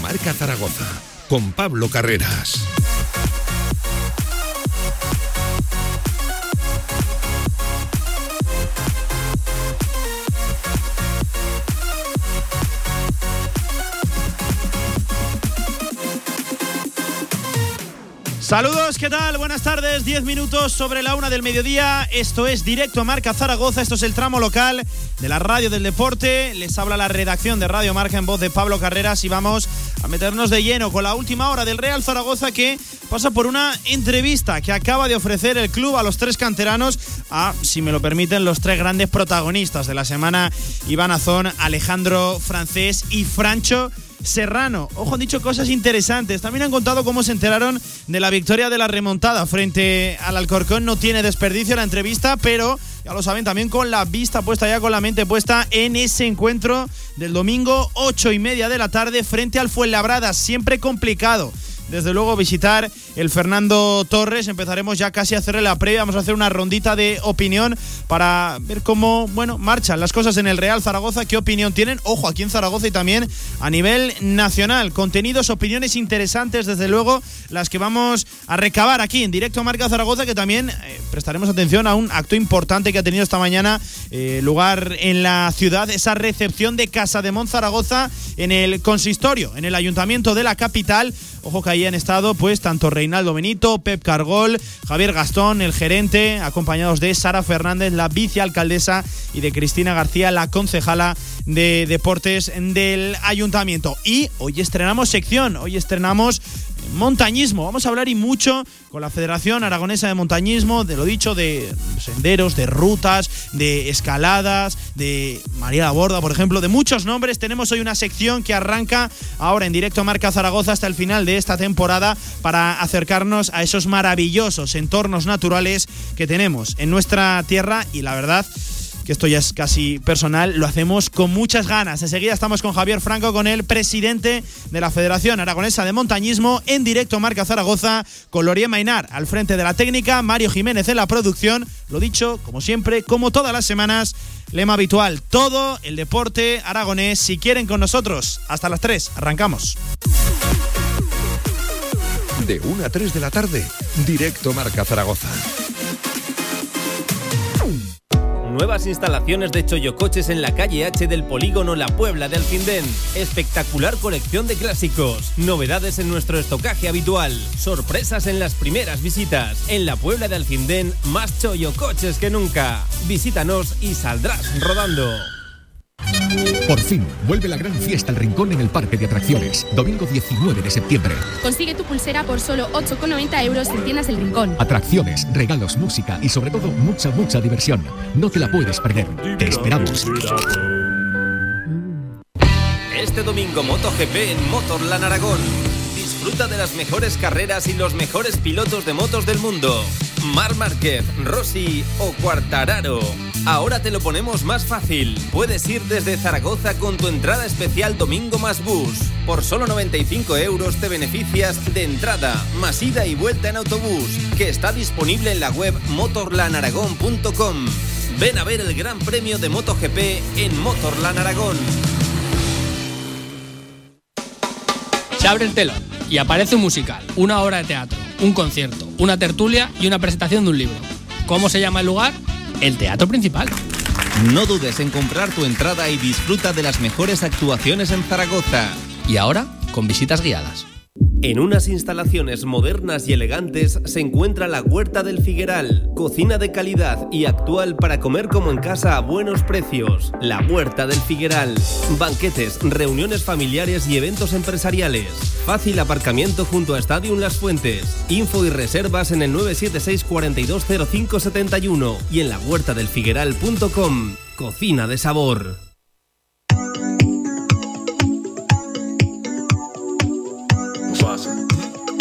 Marca Zaragoza con Pablo Carreras. Saludos, ¿qué tal? Buenas tardes, 10 minutos sobre la una del mediodía. Esto es Directo Marca Zaragoza, esto es el tramo local de la radio del deporte. Les habla la redacción de Radio Marca en voz de Pablo Carreras y vamos a meternos de lleno con la última hora del Real Zaragoza que pasa por una entrevista que acaba de ofrecer el club a los tres canteranos, a, si me lo permiten, los tres grandes protagonistas de la semana, Iván Azón, Alejandro Francés y Francho. Serrano. Ojo, han dicho cosas interesantes. También han contado cómo se enteraron de la victoria de la remontada frente al Alcorcón. No tiene desperdicio la entrevista, pero ya lo saben, también con la vista puesta ya, con la mente puesta en ese encuentro del domingo, ocho y media de la tarde, frente al Fuenlabrada. Siempre complicado desde luego visitar el Fernando Torres. Empezaremos ya casi a hacerle la previa. Vamos a hacer una rondita de opinión para ver cómo, bueno, marchan las cosas en el Real Zaragoza, qué opinión tienen. Ojo, aquí en Zaragoza y también a nivel nacional. Contenidos, opiniones interesantes, desde luego, las que vamos a recabar aquí en directo a Marca Zaragoza, que también eh, prestaremos atención a un acto importante que ha tenido esta mañana eh, lugar en la ciudad, esa recepción de Casa de Mon Zaragoza en el consistorio, en el ayuntamiento de la capital. Ojo que ahí han estado pues tanto Reinaldo Benito, Pep Cargol, Javier Gastón, el gerente, acompañados de Sara Fernández, la vicealcaldesa, y de Cristina García, la concejala de deportes del ayuntamiento. Y hoy estrenamos sección, hoy estrenamos montañismo. Vamos a hablar y mucho con la Federación Aragonesa de Montañismo, de lo dicho, de senderos, de rutas, de escaladas, de María la Borda, por ejemplo, de muchos nombres. Tenemos hoy una sección que arranca ahora en directo a Marca Zaragoza hasta el final de esta temporada para acercarnos a esos maravillosos entornos naturales que tenemos en nuestra tierra y la verdad que esto ya es casi personal, lo hacemos con muchas ganas. Enseguida estamos con Javier Franco, con el presidente de la Federación Aragonesa de Montañismo, en directo Marca Zaragoza, con Lorien Mainar al frente de la técnica, Mario Jiménez en la producción. Lo dicho, como siempre, como todas las semanas, lema habitual, todo el deporte aragonés, si quieren con nosotros. Hasta las 3, arrancamos. De 1 a 3 de la tarde, directo Marca Zaragoza. Nuevas instalaciones de Choyocoches en la calle H del polígono La Puebla de Alfindén. Espectacular colección de clásicos. Novedades en nuestro estocaje habitual. Sorpresas en las primeras visitas. En la Puebla de Alfindén, más Choyocoches que nunca. Visítanos y saldrás rodando. Por fin, vuelve la gran fiesta al Rincón en el Parque de Atracciones, domingo 19 de septiembre. Consigue tu pulsera por solo 8,90 euros en tiendas El Rincón. Atracciones, regalos, música y sobre todo mucha, mucha diversión. No te la puedes perder. Te esperamos. Este domingo MotoGP en Motorland Aragón. Disfruta de las mejores carreras y los mejores pilotos de motos del mundo. Mar Márquez, Rossi o Cuartararo. Ahora te lo ponemos más fácil. Puedes ir desde Zaragoza con tu entrada especial Domingo más Bus. Por solo 95 euros te beneficias de entrada, más ida y vuelta en autobús, que está disponible en la web motorlanaragón.com. Ven a ver el Gran Premio de MotoGP en Motorland Aragón. Se abre el telón y aparece un musical, una obra de teatro, un concierto, una tertulia y una presentación de un libro. ¿Cómo se llama el lugar? El teatro principal. No dudes en comprar tu entrada y disfruta de las mejores actuaciones en Zaragoza. Y ahora, con visitas guiadas. En unas instalaciones modernas y elegantes se encuentra la Huerta del Figueral, cocina de calidad y actual para comer como en casa a buenos precios. La Huerta del Figueral, banquetes, reuniones familiares y eventos empresariales. Fácil aparcamiento junto a Stadium Las Fuentes. Info y reservas en el 976 420571 y en la huertadelfigueral.com. Cocina de sabor.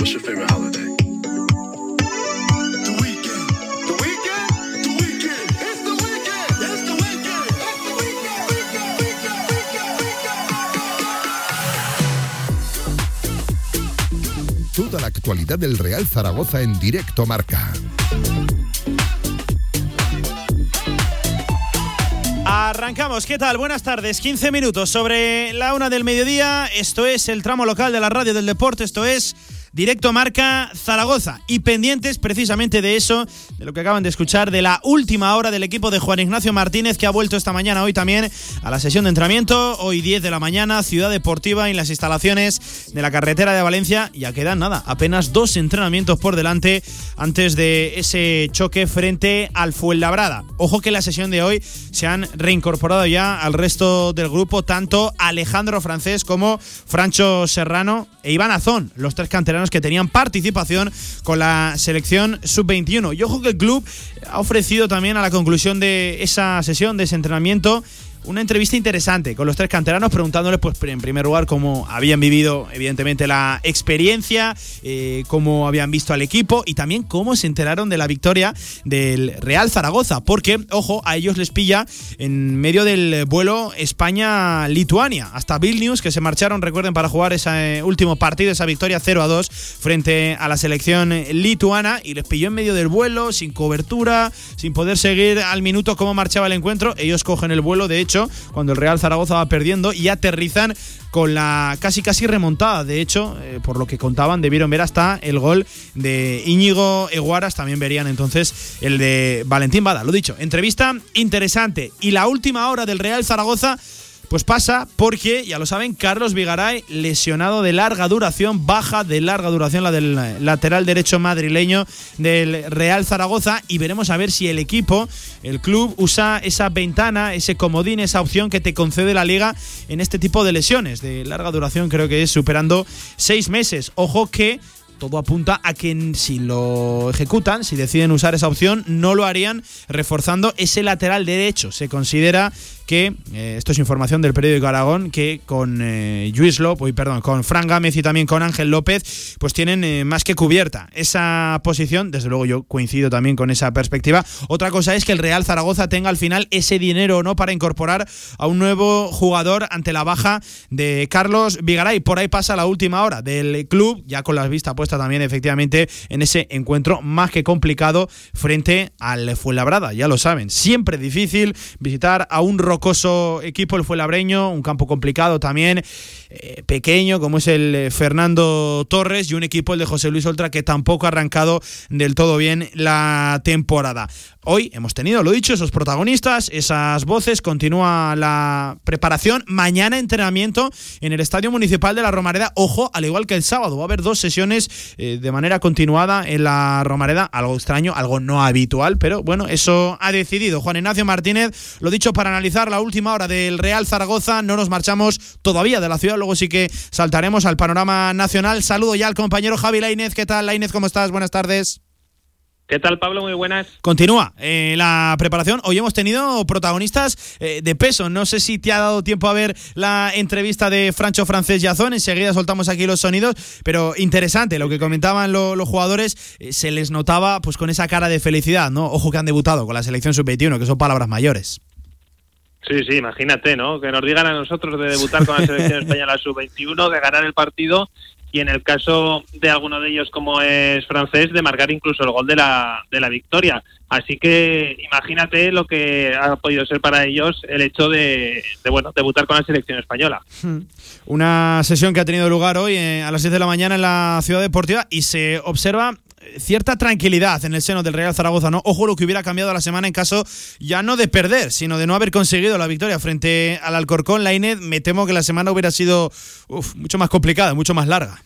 What's your favorite holiday? The weekend. The weekend? The weekend. It's the weekend. It's the weekend. It's the weekend. Weekend, weekend, weekend, weekend. Toda la actualidad del Real Zaragoza en directo Marca. Arrancamos, ¿qué tal? Buenas tardes, 15 minutos sobre la una del mediodía. Esto es el tramo local de la radio del deporte, esto es Directo Marca Zaragoza. Y pendientes precisamente de eso, de lo que acaban de escuchar, de la última hora del equipo de Juan Ignacio Martínez, que ha vuelto esta mañana, hoy también, a la sesión de entrenamiento. Hoy 10 de la mañana, Ciudad Deportiva, en las instalaciones de la carretera de Valencia. Ya quedan nada, apenas dos entrenamientos por delante antes de ese choque frente al Fuenlabrada. Ojo que en la sesión de hoy se han reincorporado ya al resto del grupo, tanto Alejandro Francés como Francho Serrano e Iván Azón, los tres canteranos que tenían participación con la selección sub-21. Y ojo que el club ha ofrecido también a la conclusión de esa sesión, de ese entrenamiento, una entrevista interesante con los tres canteranos preguntándoles, pues, en primer lugar, cómo habían vivido, evidentemente, la experiencia, eh, cómo habían visto al equipo y también cómo se enteraron de la victoria del Real Zaragoza. Porque, ojo, a ellos les pilla en medio del vuelo España-Lituania, hasta Vilnius, que se marcharon, recuerden, para jugar ese último partido, esa victoria 0 a 2 frente a la selección lituana y les pilló en medio del vuelo, sin cobertura, sin poder seguir al minuto cómo marchaba el encuentro. Ellos cogen el vuelo, de hecho, cuando el Real Zaragoza va perdiendo y aterrizan con la casi casi remontada. De hecho, eh, por lo que contaban, debieron ver hasta el gol de Íñigo Eguaras. También verían entonces el de Valentín Bada. Lo dicho, entrevista interesante. Y la última hora del Real Zaragoza. Pues pasa porque, ya lo saben, Carlos Vigaray, lesionado de larga duración, baja de larga duración la del lateral derecho madrileño del Real Zaragoza y veremos a ver si el equipo, el club, usa esa ventana, ese comodín, esa opción que te concede la liga en este tipo de lesiones de larga duración, creo que es superando seis meses. Ojo que todo apunta a que si lo ejecutan, si deciden usar esa opción, no lo harían reforzando ese lateral derecho. Se considera que, eh, esto es información del periódico Aragón, que con eh, Luis López, perdón, con Fran Gámez y también con Ángel López, pues tienen eh, más que cubierta esa posición. Desde luego yo coincido también con esa perspectiva. Otra cosa es que el Real Zaragoza tenga al final ese dinero o no para incorporar a un nuevo jugador ante la baja de Carlos Vigaray. Por ahí pasa la última hora del club, ya con la vista puesta también efectivamente en ese encuentro más que complicado frente al Fuenlabrada. Ya lo saben, siempre difícil visitar a un rocoso equipo, el Fuenlabreño, un campo complicado también, eh, pequeño como es el eh, Fernando Torres y un equipo, el de José Luis Oltra, que tampoco ha arrancado del todo bien la temporada. Hoy hemos tenido, lo dicho, esos protagonistas, esas voces, continúa la preparación. Mañana entrenamiento en el Estadio Municipal de la Romareda. Ojo, al igual que el sábado, va a haber dos sesiones eh, de manera continuada en la Romareda. Algo extraño, algo no habitual, pero bueno, eso ha decidido Juan Ignacio Martínez. Lo dicho, para analizar la última hora del Real Zaragoza, no nos marchamos todavía de la ciudad, luego sí que saltaremos al panorama nacional. Saludo ya al compañero Javi Lainez. ¿Qué tal, Lainez? ¿Cómo estás? Buenas tardes. ¿Qué tal, Pablo? Muy buenas. Continúa eh, la preparación. Hoy hemos tenido protagonistas eh, de peso. No sé si te ha dado tiempo a ver la entrevista de Francho Francés Yazón. Enseguida soltamos aquí los sonidos. Pero interesante lo que comentaban lo- los jugadores. eh, se les notaba pues con esa cara de felicidad, ¿no? Ojo que han debutado con la selección sub-21, que son palabras mayores. Sí, sí, imagínate, ¿no? Que nos digan a nosotros de debutar con la selección española sub-21, de ganar el partido y en el caso de alguno de ellos como es francés, de marcar incluso el gol de la, de la victoria. Así que imagínate lo que ha podido ser para ellos el hecho de, de, bueno, debutar con la selección española. Una sesión que ha tenido lugar hoy eh, a las 10 de la mañana en la Ciudad Deportiva y se observa cierta tranquilidad en el seno del Real Zaragoza, ¿no? Ojo lo que hubiera cambiado la semana en caso ya no de perder, sino de no haber conseguido la victoria frente al Alcorcón. La INED, me temo que la semana hubiera sido uf, mucho más complicada, mucho más larga.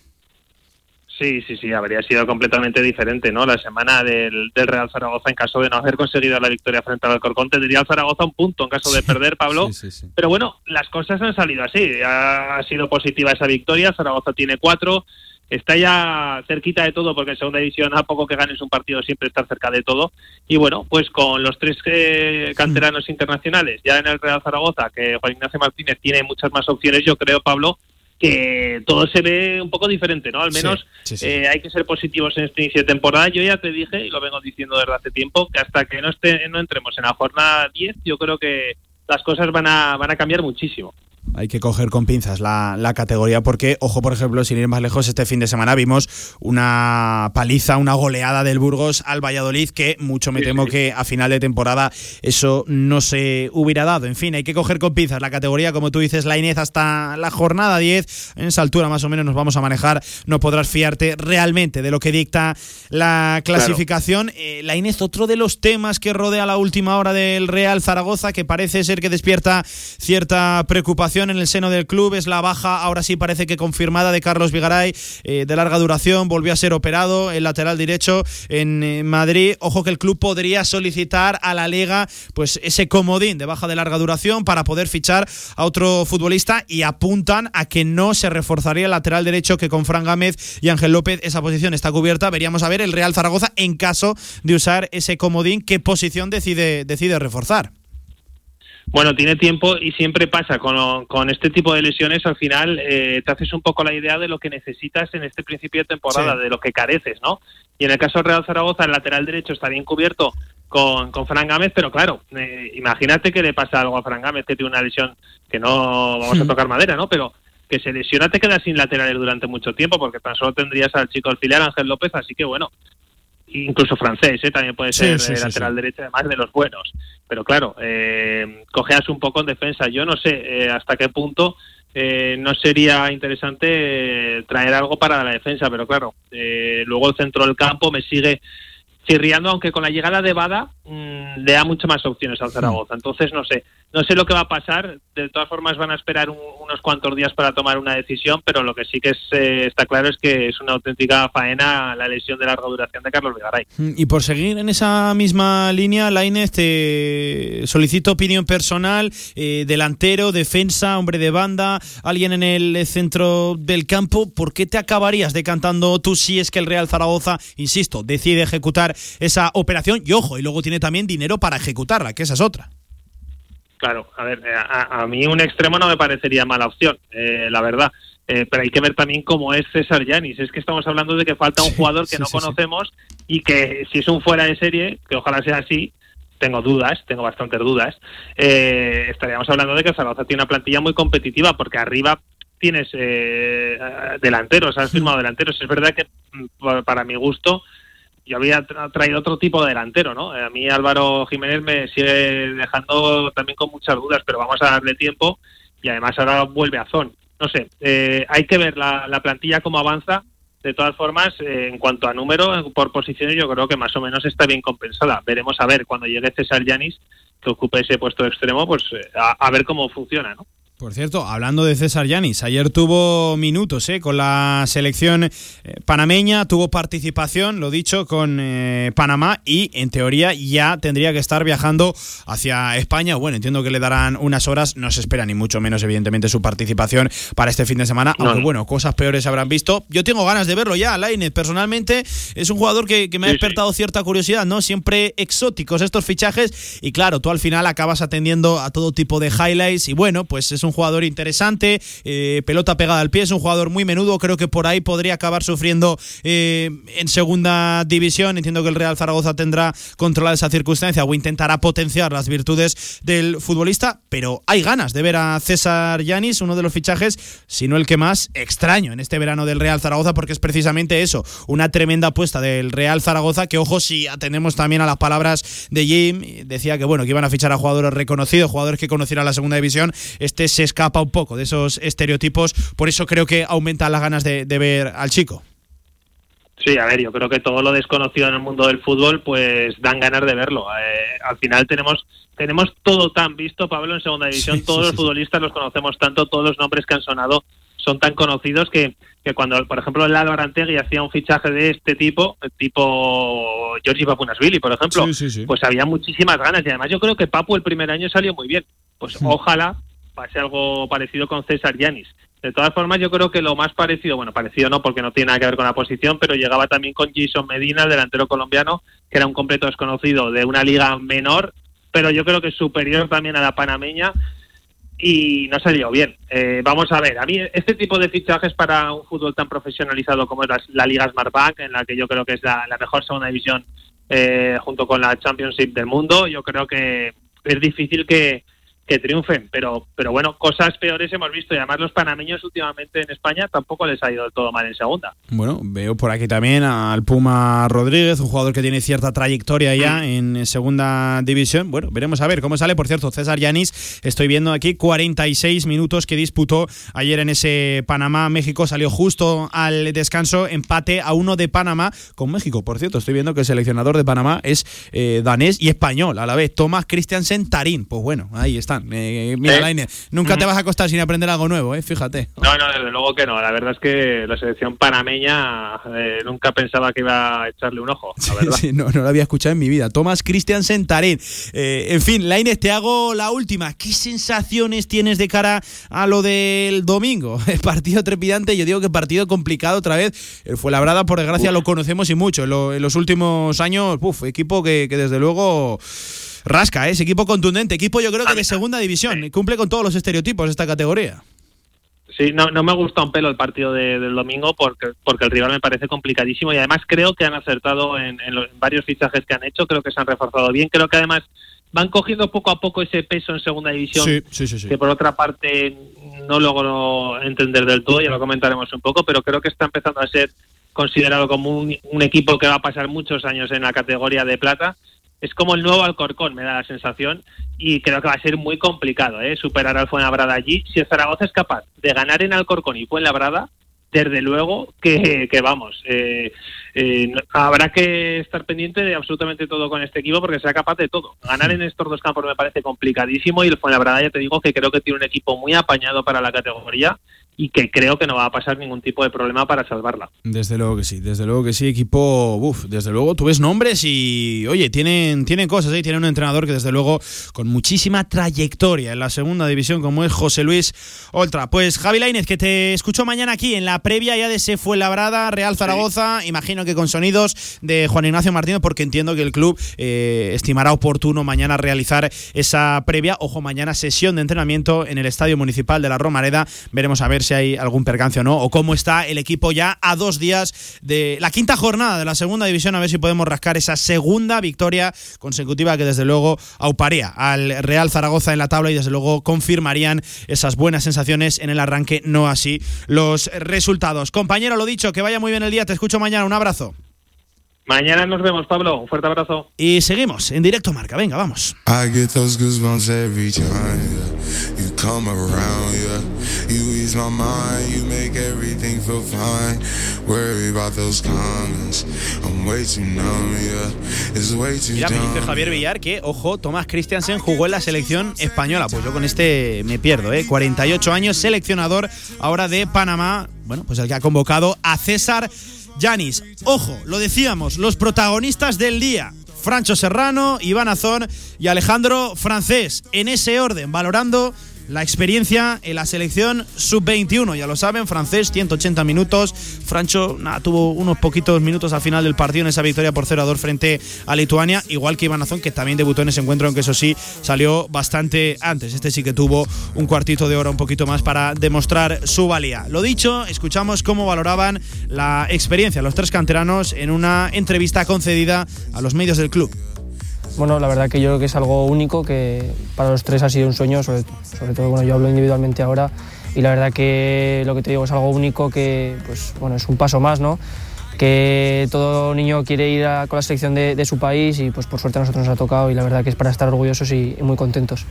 Sí, sí, sí, habría sido completamente diferente, ¿no? La semana del, del Real Zaragoza en caso de no haber conseguido la victoria frente al Alcorcón tendría el Zaragoza un punto en caso de perder, Pablo. Pero bueno, las cosas han salido así. Ha sido positiva esa victoria. Zaragoza tiene cuatro. Está ya cerquita de todo porque en segunda división a poco que ganes un partido siempre estar cerca de todo. Y bueno, pues con los tres eh, canteranos internacionales ya en el Real Zaragoza, que Juan Ignacio Martínez tiene muchas más opciones, yo creo, Pablo, que todo se ve un poco diferente, ¿no? Al menos Sí, sí, sí. eh, hay que ser positivos en este inicio de temporada. Yo ya te dije, y lo vengo diciendo desde hace tiempo, que hasta que no, esté, no entremos en la jornada 10, yo creo que las cosas van a, van a cambiar muchísimo. Hay que coger con pinzas la, la, categoría porque, ojo, por ejemplo, sin ir más lejos, este fin de semana vimos una paliza, una goleada del Burgos al Valladolid que mucho me temo que a final de temporada eso no se hubiera dado. En fin, hay que coger con pinzas la categoría, como tú dices, la Inés hasta la jornada 10. En esa altura más o menos nos vamos a manejar. No podrás fiarte realmente de lo que dicta la clasificación. Claro. Eh, la Inés, otro de los temas que rodea la última hora del Real Zaragoza, que parece ser que despierta cierta preocupación en el seno del club es la baja, ahora sí parece que confirmada, de Carlos Vigaray, eh, de larga duración, volvió a ser operado, el lateral derecho en eh, Madrid. Ojo que el club podría solicitar a la Liga pues ese comodín de baja de larga duración para poder fichar a otro futbolista y apuntan a que no se reforzaría el lateral derecho que con Fran Gámez y Ángel López esa posición está cubierta. Veríamos a ver el Real Zaragoza en caso de usar ese comodín, qué posición decide, decide reforzar. Bueno, tiene tiempo y siempre pasa con, con este tipo de lesiones. Al final eh, te haces un poco la idea de lo que necesitas en este principio de temporada, sí. de lo que careces, ¿no? Y en el caso del Real Zaragoza, el lateral derecho está bien cubierto con, con Fran Gámez, pero claro, eh, imagínate que le pasa algo a Fran Gámez, que tiene una lesión que no vamos a tocar madera, ¿no? Pero que se lesiona te quedas sin laterales durante mucho tiempo, porque tan solo tendrías al chico auxiliar Ángel López, así que bueno, incluso francés, ¿eh? también puede ser sí, sí, lateral sí, derecho, además de los buenos. Pero claro, eh, cojeas un poco en defensa. Yo no sé eh, hasta qué punto eh, no sería interesante traer algo para la defensa, pero claro, luego el centro del campo me sigue chirriando, aunque con la llegada de Bada mmm, le da mucho más opciones al Zaragoza. Entonces, no sé, no sé lo que va a pasar. De todas formas, van a esperar un, unos cuantos días para tomar una decisión, pero lo que sí que es, eh, está claro es que es una auténtica faena la lesión de larga duración de Carlos Vigaray. Y por seguir en esa misma línea, Lainez, te solicito opinión personal, eh, delantero, defensa, hombre de banda, alguien en el centro del campo. ¿Por qué te acabarías decantando tú si es que el Real Zaragoza, insisto, decide ejecutar esa operación? Y ojo, y luego tiene también dinero para ejecutarla, que esa es otra. Claro, a ver, a, a, mí un extremo no me parecería mala opción, eh, la verdad. Eh, pero hay que ver también cómo es César Yanis. Es que estamos hablando de que falta un jugador que sí, no sí, conocemos sí. y que si es un fuera de serie, que ojalá sea así, tengo dudas, tengo bastantes dudas, eh, estaríamos hablando de que Zaragoza tiene una plantilla muy competitiva porque arriba tienes eh, delanteros, has firmado delanteros. Es verdad que mm, para mi gusto yo había traído otro tipo de delantero, ¿no? A mí Álvaro Jiménez me sigue dejando también con muchas dudas, pero vamos a darle tiempo y además ahora vuelve a Zon. No sé, eh, hay que ver la, la, plantilla cómo avanza. De todas formas, eh, en cuanto a número, por posiciones, yo creo que más o menos está bien compensada. Veremos a ver cuando llegue César Yanis, que ocupe ese puesto de extremo, pues eh, a ver cómo funciona, ¿no? Por cierto, hablando de César Yanis, ayer tuvo minutos ¿eh? con la selección eh, panameña, tuvo participación, lo dicho, con eh, Panamá y en teoría ya tendría que estar viajando hacia España. Bueno, entiendo que le darán unas horas, no se espera ni mucho menos, evidentemente, su participación para este fin de semana, no. aunque bueno, cosas peores habrán visto. Yo tengo ganas de verlo ya, Lainez, personalmente es un jugador que, que me ha despertado sí. cierta curiosidad, ¿no? Siempre exóticos estos fichajes y claro, tú al final acabas atendiendo a todo tipo de highlights y bueno, pues es un un jugador interesante, eh, pelota pegada al pie, es un jugador muy menudo, creo que por ahí podría acabar sufriendo eh, en segunda división. Entiendo que el Real Zaragoza tendrá controlada esa circunstancia o intentará potenciar las virtudes del futbolista, pero hay ganas de ver a César Yanis, uno de los fichajes, si no el que más extraño en este verano del Real Zaragoza, porque es precisamente eso, una tremenda apuesta del Real Zaragoza, que ojo, si atendemos también a las palabras de Jim, decía que bueno, que iban a fichar a jugadores reconocidos, jugadores que conocieran la segunda división, este se escapa un poco de esos estereotipos, por eso creo que aumenta las ganas de, de ver al chico. Sí, a ver, yo creo que todo lo desconocido en el mundo del fútbol, pues dan ganas de verlo. Eh, al final tenemos tenemos todo tan visto, Pablo, en segunda división. Sí, todos sí, los futbolistas los conocemos tanto, todos los nombres que han sonado son tan conocidos que, que cuando, por ejemplo, el Lalo Arantegui hacía un fichaje de este tipo, tipo Giorgi Papunasvili, por ejemplo, pues había muchísimas ganas. Y además yo creo que Papu el primer año salió muy bien. Pues ojalá pase algo parecido con César Yanis. De todas formas, yo creo que lo más parecido, bueno, parecido no, porque no tiene nada que ver con la posición, pero llegaba también con Jason Medina, el delantero colombiano, que era un completo desconocido de una liga menor, pero yo creo que es superior también a la panameña y no salió bien. Eh, vamos a ver, a mí este tipo de fichajes para un fútbol tan profesionalizado como es la, la Liga Smartbank, en la que yo creo que es la, la mejor segunda división eh, junto con la Championship del mundo, yo creo que es difícil que que triunfen. Pero, pero bueno, cosas peores hemos visto y además los panameños últimamente en España tampoco les ha ido del todo mal en segunda. Bueno, veo por aquí también al Puma Rodríguez, un jugador que tiene cierta trayectoria ya en segunda división. Bueno, veremos a ver cómo sale. Por cierto, César Yanis, estoy viendo aquí 46 minutos que disputó ayer en ese Panamá-México. Salió justo al descanso, empate a uno de Panamá con México. Por cierto, estoy viendo que el seleccionador de Panamá es eh, danés y español a la vez. Tomás Christiansen Tarín. Pues bueno, ahí están. Eh, mira, Sí. Laine, nunca te vas a acostar sin aprender algo nuevo, eh, fíjate. No, no, desde luego que no. La verdad es que la selección panameña eh, nunca pensaba que iba a echarle un ojo, la verdad. Sí, no, no lo había escuchado en mi vida. Tomás Christiansen Tarín. Eh, en fin, Lainez, te hago la última. ¿Qué sensaciones tienes de cara a lo del domingo? El partido trepidante, yo digo que partido complicado otra vez. El Fuenlabrada, por desgracia, lo conocemos y mucho. En, lo- en los últimos años, uf, equipo que, que desde luego rasca, ¿eh? es equipo contundente. Equipo yo creo que de segunda división. Cumple con todos los estereotipos esta categoría. Sí, no, no me gusta un pelo el partido de- del domingo porque, porque el rival me parece complicadísimo y además creo que han acertado en, en los- en varios fichajes que han hecho, creo que se han reforzado bien, creo que además van cogiendo poco a poco ese peso en segunda división Sí, sí, sí. sí. que por otra parte no logro entender del todo, ya lo comentaremos un poco, pero creo que está empezando a ser considerado como un, un equipo que va a pasar muchos años en la categoría de plata. Es como el nuevo Alcorcón, me da la sensación, y creo que va a ser muy complicado ¿eh? superar al Fuenlabrada allí. Si el Zaragoza es capaz de ganar en Alcorcón y Fuenlabrada, desde luego que, vamos, eh, eh, habrá que estar pendiente de absolutamente todo con este equipo porque sea capaz de todo. Ganar en estos dos campos me parece complicadísimo y el Fuenlabrada ya te digo que creo que tiene un equipo muy apañado para la categoría y que creo que no va a pasar ningún tipo de problema para salvarla. Desde luego que sí, desde luego que sí, equipo, uf, desde luego tú ves nombres y, oye, tienen, tienen cosas, ¿eh? tienen un entrenador que desde luego con muchísima trayectoria en la segunda división como es José Luis Oltra. Pues Javi Lainez, que te escucho mañana aquí en la previa ya de ese Fuenlabrada, Real Zaragoza, imagino que con sonidos de Juan Ignacio Martínez, porque entiendo que el club eh, estimará oportuno mañana realizar esa previa, ojo, mañana sesión de entrenamiento en el Estadio Municipal de la Romareda, veremos a ver si hay algún percance o no, o cómo está el equipo ya a dos días de la quinta jornada de la segunda división, a ver si podemos rascar esa segunda victoria consecutiva que desde luego auparía al Real Zaragoza en la tabla y desde luego confirmarían esas buenas sensaciones en el arranque, no así los resultados. Compañero, lo dicho, que vaya muy bien el día, te escucho mañana, un abrazo. Mañana nos vemos, Pablo. Un fuerte abrazo. Y seguimos en directo marca, venga, vamos. I get those goosebumps every time yeah. you come around. Yeah, you ease my mind, you make everything feel fine. Worry about those comments, I'm way too numb. Yeah, it's way too Mira, me dice. Javier Villar que, ojo, Tomás Christiansen jugó en la selección española. Pues yo con este me pierdo, ¿eh? 48 años, seleccionador ahora de Panamá. Bueno, pues el que ha convocado a César Yanis. Ojo, lo decíamos, los protagonistas del día. Francho Serrano, Iván Azón y Alejandro Francés. En ese orden, valorando la experiencia en la selección sub-21. Ya lo saben, francés, 180 minutos. Francho tuvo unos poquitos minutos al final del partido en esa victoria por 0 a 2 frente a Lituania, igual que Iván Azón, que también debutó en ese encuentro, aunque eso sí salió bastante antes. Este sí que tuvo un cuartito de hora un poquito más para demostrar su valía. Lo dicho, escuchamos cómo valoraban la experiencia los tres canteranos en una entrevista concedida a los medios del club. Bueno, la verdad que yo creo que es algo único, que para los tres ha sido un sueño, sobre, sobre todo, bueno, yo hablo individualmente ahora, y la verdad que lo que te digo es algo único que, pues, bueno, es un paso más, ¿no? Que todo niño quiere ir a- con la selección de, de su país y, pues, por suerte a nosotros nos ha tocado y la verdad que es para estar orgullosos y, y muy contentos.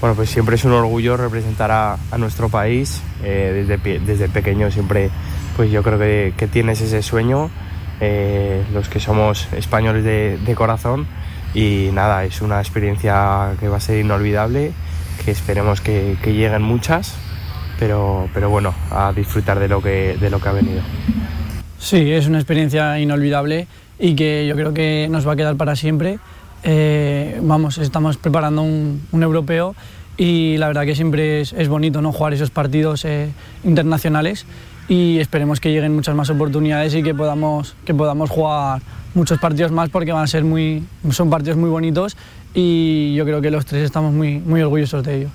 Bueno, pues siempre es un orgullo representar a, a nuestro país. Eh, desde, desde pequeño siempre, pues yo creo que, que tienes ese sueño, eh, los que somos españoles de, de corazón. Y nada, es una experiencia que va a ser inolvidable, que esperemos que, lleguen muchas, pero, pero bueno, a disfrutar de lo que, de lo que ha venido. Sí, es una experiencia inolvidable y que yo creo que nos va a quedar para siempre. Eh, vamos, estamos preparando un, europeo y la verdad que siempre es, es bonito ¿no? jugar esos partidos eh, internacionales y esperemos que lleguen muchas más oportunidades y que podamos, que podamos jugar muchos partidos más porque van a ser muy, son partidos muy bonitos y yo creo que los tres estamos muy, muy orgullosos de ello.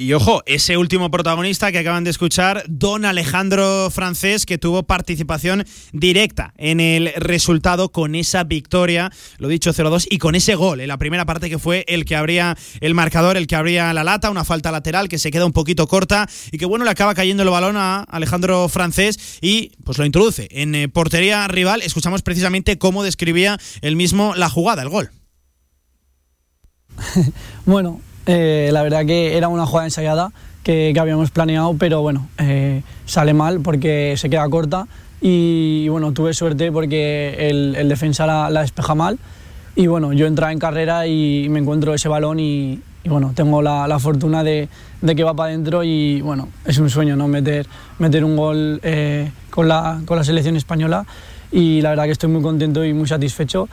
Y ojo, ese último protagonista que acaban de escuchar, don Alejandro Francés, que tuvo participación directa en el resultado con esa victoria, lo dicho 0-2, y con ese gol en la primera parte que fue el que abría el marcador, el que abría la lata, una falta lateral que se queda un poquito corta y que bueno, le acaba cayendo el balón a Alejandro Francés y pues lo introduce en eh, portería rival. Escuchamos precisamente cómo describía él mismo la jugada, el gol. Bueno, eh, la verdad que era una jugada ensayada que, que habíamos planeado, pero bueno, eh, sale mal porque se queda corta. Y bueno, tuve suerte porque el, el defensa la, la despeja mal. Y bueno, yo entraba en carrera y me encuentro ese balón y, y bueno, tengo la, la fortuna de, de que va para adentro y bueno, es un sueño, ¿no? Meter, meter un gol eh, con, la, con la selección española. Y la verdad que estoy muy contento y muy satisfecho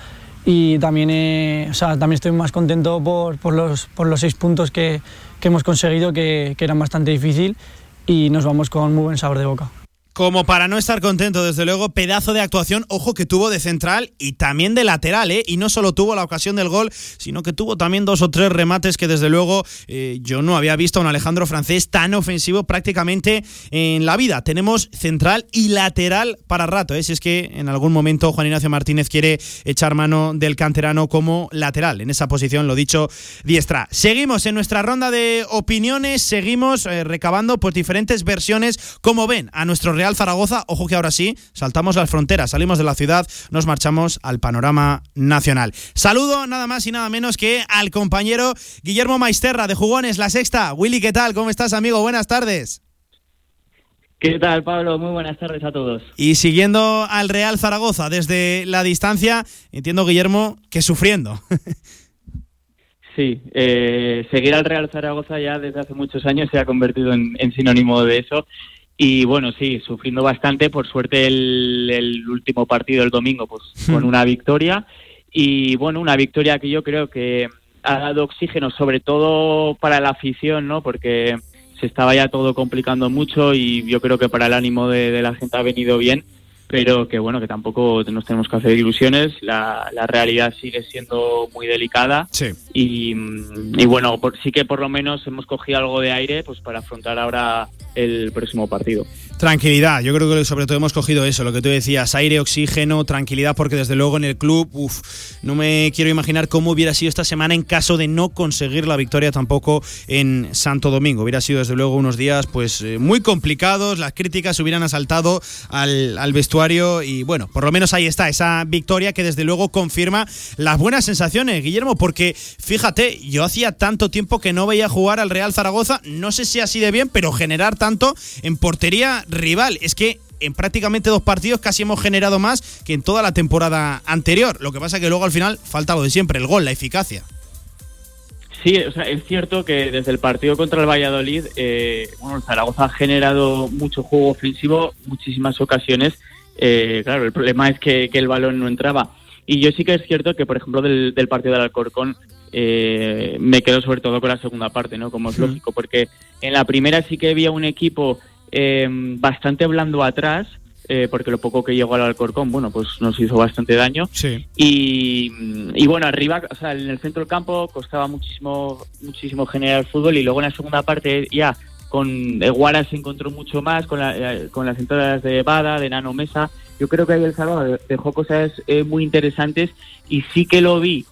y también, eh, o sea, también estoy más contento por, por, los, por los seis puntos que, que hemos conseguido, que, que eran bastante difícil y nos vamos con muy buen sabor de boca. Como para no estar contento, desde luego, pedazo de actuación, ojo que tuvo de central y también de lateral, ¿eh? Y no solo tuvo la ocasión del gol, sino que tuvo también dos o tres remates que desde luego eh, yo no había visto a un Alejandro Francés tan ofensivo prácticamente en la vida. Tenemos central y lateral para rato, ¿eh? Si es que en algún momento Juan Ignacio Martínez quiere echar mano del canterano como lateral. En esa posición, lo dicho, diestra. Seguimos en nuestra ronda de opiniones, seguimos eh, recabando pues diferentes versiones, como ven, a nuestro Real Zaragoza. Ojo que ahora sí, saltamos las fronteras, salimos de la ciudad, nos marchamos al panorama nacional. Saludo nada más y nada menos que al compañero Guillermo Maisterra de Jugones, La Sexta. Willy, ¿qué tal? ¿Cómo estás, amigo? Buenas tardes. ¿Qué tal, Pablo? Muy buenas tardes a todos. Y siguiendo al Real Zaragoza desde la distancia, entiendo, Guillermo, que sufriendo. Sí, eh, seguir al Real Zaragoza ya desde hace muchos años se ha convertido en, en sinónimo de eso. Y bueno, sí, sufriendo bastante. Por suerte, el, el último partido del domingo, pues con una victoria. Y bueno, una victoria que yo creo que ha dado oxígeno, sobre todo para la afición, ¿no? Porque se estaba ya todo complicando mucho y yo creo que para el ánimo de, de la gente ha venido bien. Pero que bueno, que tampoco nos tenemos que hacer ilusiones. La, la realidad sigue siendo muy delicada. Sí. Y, y bueno, por, sí que por lo menos hemos cogido algo de aire pues para afrontar ahora el próximo partido. Tranquilidad, yo creo que sobre todo hemos cogido eso, lo que tú decías, aire, oxígeno, tranquilidad, porque desde luego en el club, uff, no me quiero imaginar cómo hubiera sido esta semana en caso de no conseguir la victoria tampoco en Santo Domingo. Hubiera sido desde luego unos días pues eh, muy complicados, las críticas hubieran asaltado al, al vestuario y bueno, por lo menos ahí está, esa victoria que desde luego confirma las buenas sensaciones, Guillermo, porque fíjate, yo hacía tanto tiempo que no veía jugar al Real Zaragoza, no sé si así de bien, pero generar tanto en portería rival. Es que en prácticamente dos partidos casi hemos generado más que en toda la temporada anterior. Lo que pasa que luego al final falta lo de siempre, el gol, la eficacia. Sí, o sea, es cierto que desde el partido contra el Valladolid, eh, bueno, Zaragoza ha generado mucho juego ofensivo, muchísimas ocasiones. Eh, claro, el problema es que, que, el balón no entraba. Y yo sí que es cierto que, por ejemplo, del, del partido del Alcorcón, eh, me quedo sobre todo con la segunda parte, ¿no? Como es lógico, porque en la primera sí que había un equipo eh, bastante blando atrás, eh, porque lo poco que llegó al Alcorcón, bueno, pues nos hizo bastante daño. Sí. Y, y, bueno, arriba, o sea, en el centro del campo costaba muchísimo, muchísimo generar fútbol y luego en la segunda parte ya con Guara se encontró mucho más, con, la, eh, con las entradas de Bada, de Nano Mesa. Yo creo que ahí el Salvador dejó cosas eh, muy interesantes y sí que lo vi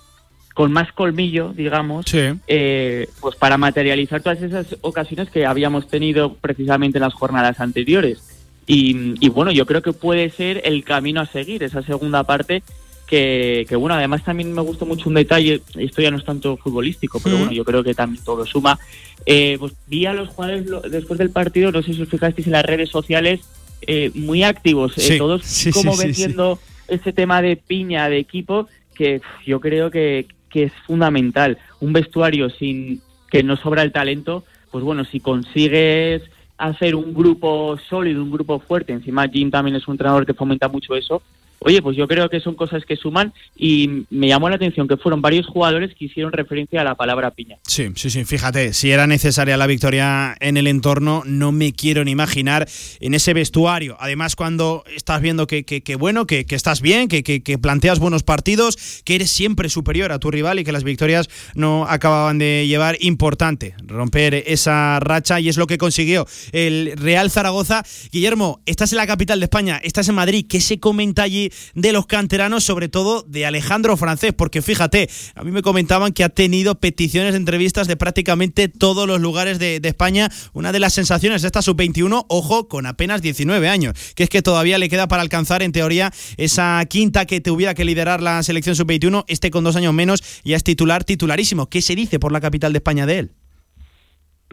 con más colmillo, digamos, sí. eh, pues para materializar todas esas ocasiones que habíamos tenido precisamente en las jornadas anteriores. Y, y, bueno, yo creo que puede ser el camino a seguir, esa segunda parte, que, que, bueno, además también me gustó mucho un detalle, esto ya no es tanto futbolístico, pero bueno, yo creo que también todo suma. Eh, pues vi a los jugadores lo, después del partido, no sé si os fijasteis en las redes sociales, eh, muy activos, eh, sí, todos sí, como sí, vendiendo ese tema de piña de equipo, que yo creo que, que es fundamental. Un vestuario sin que no sobra el talento, pues bueno, si consigues hacer un grupo sólido, un grupo fuerte, encima Jim también es un entrenador que fomenta mucho eso, oye, pues yo creo que son cosas que suman y me llamó la atención que fueron varios jugadores que hicieron referencia a la palabra piña. Sí, sí, sí, fíjate, si era necesaria la victoria en el entorno, no me quiero ni imaginar en ese vestuario. Además, cuando estás viendo que, que, que bueno, que, que, estás bien, que, que, planteas buenos partidos, que eres siempre superior a tu rival y que las victorias no acababan de llevar, importante romper esa racha y es lo que consiguió el Real Zaragoza. Guillermo, estás en la capital de España, estás en Madrid, ¿qué se comenta allí de los canteranos, sobre todo de Alejandro Francés? Porque fíjate, a mí me comentaban que ha tenido peticiones de entrevistas de prácticamente todos los lugares de, de España. Una de las sensaciones de esta sub-21, ojo, con apenas 19 años, que es que todavía le queda para alcanzar en teoría esa quinta que tuviera que liderar la selección sub-21, este con dos años menos ya es titular, titularísimo. ¿Qué se dice por la capital de España de él?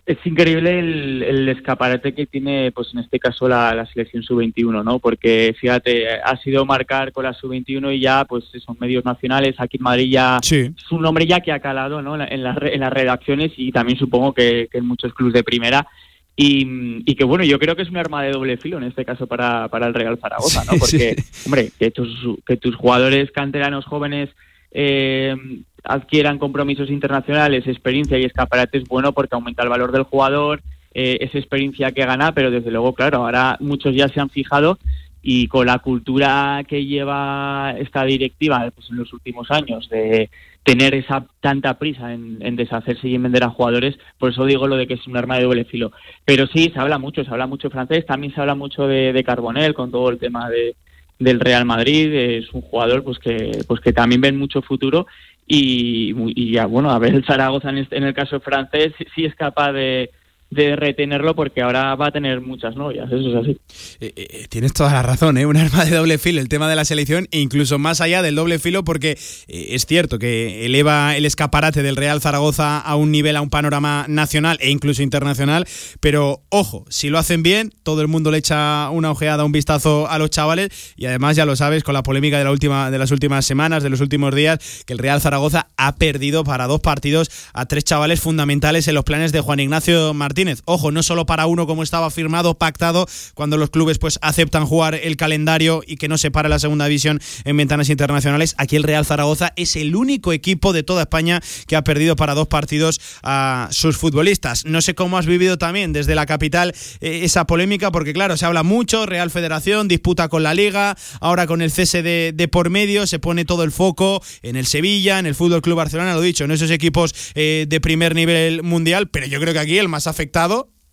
Es increíble el, el, escaparate que tiene, pues en este caso, la, la selección sub-21, ¿no? Porque, fíjate, ha sido marcar con la sub-21 y ya, pues son medios nacionales. Aquí en Madrid ya sí. es un nombre ya que ha calado, ¿no? En, la, en las redacciones y también supongo que, que en muchos clubes de primera. Y, y, que bueno, yo creo que es un arma de doble filo en este caso para, para el Real Zaragoza, ¿no? Porque, sí. hombre, que tus, que tus jugadores canteranos jóvenes eh, adquieran compromisos internacionales, experiencia y escaparate es bueno porque aumenta el valor del jugador, eh, es experiencia que gana, pero desde luego, claro, ahora muchos ya se han fijado y con la cultura que lleva esta directiva pues, en los últimos años de tener esa tanta prisa en, en, deshacerse y en vender a jugadores, por eso digo lo de que es un arma de doble filo. Pero sí, se habla mucho, se habla mucho francés, también se habla mucho de, de Carbonel con todo el tema de, del Real Madrid, es un jugador pues que pues que también ven mucho futuro y, y ya bueno, a ver el Zaragoza en, el caso francés sí es capaz de de retenerlo porque ahora va a tener muchas novias, eso es así. Eh, eh, tienes toda la razón, ¿eh? un arma de doble filo el tema de la selección, e incluso más allá del doble filo, porque eh, es cierto que eleva el escaparate del Real Zaragoza a un nivel, a un panorama nacional e incluso internacional, pero ojo, si lo hacen bien, todo el mundo le echa una ojeada, un vistazo a los chavales, y además ya lo sabes, con la polémica de, la última, de las últimas semanas, de los últimos días, que el Real Zaragoza ha perdido para dos partidos a tres chavales fundamentales en los planes de Juan Ignacio Martínez. Ojo, no solo para uno como estaba firmado, pactado, cuando los clubes pues aceptan jugar el calendario y que no se para la segunda división en ventanas internacionales. Aquí el Real Zaragoza es el único equipo de toda España que ha perdido para dos partidos a sus futbolistas. No sé cómo has vivido también desde la capital eh, esa polémica, porque claro, se habla mucho, Real Federación disputa con la Liga, ahora con el cese de, por medio se pone todo el foco en el Sevilla, en el Fútbol Club Barcelona, lo dicho, en esos equipos eh, de primer nivel mundial, pero yo creo que aquí el más afectado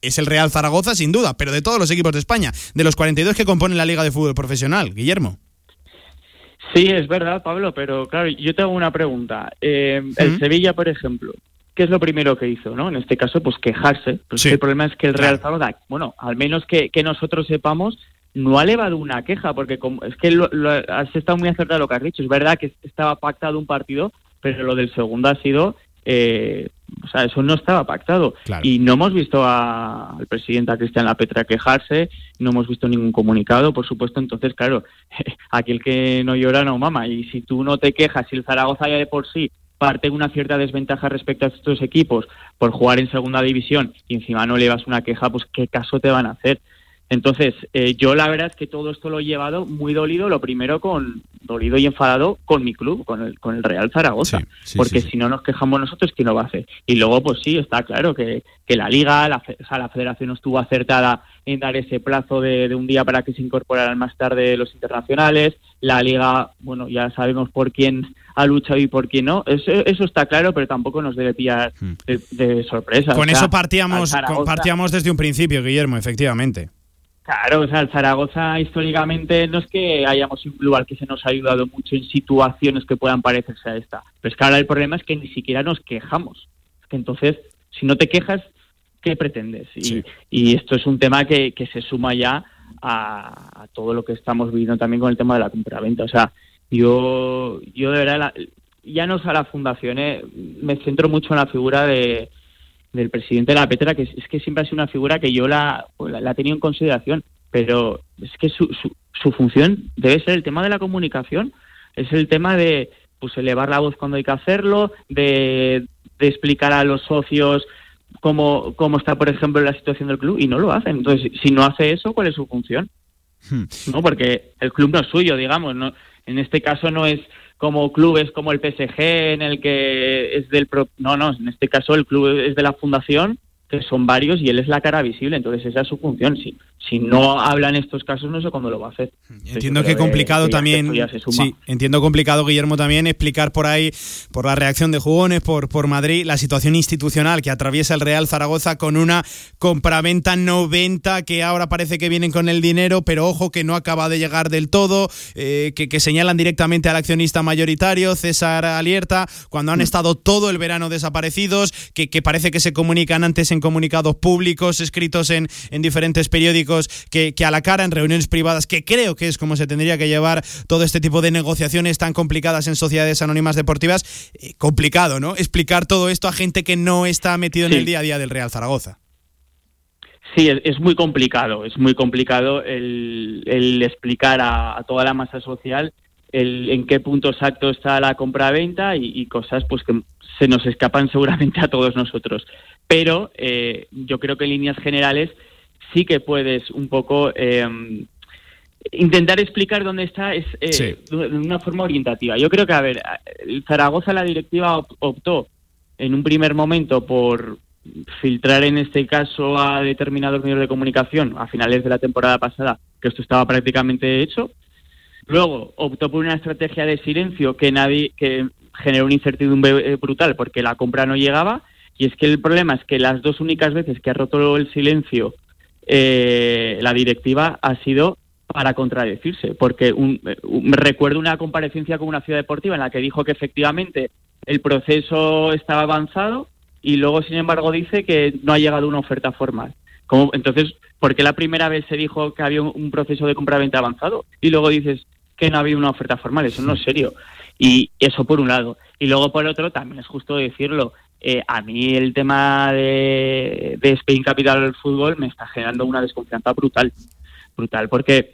es el Real Zaragoza, sin duda, pero de todos los equipos de España, de los 42 que componen la Liga de Fútbol Profesional. Guillermo. Sí, es verdad, Pablo, pero claro, yo tengo una pregunta. Eh, el. Sevilla, por ejemplo, ¿qué es lo primero que hizo? no En este caso, pues quejarse. Pues sí. El problema es que el Real Zaragoza, bueno, al menos que, que nosotros sepamos, no ha elevado una queja, porque como, es que lo, lo, has estado muy acertado lo que has dicho. Es verdad que estaba pactado un partido, pero lo del segundo ha sido eh, o sea, eso no estaba pactado. Claro. Y no hemos visto a, al presidente, a Cristian Lapetra, quejarse, no hemos visto ningún comunicado, por supuesto. Entonces, claro, aquel que no llora no mama. Y si tú no te quejas, si el Zaragoza ya de por sí parte una cierta desventaja respecto a estos equipos por jugar en segunda división y encima no le vas una queja, pues qué caso te van a hacer. Entonces, eh, yo la verdad es que todo esto lo he llevado muy dolido, lo primero con dolido y enfadado con mi club, con el, con el Real Zaragoza, sí, sí, porque sí, si no nos quejamos nosotros, ¿quién lo va a hacer? Y luego, pues sí, está claro que, que la liga, la, o sea, la federación estuvo acertada en dar ese plazo de, de, un día para que se incorporaran más tarde los internacionales, la liga, bueno, ya sabemos por quién ha luchado y por quién no, eso, eso está claro, pero tampoco nos debe pillar de, de sorpresa. Con o sea, eso partíamos, partíamos desde un principio, Guillermo, efectivamente. Claro, o sea, el Zaragoza históricamente no es que hayamos un club al que se nos ha ayudado mucho en situaciones que puedan parecerse a esta. Pero es que ahora el problema es que ni siquiera nos quejamos. Que entonces, si no te quejas, ¿qué pretendes? Y, sí. y esto es un tema que, que se suma ya a, a, todo lo que estamos viviendo también con el tema de la compraventa. O sea, yo, yo de verdad, la, ya no es a la fundación, ¿eh? me centro mucho en la figura de del presidente de la Petra, que es, es, que siempre ha sido una figura que yo la, la, la he tenido en consideración, pero es que su, su, su, función debe ser el tema de la comunicación, es el tema de pues elevar la voz cuando hay que hacerlo, de, de explicar a los socios cómo, cómo está, por ejemplo, la situación del club, y no lo hacen. Entonces, si no hace eso, ¿cuál es su función? Hmm. ¿no? Porque el club no es suyo, digamos, no, en este caso no es como clubes como el PSG en el que es del pro- no, no, en este caso el club es de la fundación que son varios y él es la cara visible, entonces esa es su función. Si, si no habla en estos casos, no sé cuándo lo va a hacer. Entiendo que complicado que también. esto ya se suma. Sí, entiendo complicado, Guillermo, también explicar por ahí, por la reacción de jugones, por, por Madrid, la situación institucional que atraviesa el Real Zaragoza con una compraventa 90 que ahora parece que vienen con el dinero, pero ojo que no acaba de llegar del todo, eh, que, que señalan directamente al accionista mayoritario, César Alierta, cuando Mm. han estado todo el verano desaparecidos, que, que parece que se comunican antes en comunicados públicos, escritos en, en diferentes periódicos, que, que a la cara en reuniones privadas, que creo que es como se tendría que llevar todo este tipo de negociaciones tan complicadas en sociedades anónimas deportivas. Eh, complicado, ¿no? Explicar todo esto a gente que no está metido en el día a día del Real Zaragoza. Sí, es, es muy complicado, es muy complicado el, el explicar a, a toda la masa social el, en qué punto exacto está la compra-venta y, y cosas pues que se nos escapan seguramente a todos nosotros. Pero eh, yo creo que en líneas generales sí que puedes un poco eh, intentar explicar dónde está es eh, Sí. de una forma orientativa. Yo creo que, a ver, Zaragoza, la directiva op- optó en un primer momento por filtrar en este caso a determinados medios de comunicación a finales de la temporada pasada, que esto estaba prácticamente hecho. Luego optó por una estrategia de silencio que nadie que generó una incertidumbre eh, brutal porque la compra no llegaba. Y es que el problema es que las dos únicas veces que ha roto el silencio eh, la directiva ha sido para contradecirse, porque un, eh, un- recuerdo una comparecencia con una ciudad deportiva en la que dijo que efectivamente el proceso estaba avanzado y luego, sin embargo, dice que no ha llegado una oferta formal. ¿Cómo? Entonces, ¿por qué la primera vez se dijo que había un, un proceso de compraventa avanzado y luego dices que no había una oferta formal? Eso no es serio. Y eso por un lado. Y luego por otro, también es justo decirlo, eh, a mí el tema de, de Spain Capital Fútbol me está generando una desconfianza brutal. Brutal, porque,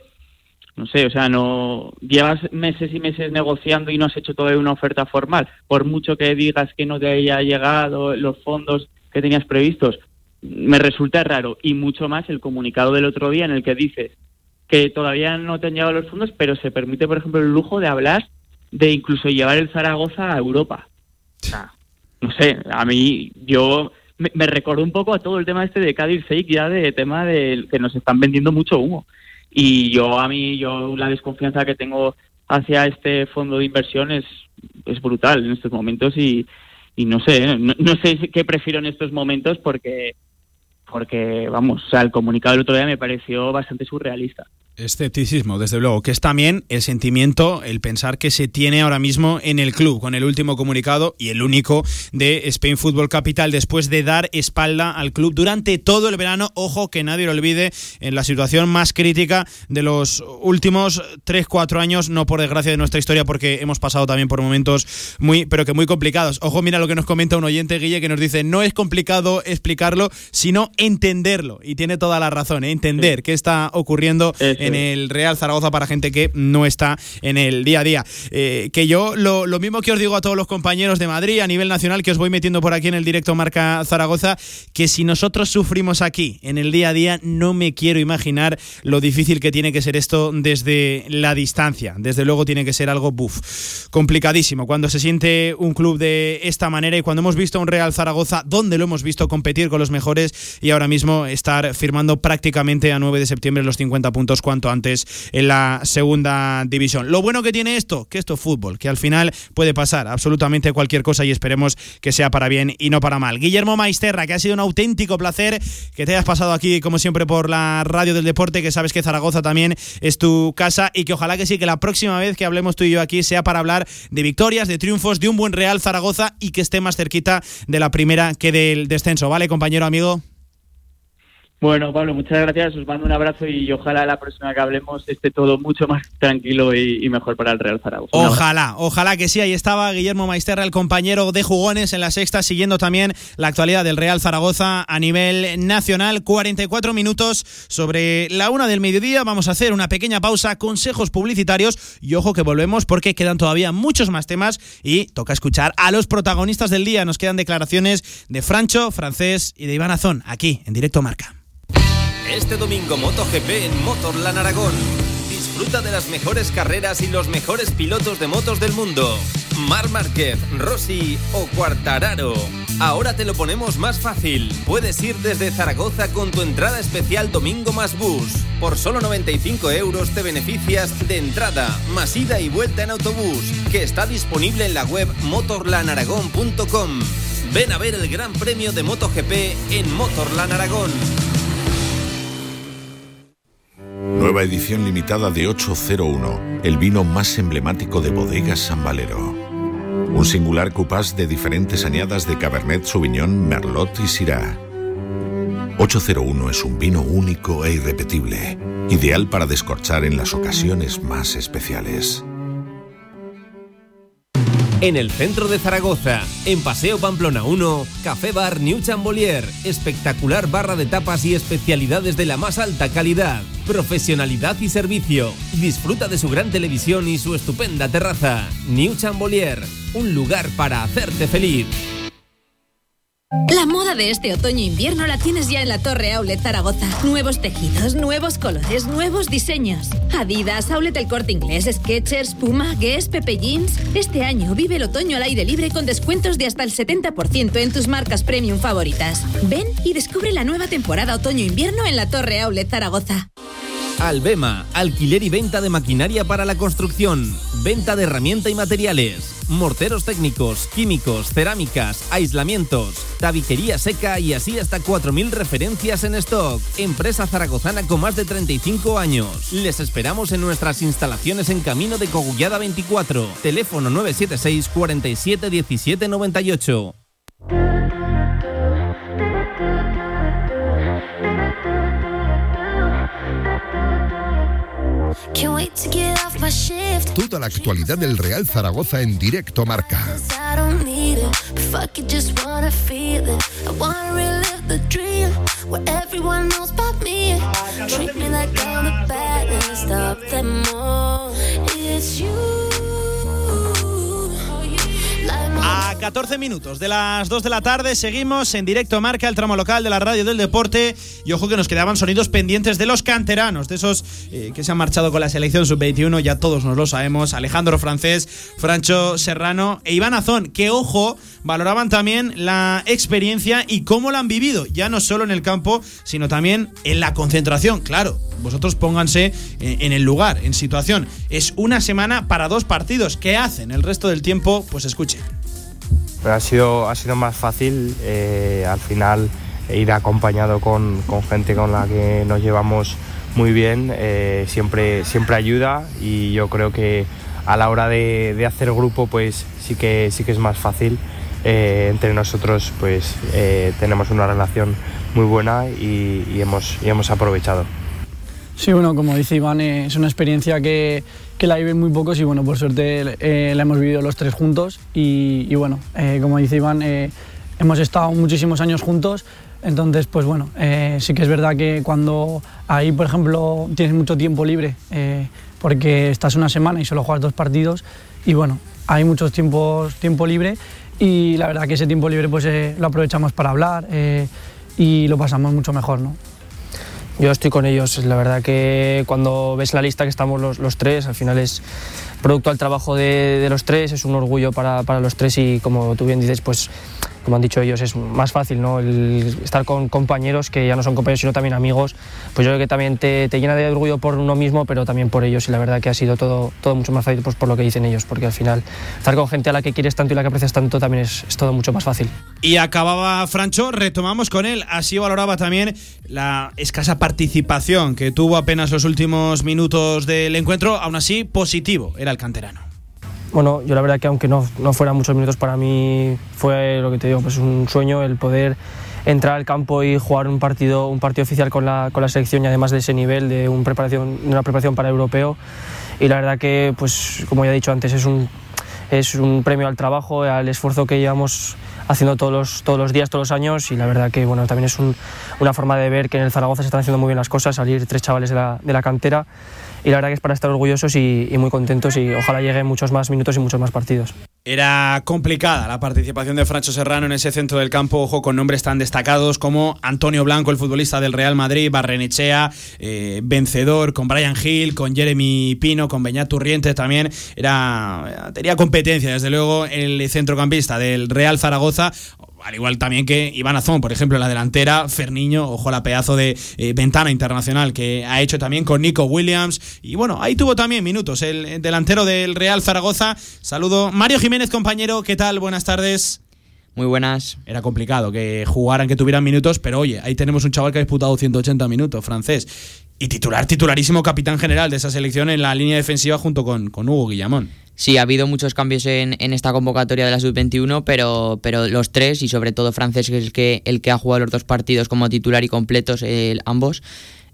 no sé, o sea, no llevas meses y meses negociando y no has hecho todavía una oferta formal. Por mucho que digas que no te haya llegado los fondos que tenías previstos, me resulta raro. Y mucho más el comunicado del otro día en el que dices que todavía no te han llegado los fondos, pero se permite, por ejemplo, el lujo de hablar de incluso llevar el Zaragoza a Europa. O sea, no sé, a mí yo me, me recordó un poco a todo el tema este de Cádiz Fake ya de tema de que nos están vendiendo mucho humo. Y yo a mí yo la desconfianza que tengo hacia este fondo de inversión es, es brutal en estos momentos y, y no sé, no, no sé qué prefiero en estos momentos porque porque vamos, o sea, el comunicado del otro día me pareció bastante surrealista. Escepticismo, desde luego, que es también el sentimiento, el pensar que se tiene ahora mismo en el club, con el último comunicado y el único de Spain Football Capital, después de dar espalda al club durante todo el verano. Ojo que nadie lo olvide, en la situación más crítica de los últimos 3-4 años, no por desgracia de nuestra historia, porque hemos pasado también por momentos muy, pero que muy complicados. Ojo, mira lo que nos comenta un oyente, Guille, que nos dice: no es complicado explicarlo, sino entenderlo. Y tiene toda la razón, ¿eh? entender qué está ocurriendo en el Real Zaragoza para gente que no está en el día a día. Eh, que yo lo, lo mismo que os digo a todos los compañeros de Madrid a nivel nacional que os voy metiendo por aquí en el directo Marca Zaragoza, que si nosotros sufrimos aquí en el día a día, no me quiero imaginar lo difícil que tiene que ser esto desde la distancia. Desde luego tiene que ser algo buff, complicadísimo. Cuando se siente un club de esta manera y cuando hemos visto a un Real Zaragoza donde lo hemos visto competir con los mejores y ahora mismo estar firmando prácticamente a 9 de septiembre los 50 puntos antes en la segunda división. Lo bueno que tiene esto, que esto es fútbol, que al final puede pasar absolutamente cualquier cosa y esperemos que sea para bien y no para mal. Guillermo Maisterra, que ha sido un auténtico placer que te hayas pasado aquí como siempre por la radio del deporte, que sabes que Zaragoza también es tu casa y que ojalá que sí, que la próxima vez que hablemos tú y yo aquí sea para hablar de victorias, de triunfos, de un buen Real Zaragoza y que esté más cerquita de la primera que del descenso. ¿Vale, compañero amigo? Bueno, Pablo, muchas gracias. Os mando un abrazo y ojalá la próxima que hablemos esté todo mucho más tranquilo y, y mejor para el Real Zaragoza. Ojalá, ojalá que sí. Ahí estaba Guillermo Maisterra, el compañero de jugones en la sexta, siguiendo también la actualidad del Real Zaragoza a nivel nacional. 44 minutos sobre la una del mediodía. Vamos a hacer una pequeña pausa, consejos publicitarios y ojo que volvemos porque quedan todavía muchos más temas y toca escuchar a los protagonistas del día. Nos quedan declaraciones de Francho, Francés y de Iván Azón aquí en directo Marca. Este domingo MotoGP en Motorland Aragón. Disfruta de las mejores carreras y los mejores pilotos de motos del mundo. Mar Márquez, Rossi o Cuartararo. Ahora te lo ponemos más fácil. Puedes ir desde Zaragoza con tu entrada especial Domingo más Bus. Por solo 95 euros te beneficias de entrada, más ida y vuelta en autobús, que está disponible en la web motorlanaragón.com. Ven a ver el Gran Premio de MotoGP en Motorland Aragón. Nueva edición limitada de 801, el vino más emblemático de Bodegas San Valero. Un singular cupás de diferentes añadas de Cabernet Sauvignon, Merlot y Syrah. 801 es un vino único e irrepetible, ideal para descorchar en las ocasiones más especiales. En el centro de Zaragoza, en Paseo Pamplona 1, Café Bar New Chambolier. Espectacular barra de tapas y especialidades de la más alta calidad, profesionalidad y servicio. Disfruta de su gran televisión y su estupenda terraza. New Chambolier, un lugar para hacerte feliz. La moda de este otoño-invierno la tienes ya en la Torre Outlet Zaragoza. Nuevos tejidos, nuevos colores, nuevos diseños. Adidas, Outlet El Corte Inglés, Skechers, Puma, Guess, Pepe Jeans. Este año vive el otoño al aire libre con descuentos de hasta el 70% en tus marcas premium favoritas. Ven y descubre la nueva temporada otoño-invierno en la Torre Outlet Zaragoza. Albema, alquiler y venta de maquinaria para la construcción, venta de herramienta y materiales, morteros técnicos, químicos, cerámicas, aislamientos, tabiquería seca y así hasta 4.000 referencias en stock. Empresa zaragozana con más de 35 años. Les esperamos en nuestras instalaciones en Camino de Cogullada 24. Teléfono 976 47 17 98. Toda la actualidad del Real Zaragoza en directo marca. A 14 minutos de las 2 de la tarde seguimos en directo marca el tramo local de la radio del deporte y ojo que nos quedaban sonidos pendientes de los canteranos, de esos eh, que se han marchado con la selección sub-21, ya todos nos lo sabemos, Alejandro Francés, Francho Serrano e Iván Azón, que ojo, valoraban también la experiencia y cómo la han vivido, ya no solo en el campo, sino también en la concentración, claro. Vosotros pónganse eh, en el lugar, en situación. Es una semana para dos partidos. ¿Qué hacen el resto del tiempo? Pues escuchen. Pero ha sido, ha sido más fácil eh, al final ir acompañado con, con gente con la que nos llevamos muy bien, eh, siempre, siempre ayuda y yo creo que a la hora de, de hacer grupo pues sí que, sí que es más fácil. Eh, entre nosotros pues eh, tenemos una relación muy buena y, y hemos, y hemos aprovechado. Sí, bueno, como dice Iván, es una experiencia que, que la viven muy pocos y bueno, por suerte eh, la hemos vivido los tres juntos y, bueno, eh, como dice Iván, eh, hemos estado muchísimos años juntos, entonces pues bueno, eh, sí que es verdad que cuando ahí, por ejemplo, tienes mucho tiempo libre, porque estás una semana y solo juegas dos partidos y bueno, hay muchos tiempos tiempo libre y la verdad que ese tiempo libre pues lo aprovechamos para hablar y lo pasamos mucho mejor, ¿no? Yo estoy con ellos, la verdad que cuando ves la lista que estamos los, los tres, al final es producto del trabajo de, de los tres, es un orgullo para, para, los tres y como tú bien dices, pues como han dicho ellos, es más fácil ¿no? El estar con compañeros que ya no son compañeros sino también amigos, pues yo creo que también te, te llena de orgullo por uno mismo, pero también por ellos y la verdad que ha sido todo, todo mucho más fácil pues, por lo que dicen ellos, porque al final estar con gente a la que quieres tanto y la que aprecias tanto también es, es todo mucho más fácil. Y acababa Francho, retomamos con él. Así valoraba también la escasa participación que tuvo apenas los últimos minutos del encuentro. Aún así, positivo era el canterano. Bueno, yo la verdad que aunque no, no fueran muchos minutos para mí fue lo que te digo, pues un sueño el poder entrar al campo y jugar un partido, un partido oficial con la, con la selección y además de ese nivel de, un preparación, una preparación para europeo. Y la verdad que, pues como ya he dicho antes, es un, es un premio al trabajo, al esfuerzo que llevamos haciendo todos los, todos los días, todos los años y la verdad que bueno, también es un, una forma de ver que en el Zaragoza se están haciendo muy bien las cosas, salir tres chavales de la, de la cantera y la verdad que es para estar orgullosos y, muy contentos y ojalá lleguen muchos más minutos y muchos más partidos. Era complicada la participación de Francho Serrano en ese centro del campo, ojo, con nombres tan destacados como Antonio Blanco, el futbolista del Real Madrid, Barrenechea, eh, vencedor, con Brian Hill, con Jeremy Pino, con Beñat Turrientes también. Era, tenía competencia, desde luego, el centrocampista del Real Zaragoza. Al igual también que Iván Azón, por ejemplo, en la delantera, Ferniño, ojo la pedazo de eh, ventana internacional que ha hecho también con Nico Williams. Y bueno, ahí tuvo también minutos el delantero del Real Zaragoza. Saludo, Mario Jiménez, compañero, ¿qué tal? Buenas tardes. Muy buenas. Era complicado que jugaran, que tuvieran minutos, pero oye, ahí tenemos un chaval que ha disputado 180 minutos, francés. Y titular, titularísimo capitán general de esa selección en la línea defensiva junto con, con Hugo Guillamón. Sí, ha habido muchos cambios en, en esta convocatoria de la sub-21, pero, pero los tres, y sobre todo Francés, que es el que, el que ha jugado los dos partidos como titular y completos, ambos,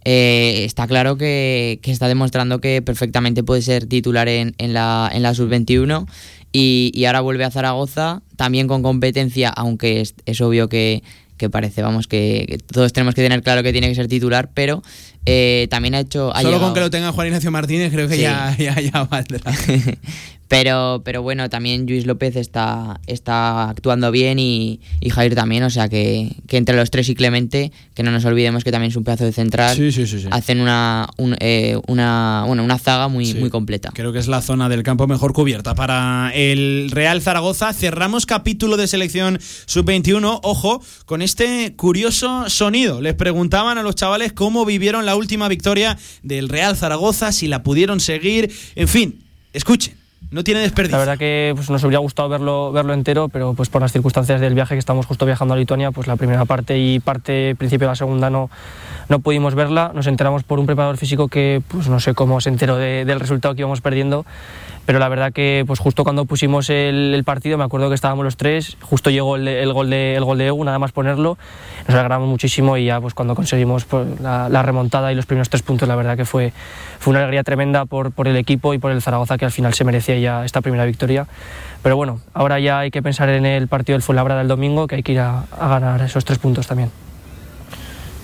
eh, está claro que, que, está demostrando que perfectamente puede ser titular en, en la, en la sub-21 y, y, ahora vuelve a Zaragoza, también con competencia, aunque es obvio que, que parece, vamos, que, que, todos tenemos que tener claro que tiene que ser titular, pero eh, también ha hecho... Ha Solo llegado... con que lo tenga Juan Ignacio Martínez creo que Sí. ya, ya, ya valdrá. Pero, pero bueno, también Luis López está, está actuando bien y, y Jair también, o sea que, que entre los tres y Clemente, que no nos olvidemos que también es un pedazo de central, Sí, sí, sí, sí. hacen una, un- eh, una, bueno, una zaga muy, muy completa. Creo que es la zona del campo mejor cubierta para el Real Zaragoza. Cerramos capítulo de selección sub-21. Ojo, con este curioso sonido. Les preguntaban a los chavales cómo vivieron la última victoria del Real Zaragoza, si la pudieron seguir. En fin, escuchen. No tiene desperdicio. La verdad que pues, nos habría gustado verlo, verlo entero, pero pues por las circunstancias del viaje que estamos justo viajando a Lituania, pues la primera parte y parte principio de la segunda no, no pudimos verla. Nos enteramos por un preparador físico que pues no sé cómo se enteró de- del resultado que íbamos perdiendo, pero la verdad que pues justo cuando pusimos el, el partido, me acuerdo que estábamos los tres, justo llegó el, el gol de el gol de Egu, nada más ponerlo, nos alegramos muchísimo y ya pues cuando conseguimos pues, la, la remontada y los primeros tres puntos, la verdad que fue, fue una alegría tremenda por, por el equipo y por el Zaragoza que al final se merecía ya esta primera victoria. Pero bueno, ahora ya hay que pensar en el partido del Fuenlabrada del domingo, que hay que ir a, a ganar esos tres puntos también.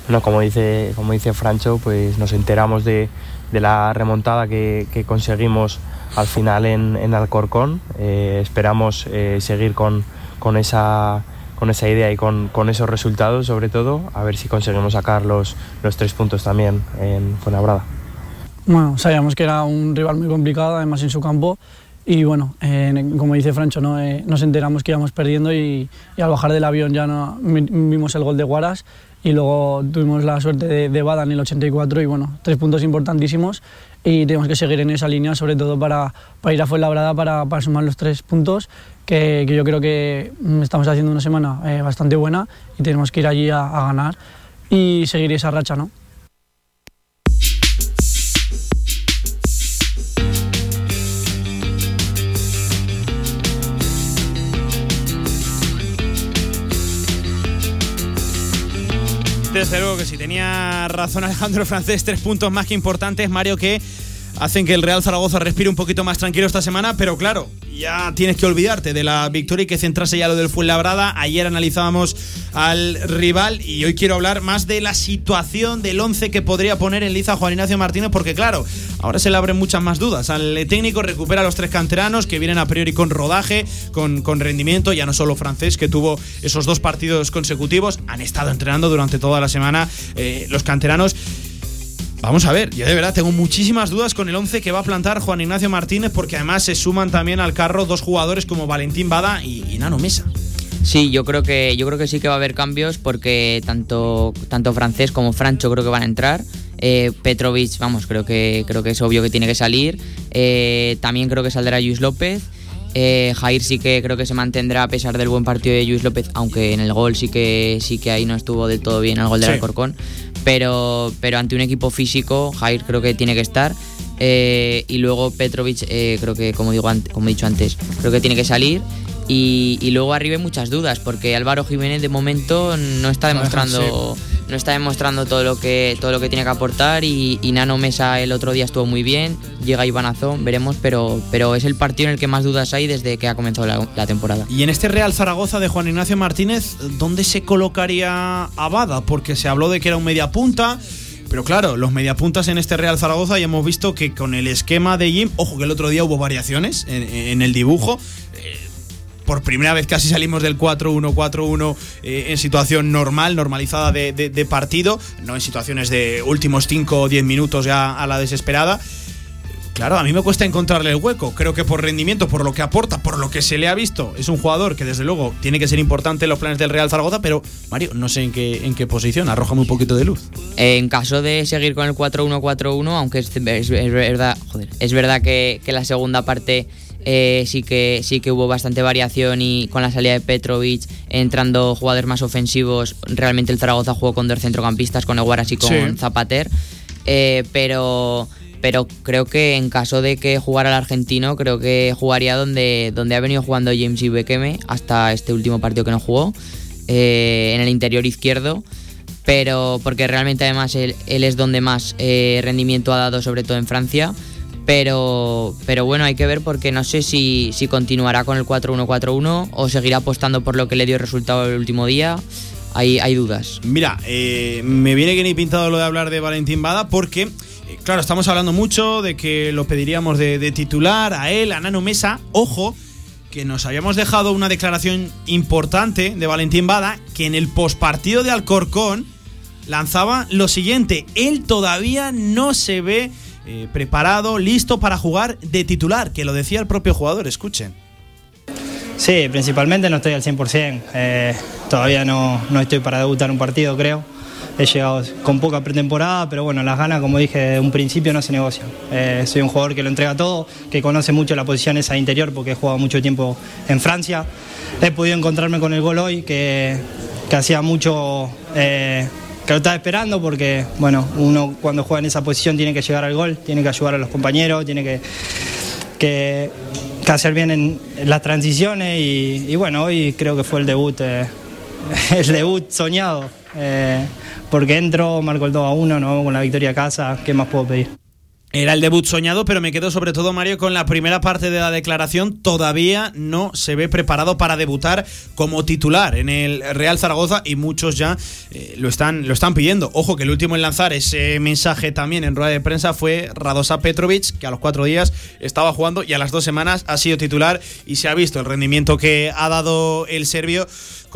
Bueno, como dice, como dice Francho, pues nos enteramos de, de la remontada que, que conseguimos al final en, en Alcorcón. Eh, esperamos eh, seguir con, con, esa, con esa idea y con, con esos resultados, sobre todo, a ver si conseguimos sacar los, los tres puntos también en Fuenlabrada. Bueno, sabíamos que era un rival muy complicado, además en su campo. Y bueno, eh, como dice Francho, ¿no? Nos enteramos que íbamos perdiendo y, y al bajar del avión ya no, vimos el gol de Guaras y luego tuvimos la suerte de, de Bada en el 84 y bueno, tres puntos importantísimos y tenemos que seguir en esa línea, sobre todo para, para ir a Fuenlabrada para, para sumar los tres puntos, que, que yo creo que estamos haciendo una semana eh, bastante buena y tenemos que ir allí a, a ganar y seguir esa racha, ¿no? Desde luego que sí, tenía razón Alejandro Francés, tres puntos más que importantes, Mario, que hacen que el Real Zaragoza respire un poquito más tranquilo esta semana, pero claro, ya tienes que olvidarte de la victoria y que centrarse ya lo del Fuenlabrada. Ayer analizábamos al rival y hoy quiero hablar más de la situación del 11 que podría poner en liza Juan Ignacio Martínez, porque claro, ahora se le abren muchas más dudas. Al técnico recupera a los tres canteranos que vienen a priori con rodaje, con, con rendimiento, ya no solo francés, que tuvo esos dos partidos consecutivos, han estado entrenando durante toda la semana eh, los canteranos. Vamos a ver, yo de verdad tengo muchísimas dudas con el 11 que va a plantar Juan Ignacio Martínez porque además se suman también al carro dos jugadores como Valentín Bada y, y Nano Mesa. Sí, yo creo que yo creo que sí que va a haber cambios porque tanto tanto francés como Francho creo que van a entrar. Eh, Petrovic, vamos, creo que creo que es obvio que tiene que salir. Eh, también creo que saldrá Luis López. Eh, Jair sí que creo que se mantendrá a pesar del buen partido de Luis López, aunque en el gol sí que sí que ahí no estuvo del todo bien el gol del Sí. Alcorcón. Pero, pero ante un equipo físico, Jair creo que tiene que estar. Eh, y luego Petrovic, eh, creo que, como, digo, como he dicho antes, creo que tiene que salir. Y, y luego arriba hay muchas dudas, porque Álvaro Jiménez de momento no está demostrando, no está demostrando todo lo que, todo lo que tiene que aportar. Y, Nano Mesa el otro día estuvo muy bien. Llega Iván veremos, pero, pero es el partido en el que más dudas hay desde que ha comenzado la, temporada. Y en este Real Zaragoza de Juan Ignacio Martínez, ¿dónde se colocaría Abada? Porque se habló de que era un media punta. Pero claro, los mediapuntas en este Real Zaragoza ya hemos visto que con el esquema de Jim, ojo que el otro día hubo variaciones en, en el dibujo. Por primera vez casi salimos del 4-1-4-1 eh, en situación normal, normalizada de, partido, no en situaciones de últimos 5 o 10 minutos ya a la desesperada. Claro, a mí me cuesta encontrarle el hueco. Creo que por rendimiento, por lo que aporta, por lo que se le ha visto, es un jugador que desde luego tiene que ser importante en los planes del Real Zaragoza, pero Mario, no sé en qué, en qué posición, arrójame un poquito de luz. En caso de seguir con el 4-1-4-1, aunque es, es- verdad, joder, es verdad que la segunda parte eh, sí que sí que hubo bastante variación y con la salida de Petrovic entrando jugadores más ofensivos, realmente el Zaragoza jugó con dos centrocampistas, con Eguaras y con Sí. Zapater, eh, pero pero creo que en caso de que jugara el argentino, creo que jugaría donde, donde ha venido jugando James y Bekeme hasta este último partido que no jugó, eh, en el interior izquierdo pero porque realmente además él, él es donde más eh, rendimiento ha dado, sobre todo en Francia. Pero, pero bueno, hay que ver porque no sé si, si continuará con el 4-1-4-1 o seguirá apostando por lo que le dio resultado el último día. Hay, hay dudas. Mira, eh, me viene que ni pintado lo de hablar de Valentín Bada porque, eh, claro, estamos hablando mucho de que lo pediríamos de, de titular a él, a Nano Mesa. Ojo, que nos habíamos dejado una declaración importante de Valentín Bada que en el pospartido de Alcorcón lanzaba lo siguiente: él todavía no se ve eh, preparado, listo para jugar de titular, que lo decía el propio jugador. Escuchen. Sí, principalmente no estoy al 100%. eh, todavía no, no estoy para debutar un partido, creo. He llegado con poca pretemporada, pero bueno, las ganas, como dije, de un principio no se negocian. Eh, soy un jugador que lo entrega todo, que conoce mucho la posición esa de interior porque he jugado mucho tiempo en Francia. He podido encontrarme con el gol hoy, que, que hacía mucho eh, que lo estaba esperando porque, bueno, uno cuando juega en esa posición tiene que llegar al gol, tiene que ayudar a los compañeros, tiene que, hacer bien en, las transiciones y, y bueno, hoy creo que fue el debut, eh, el debut soñado, eh, porque entro, marco el 2 a 1, nos vamos con la victoria a casa, ¿qué más puedo pedir? Era el debut soñado, pero me quedo sobre todo, Mario, con la primera parte de la declaración. Todavía no se ve preparado para debutar como titular en el Real Zaragoza y muchos ya eh, lo, están, lo están pidiendo. Ojo que el último en lanzar ese mensaje también en rueda de prensa fue Radosa Petrovic, que a los cuatro días estaba jugando y a las dos semanas ha sido titular y se ha visto el rendimiento que ha dado el serbio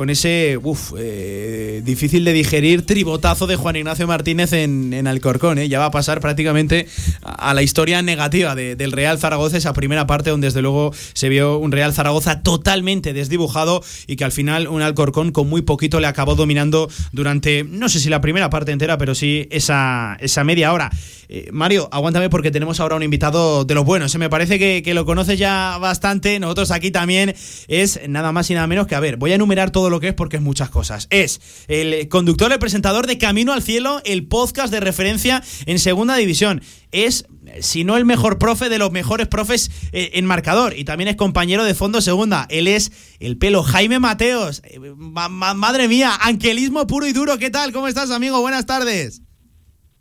con ese uf, eh, difícil de digerir tribotazo de Juan Ignacio Martínez en, en Alcorcón. ¿eh? Ya va a pasar prácticamente a, la historia negativa de- del Real Zaragoza, esa primera parte donde desde luego se vio un Real Zaragoza totalmente desdibujado y que al final un Alcorcón con muy poquito le acabó dominando durante, no sé si la primera parte entera, pero sí esa, esa media hora. Eh, Mario, aguántame porque tenemos ahora un invitado de los buenos. ¿eh? Me parece que, que lo conoces ya bastante. Nosotros aquí también es nada más y nada menos que, a ver, voy a enumerar todo lo que es porque es muchas cosas. Es el conductor, el presentador de Camino al Cielo, el podcast de referencia en Segunda División. Es, si no el mejor profe, de los mejores profes eh, en marcador. Y también es compañero de Fondo Segunda. Él es el pelo Jaime Mateos. Eh, ma- ma- madre mía, angelismo puro y duro. ¿Qué tal? ¿Cómo estás, amigo? Buenas tardes.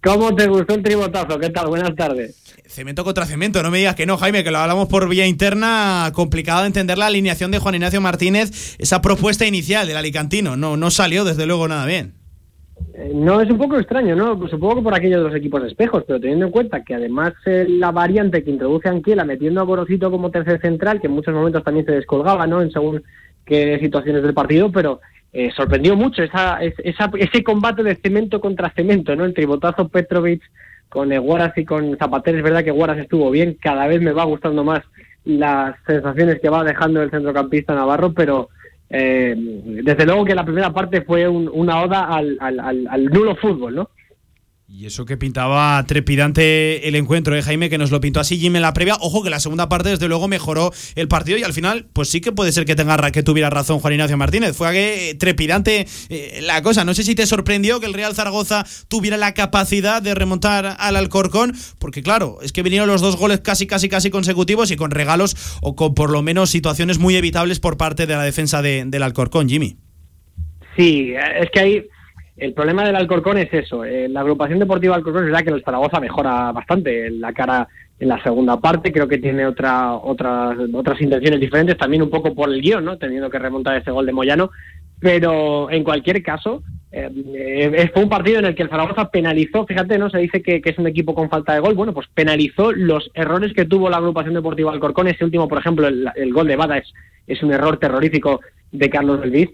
¿Cómo te gustó el tribotazo? ¿Qué tal? Buenas tardes. Cemento contra cemento, no me digas que no, Jaime, que lo hablamos por vía interna. Complicado de entender la alineación de Juan Ignacio Martínez. Esa propuesta inicial del Alicantino. No, no salió desde luego nada bien. Eh, No, es un poco extraño, ¿no? Pues supongo que por aquello de los equipos espejos, pero teniendo en cuenta que además eh, la variante que introduce Anquiela metiendo a Gorosito como tercer central, que en muchos momentos también se descolgaba, ¿no? En según qué situaciones del partido, pero eh, sorprendió mucho esa, es- esa- ese combate de cemento contra cemento, ¿no? El tribotazo Petrovic con Guaras y con Zapater. Es verdad que Guaras estuvo bien, cada vez me va gustando más las sensaciones que va dejando el centrocampista Navarro, pero eh, desde luego que la primera parte fue un- una oda al, al, al, al nulo fútbol, ¿no? Y eso que pintaba trepidante el encuentro, ¿eh, Jaime? Que nos lo pintó así Jim en la previa. Ojo que la segunda parte, desde luego, mejoró el partido y al final, pues sí que puede ser que tenga que tuviera razón Juan Ignacio Martínez. Fue que trepidante eh, la cosa. No sé si te sorprendió que el Real Zaragoza tuviera la capacidad de remontar al Alcorcón, porque claro, es que vinieron los dos goles casi, casi, casi consecutivos y con regalos o con por lo menos situaciones muy evitables por parte de la defensa de- del Alcorcón, Jimmy. Sí, es que ahí el problema del Alcorcón es eso. eh, la agrupación deportiva Alcorcón es verdad que el Zaragoza mejora bastante en la cara en la segunda parte. Creo que tiene otra, otras, otras intenciones diferentes, también un poco por el guion, ¿no? Teniendo que remontar ese gol de Moyano. Pero en cualquier caso, eh, eh, fue un partido en el que el Zaragoza penalizó, fíjate, ¿no? Se dice que, es un equipo con falta de gol. Bueno, pues penalizó los errores que tuvo la agrupación deportiva Alcorcón. Ese último, por ejemplo, el, gol de Bada es, un error terrorífico de Carlos Belvis.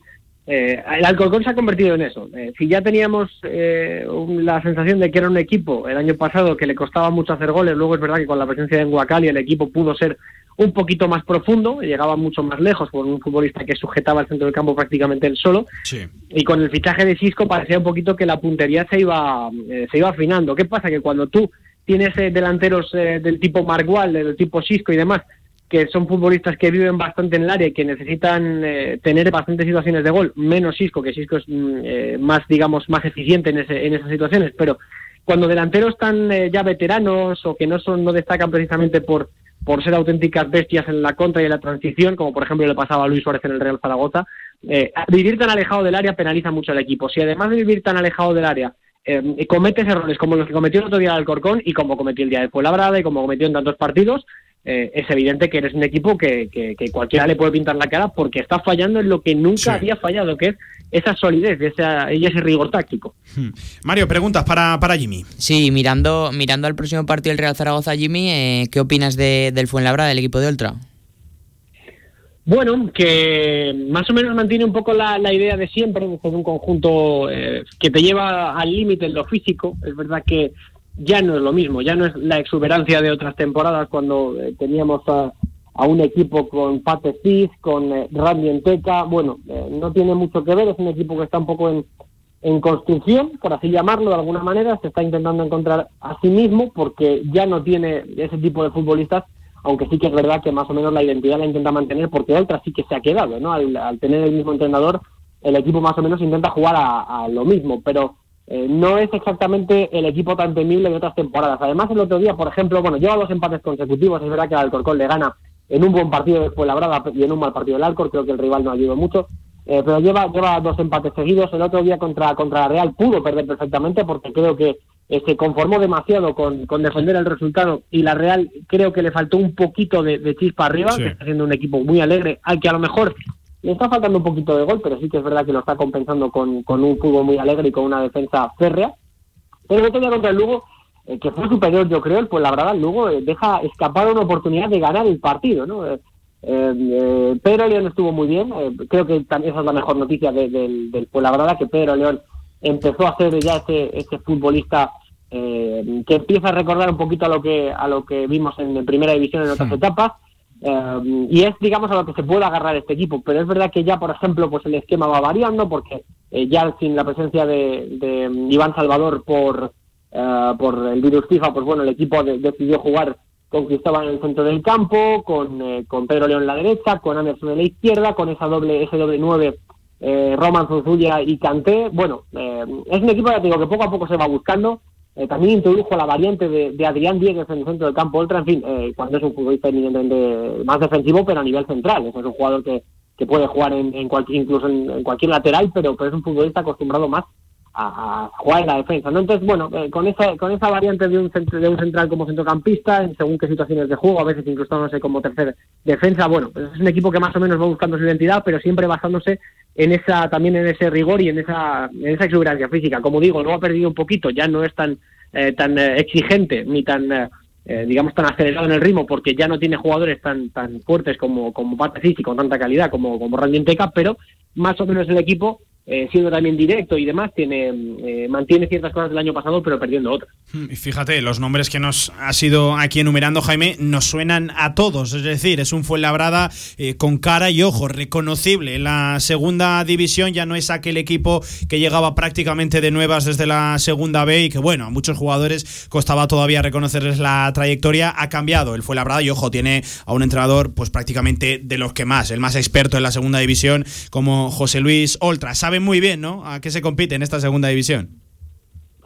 Eh, el Alcorcón se ha convertido en eso. Eh, si ya teníamos eh, un- la sensación de que era un equipo el año pasado que le costaba mucho hacer goles, luego es verdad que con la presencia de Nguacali el equipo pudo ser un poquito más profundo, llegaba mucho más lejos por un futbolista que sujetaba el centro del campo prácticamente él solo. Sí. Y con el fichaje de Cisco parecía un poquito que la puntería se iba, eh, se iba afinando. ¿Qué pasa? Que cuando tú tienes eh, delanteros eh, del tipo Margual, del tipo Cisco y demás, que son futbolistas que viven bastante en el área y que necesitan eh, tener bastantes situaciones de gol, menos Cisco, que Cisco es mm, eh, más, digamos, más eficiente en, ese, en esas situaciones, pero cuando delanteros están eh, ya veteranos o que no son no destacan precisamente por por ser auténticas bestias en la contra y en la transición, como por ejemplo le pasaba a Luis Suárez en el Real Zaragoza, eh, vivir tan alejado del área penaliza mucho al equipo. Si además de vivir tan alejado del área eh, cometes errores como los que cometió el otro día el Alcorcón y como cometió el día de Fuenlabrada y como cometió en tantos partidos, eh, es evidente que eres un equipo que, que- que cualquiera le puede pintar la cara porque está fallando en lo que nunca Sí. había fallado, que es esa solidez esa, y ese rigor táctico. Mario, preguntas para, para Jimmy. Sí, mirando, mirando al próximo partido del Real Zaragoza, Jimmy, eh, ¿qué opinas de, del Fuenlabrada, del equipo de Oltra? Bueno, que más o menos mantiene un poco la, idea de siempre, de ser un conjunto eh, que te lleva al límite en lo físico. Es verdad que ya no es lo mismo, ya no es la exuberancia de otras temporadas cuando eh, teníamos a, un equipo con Pate Cis, con eh, Randy. Bueno, eh, no tiene mucho que ver, es un equipo que está un poco en construcción, por así llamarlo de alguna manera, se está intentando encontrar a sí mismo porque ya no tiene ese tipo de futbolistas, aunque sí que es verdad que más o menos la identidad la intenta mantener porque otra sí que se ha quedado, ¿no? Al, tener el mismo entrenador, el equipo más o menos intenta jugar a, lo mismo, pero eh, no es exactamente el equipo tan temible de otras temporadas. Además, el otro día, por ejemplo, bueno, lleva dos empates consecutivos, es verdad que al Alcorcón le gana en un buen partido de Fuenlabrada y en un mal partido del Alcor, creo que el rival no ayudó mucho, eh, pero lleva, lleva dos empates seguidos. El otro día contra, contra la Real pudo perder perfectamente porque creo que eh, se conformó demasiado con, con defender el resultado y la Real creo que le faltó un poquito de, de chispa arriba, Sí. que está siendo un equipo muy alegre, al que a lo mejor le está faltando un poquito de gol, pero sí que es verdad que lo está compensando con, con un fútbol muy alegre y con una defensa férrea. Pero el otro contra el Lugo, eh, que fue superior, yo creo, pues la verdad el Lugo eh, deja escapar una oportunidad de ganar el partido, ¿no? Eh, Pedro León estuvo muy bien, creo que también esa es la mejor noticia de- del, del Fuenlabrada, que Pedro León empezó a ser ya ese, ese futbolista eh, que empieza a recordar un poquito a lo que a lo que vimos en, primera división en otras etapas eh, y es digamos a lo que se puede agarrar este equipo. Pero es verdad que ya por ejemplo pues el esquema va variando porque eh, ya sin la presencia de, de Iván Salvador por eh, por el virus FIFA pues bueno el equipo de- decidió jugar con Cristóbal en el centro del campo con, con Pedro León en la derecha con Anderson en la izquierda con esa doble ese doble nueve eh, Roman Zunzuya y Canté. Bueno, eh, es un equipo ya te digo, que poco a poco se va buscando. Eh, también introdujo la variante de, de Adrián Diegues en el centro del campo ultra, en fin, eh, cuando es un futbolista evidentemente más defensivo, pero a nivel central. Es un jugador que, que puede jugar en, en cualquier, incluso en, cualquier lateral, pero es un futbolista acostumbrado más a, jugar en la defensa. ¿no? Entonces, bueno, eh, con esa con esa variante de un, centro, de un central como centrocampista, en según qué situaciones de juego, a veces incluso no como tercer defensa, bueno, pues es un equipo que más o menos va buscando su identidad, pero siempre basándose en esa también en ese rigor y en esa en esa exuberancia física. Como digo, luego ha perdido un poquito, ya no es tan eh, tan eh, exigente ni tan eh, eh, digamos tan acelerado en el ritmo porque ya no tiene jugadores tan tan fuertes como como Patricis y con tanta calidad como como Randy Enteca, pero más o menos el equipo eh, siendo también directo y demás tiene eh, mantiene ciertas cosas del año pasado pero perdiendo otras. Y fíjate, los nombres que nos ha sido aquí enumerando Jaime nos suenan a todos, es decir, es un Fuenlabrada eh, con cara y ojo, reconocible. En la segunda división ya no es aquel equipo que llegaba prácticamente de nuevas desde la segunda B y que bueno, a muchos jugadores costaba todavía reconocerles la trayectoria, ha cambiado el Fuenlabrada y ojo, tiene a un entrenador pues prácticamente de los que más, el más experto en la segunda división como José Luis Oltra. Sabe muy bien, ¿no? A qué se compite en esta segunda división.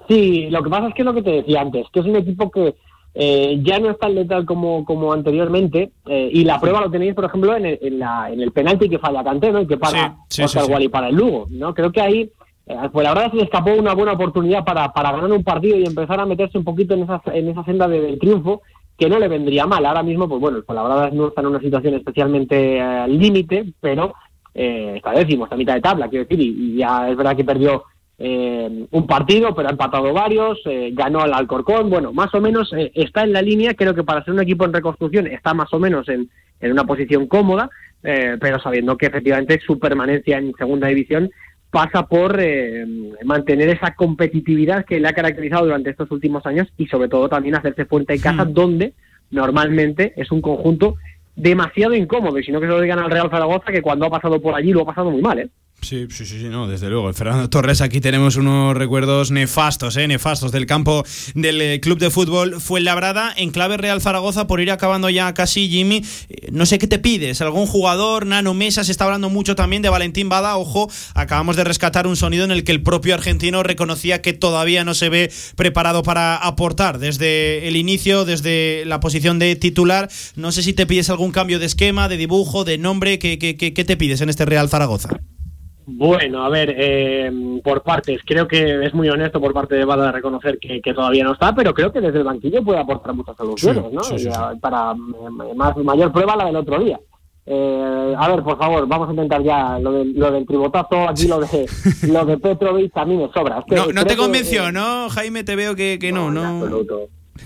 Sí, lo que pasa es que es lo que te decía antes, que es un equipo que eh, ya no es tan letal como, como anteriormente, eh, y la prueba lo tenéis, por ejemplo, en el, en la, en el penalti que falla Canté, ¿no? Y que para sí, Oscar sí. Wally para el Lugo, ¿no? Creo que ahí, eh, pues la verdad se le escapó una buena oportunidad para, para ganar un partido y empezar a meterse un poquito en esa, en esa senda de- del triunfo, que no le vendría mal. Ahora mismo, pues bueno, el la verdad no está en una situación especialmente eh, límite, pero eh, está décimo, está a mitad de tabla, quiero decir, y, y ya es verdad que perdió eh, un partido, pero ha empatado varios, eh, ganó al Alcorcón, bueno, más o menos eh, está en la línea, creo que para ser un equipo en reconstrucción está más o menos en, en una posición cómoda, pero sabiendo que efectivamente su permanencia en segunda división pasa por eh, mantener esa competitividad que le ha caracterizado durante estos últimos años y sobre todo también hacerse fuerte en casa, donde normalmente es un conjunto demasiado incómodo, y si no que se lo digan al Real Zaragoza, que cuando ha pasado por allí lo ha pasado muy mal, ¿eh? Sí, sí, sí, no, desde luego. El Fernando Torres, aquí tenemos unos recuerdos nefastos, ¿eh? nefastos del campo del eh, Club de Fútbol Fuenlabrada en clave Real Zaragoza por ir acabando ya casi, Jimmy. Eh, no sé qué te pides, algún jugador, Nano Mesa, se está hablando mucho también de Valentín Bada. Ojo, acabamos de rescatar un sonido en el que el propio argentino reconocía que todavía no se ve preparado para aportar desde el inicio, desde la posición de titular. No sé si te pides algún cambio de esquema, de dibujo, de nombre, ¿qué, qué, qué, qué te pides en este Real Zaragoza? Bueno, a ver, eh, por partes, creo que es muy honesto por parte de Bada reconocer que, que todavía no está, pero creo que desde el banquillo puede aportar muchas soluciones, Sí, ¿no? sí, sí, Y, Para mm, más, mayor prueba la del otro día. Eh, a ver, por favor, vamos a intentar ya lo, del- lo del tribotazo, aquí lo de, lo de Petrovic a mí me sobra. Es que No, te convenció, eh, ¿no, Jaime? Te veo que, que no, no.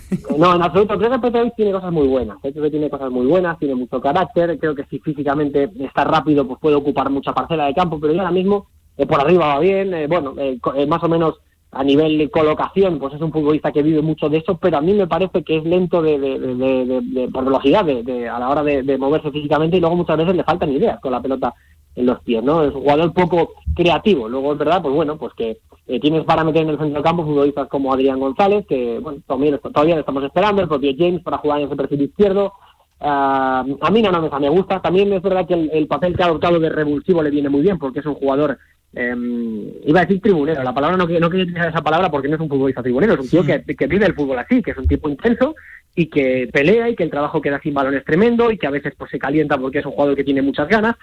No, en absoluto. Creo que Petrovic tiene cosas muy buenas. Creo que tiene cosas muy buenas, tiene mucho carácter. Creo que si físicamente está rápido, pues puede ocupar mucha parcela de campo, pero ya ahora mismo eh, por arriba va bien. eh, bueno, eh, eh, más o menos a nivel de colocación, pues es un futbolista que vive mucho de eso, pero a mí me parece que es lento de, de- de- de- por velocidad a la hora de moverse físicamente y luego muchas veces le faltan ideas con la pelota en los pies, ¿no? Es un jugador poco creativo. Luego es verdad, pues bueno, pues que eh, tienes para meter en el centro del campo futbolistas como Adrián González, que bueno, también, todavía le estamos esperando, el propio James para jugar en ese perfil izquierdo. Ah, a mí no Mesa me gusta. También es verdad que el, el papel que ha adoptado de revulsivo le viene muy bien, porque es un jugador, eh, iba a decir tribunero, la palabra no, que- no quería utilizar esa palabra porque no es un futbolista tribunero, es un tío que, que vive el fútbol así, que es un tipo intenso y que pelea y que el trabajo que da sin balón es tremendo y que a veces pues se calienta porque es un jugador que tiene muchas ganas.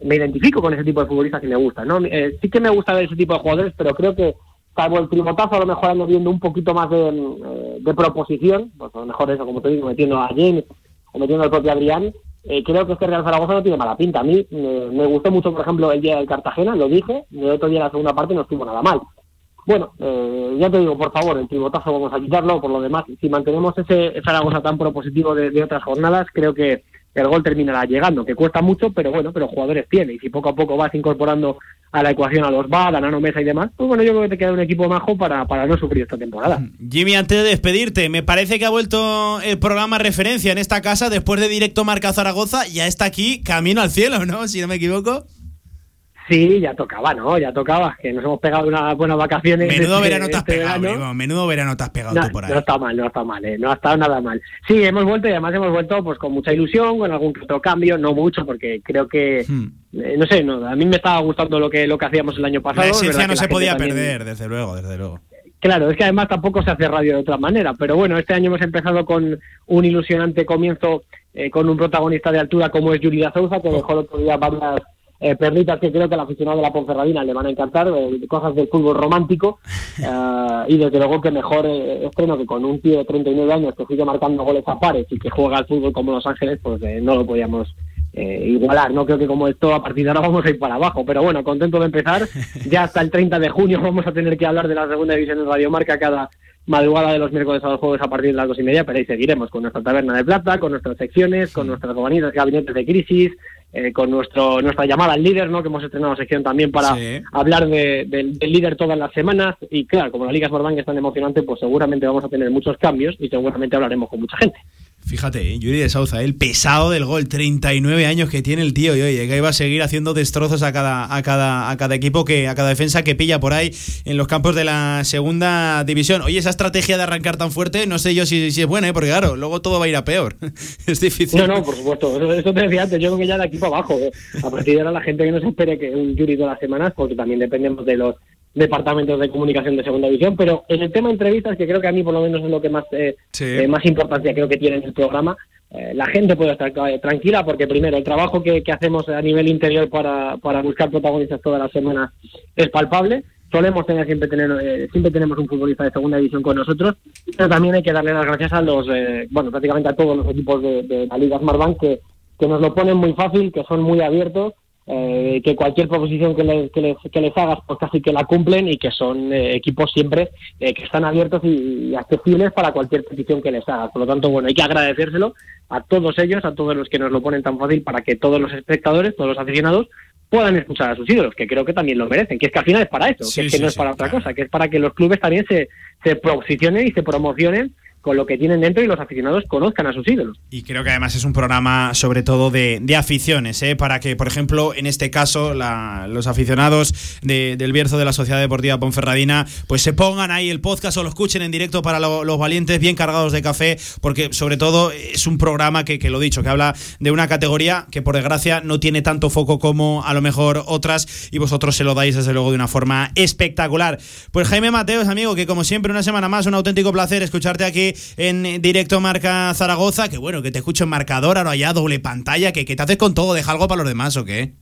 Me identifico con ese tipo de futbolistas y me gusta, ¿no? Eh, sí que me gusta ver ese tipo de jugadores, pero creo que salvo el tribotazo, a lo mejor ando viendo un poquito más de, eh, de proposición, pues a lo mejor eso, como te digo, metiendo a James o metiendo al propio Adrián, eh, creo que este Real Zaragoza no tiene mala pinta. A mí eh, me gustó mucho, por ejemplo, el día del Cartagena, lo dije, y el otro día en la segunda parte no estuvo nada mal. Bueno, eh, ya te digo, por favor, el tribotazo vamos a quitarlo, por lo demás, si mantenemos ese Zaragoza tan propositivo de, otras jornadas, creo que el gol terminará llegando, que cuesta mucho, pero bueno, pero jugadores tiene, y si poco a poco vas incorporando a la ecuación a los VAD, a Nano Mesa y demás, pues bueno, yo creo que te queda un equipo majo para, para no sufrir esta temporada. Jimmy, antes de despedirte, me parece que ha vuelto el programa referencia en esta casa después de directo Marca Zaragoza. Ya está aquí, camino al cielo, ¿no? Si no me equivoco. Sí, ya tocaba, ¿no? Ya tocaba, que nos hemos pegado unas buenas vacaciones. Menudo este- verano te has este pegado, primo, Menudo verano te has pegado No, tú por ahí. no está mal, no está mal, ¿eh? no ha estado nada mal. Sí, hemos vuelto y además hemos vuelto pues con mucha ilusión, con algún otro cambio, no mucho, porque creo que, Hmm. eh, no sé, no, a mí me estaba gustando lo que lo que hacíamos el año pasado. La esencia no la se podía también- perder, desde luego, desde luego. Claro, es que además tampoco se hace radio de otra manera, pero bueno, este año hemos empezado con un ilusionante comienzo eh, con un protagonista de altura como es Yuri da Souza, que dejó el otro día varias eh, perlitas que creo que al aficionado de la Ponferradina le van a encantar, eh, cosas del fútbol romántico, eh, y desde luego que mejor eh, estreno que con un tío de 39 años que sigue marcando goles a pares y que juega al fútbol como Los Ángeles, pues eh, no lo podíamos eh, igualar. No creo que como esto a partir de ahora vamos a ir para abajo, pero bueno, contento de empezar. Ya hasta el 30 de junio vamos a tener que hablar de la segunda división en Radio Marca cada madrugada de los miércoles a los jueves a partir de las dos y media, pero ahí seguiremos con nuestra taberna de plata, con nuestras secciones, con nuestras gabinetes, gabinetes de crisis, eh, con nuestro nuestra llamada al líder, ¿no? que hemos estrenado sección también para Sí. hablar de- del- del líder todas las semanas. Y claro, como la Liga Smartbank es tan emocionante, pues seguramente vamos a tener muchos cambios y seguramente hablaremos con mucha gente. Fíjate, ¿eh? Yuri de Souza, el pesado del gol, 39 años que tiene el tío y oye, que iba a seguir haciendo destrozos a cada, a cada, a cada equipo que, a cada defensa que pilla por ahí en los campos de la segunda división. Oye, esa estrategia de arrancar tan fuerte, no sé yo si, es buena, ¿eh? porque claro, luego todo va a ir a peor. es difícil. No, no, por supuesto. Eso, eso te decía antes. Yo creo que ya de aquí para abajo. eh. A partir de ahora la gente que no se espere que un Yuri todas las semanas, porque también dependemos de los departamentos de comunicación de segunda división. Pero en el tema entrevistas, que creo que a mí por lo menos es lo que más, eh, eh, más importancia creo que tiene en el programa, eh, la gente puede estar eh, tranquila porque primero el trabajo que, que hacemos a nivel interior para, para buscar protagonistas todas las semanas es palpable. Solemos tener siempre tener eh, siempre tenemos un futbolista de segunda división con nosotros, pero también hay que darle las gracias a los eh, bueno prácticamente a todos los equipos de, de la Liga Smartbank que, que nos lo ponen muy fácil, que son muy abiertos eh, que cualquier proposición que, le- que les, que les hagas, pues casi que la cumplen y que son eh, equipos siempre eh, que están abiertos y, y accesibles para cualquier petición que les hagas. Por lo tanto, bueno, hay que agradecérselo a todos ellos, a todos los que nos lo ponen tan fácil para que todos los espectadores, todos los aficionados, puedan escuchar a sus ídolos, que creo que también lo merecen, que es que al final es para eso, Sí, que es que sí, no es sí, para otra cosa, que es para que los clubes también se, se posicionen y se promocionen con lo que tienen dentro y los aficionados conozcan a sus ídolos. Y creo que además es un programa sobre todo de, aficiones, ¿eh? para que, por ejemplo, en este caso, la- los aficionados de- del Bierzo de la Sociedad Deportiva Ponferradina, pues se pongan ahí el podcast o lo escuchen en directo para lo- los valientes, bien cargados de café, porque sobre todo es un programa que, que lo dicho, que habla de una categoría que por desgracia no tiene tanto foco como a lo mejor otras, y vosotros se lo dais desde luego de una forma espectacular. Pues Jaime Mateos, amigo, que como siempre, una semana más, un auténtico placer escucharte aquí en directo Marca Zaragoza, que bueno, que te escucho en marcador, ahora ya doble pantalla, que, que te haces con todo, deja algo para los demás o qué.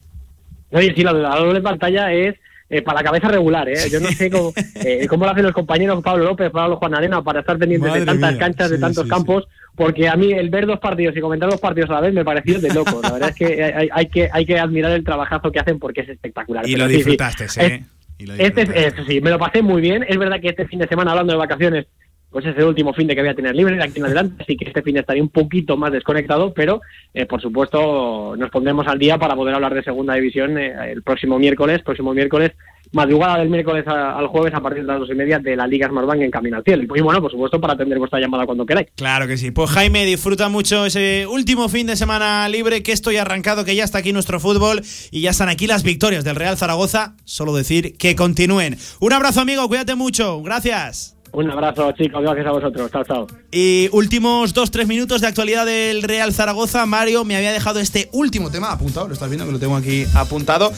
Oye, sí, la, la doble pantalla es eh, para la cabeza regular, ¿eh? Yo no sé cómo, eh, cómo lo hacen los compañeros Pablo López, Pablo Juan Arena para estar pendientes Madre de tantas mía, canchas, de tantos sí, campos, porque a mí el ver dos partidos y comentar dos partidos a la vez me pareció de loco. La verdad es que hay, hay que hay que admirar el trabajazo que hacen porque es espectacular. Y Pero lo sí, sí, disfrutaste, es- ¿eh? Y lo este, es- sí, me lo pasé muy bien. Es verdad que este fin de semana, hablando de vacaciones, pues es el último fin de que voy a tener libre de aquí en adelante, así que este fin de estaría un poquito más desconectado, pero eh, por supuesto nos pondremos al día para poder hablar de segunda división eh, el próximo miércoles, próximo miércoles, madrugada del miércoles al jueves a partir de las dos y media de la Liga Smartbank en Camino al Cielo. Y bueno, por supuesto, para atender vuestra llamada cuando queráis. Claro que sí. Pues Jaime, disfruta mucho ese último fin de semana libre que estoy arrancado, que ya está aquí nuestro fútbol y ya están aquí las victorias del Real Zaragoza. Solo decir que continúen. Un abrazo, amigo, cuídate mucho. Gracias. Un abrazo, chicos, gracias a vosotros. Chao, chao. Y últimos dos, tres minutos de actualidad del Real Zaragoza. Mario me había dejado este último tema apuntado, lo estás viendo que lo tengo aquí apuntado.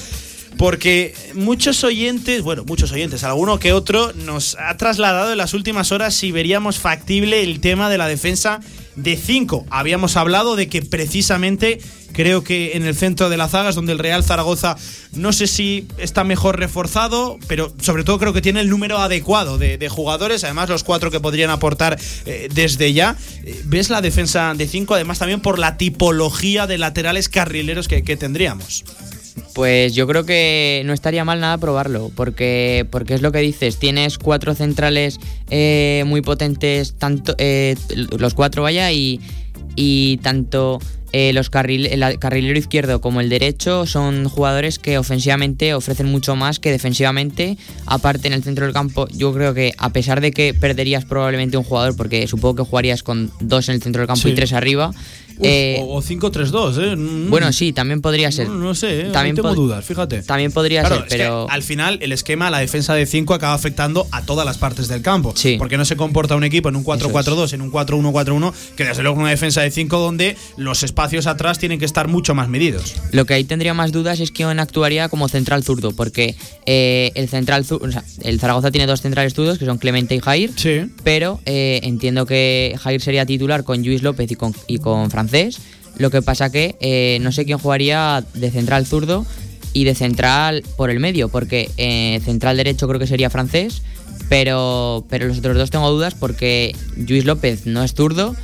Porque muchos oyentes, bueno, muchos oyentes, alguno que otro, nos ha trasladado en las últimas horas si veríamos factible el tema de la defensa de 5. Habíamos hablado de que precisamente creo que en el centro de la zaga es donde el Real Zaragoza no sé si está mejor reforzado, pero sobre todo creo que tiene el número adecuado de, jugadores, además los cuatro que podrían aportar eh, desde ya. Eh, ¿Ves la defensa de 5? Además también por la tipología de laterales carrileros que, tendríamos. Pues yo creo que no estaría mal nada probarlo, porque, porque es lo que dices, tienes cuatro centrales eh, muy potentes, tanto los cuatro vaya, y, y tanto eh, los carril, el carrilero izquierdo como el derecho son jugadores que ofensivamente ofrecen mucho más que defensivamente. Aparte en el centro del campo, yo creo que a pesar de que perderías probablemente un jugador, porque supongo que jugarías con dos en el centro del campo Sí. y tres arriba. Eh, o o 5-3-2, ¿eh? Mm. bueno, sí, también podría ser. No, no sé, ¿eh? También tengo dudas, fíjate. También podría Claro, ser, pero. al final el esquema, la defensa de 5 acaba afectando a todas las partes del campo. Porque no se comporta un equipo en un 4-4-2, en un 4-1-4-1, que desde luego una defensa de 5 donde los espacios atrás tienen que estar mucho más medidos. Lo que ahí tendría más dudas es quién actuaría como central zurdo, porque eh, el central o sea, el Zaragoza tiene dos centrales zurdos, que son Clemente y Jair. Pero eh, entiendo que Jair sería titular con Luis López y con, y con Francés. Lo que pasa que eh, no sé quién jugaría de central zurdo y de central por el medio, porque eh, central derecho creo que sería francés, pero, pero los otros dos tengo dudas porque Luis López no es zurdo,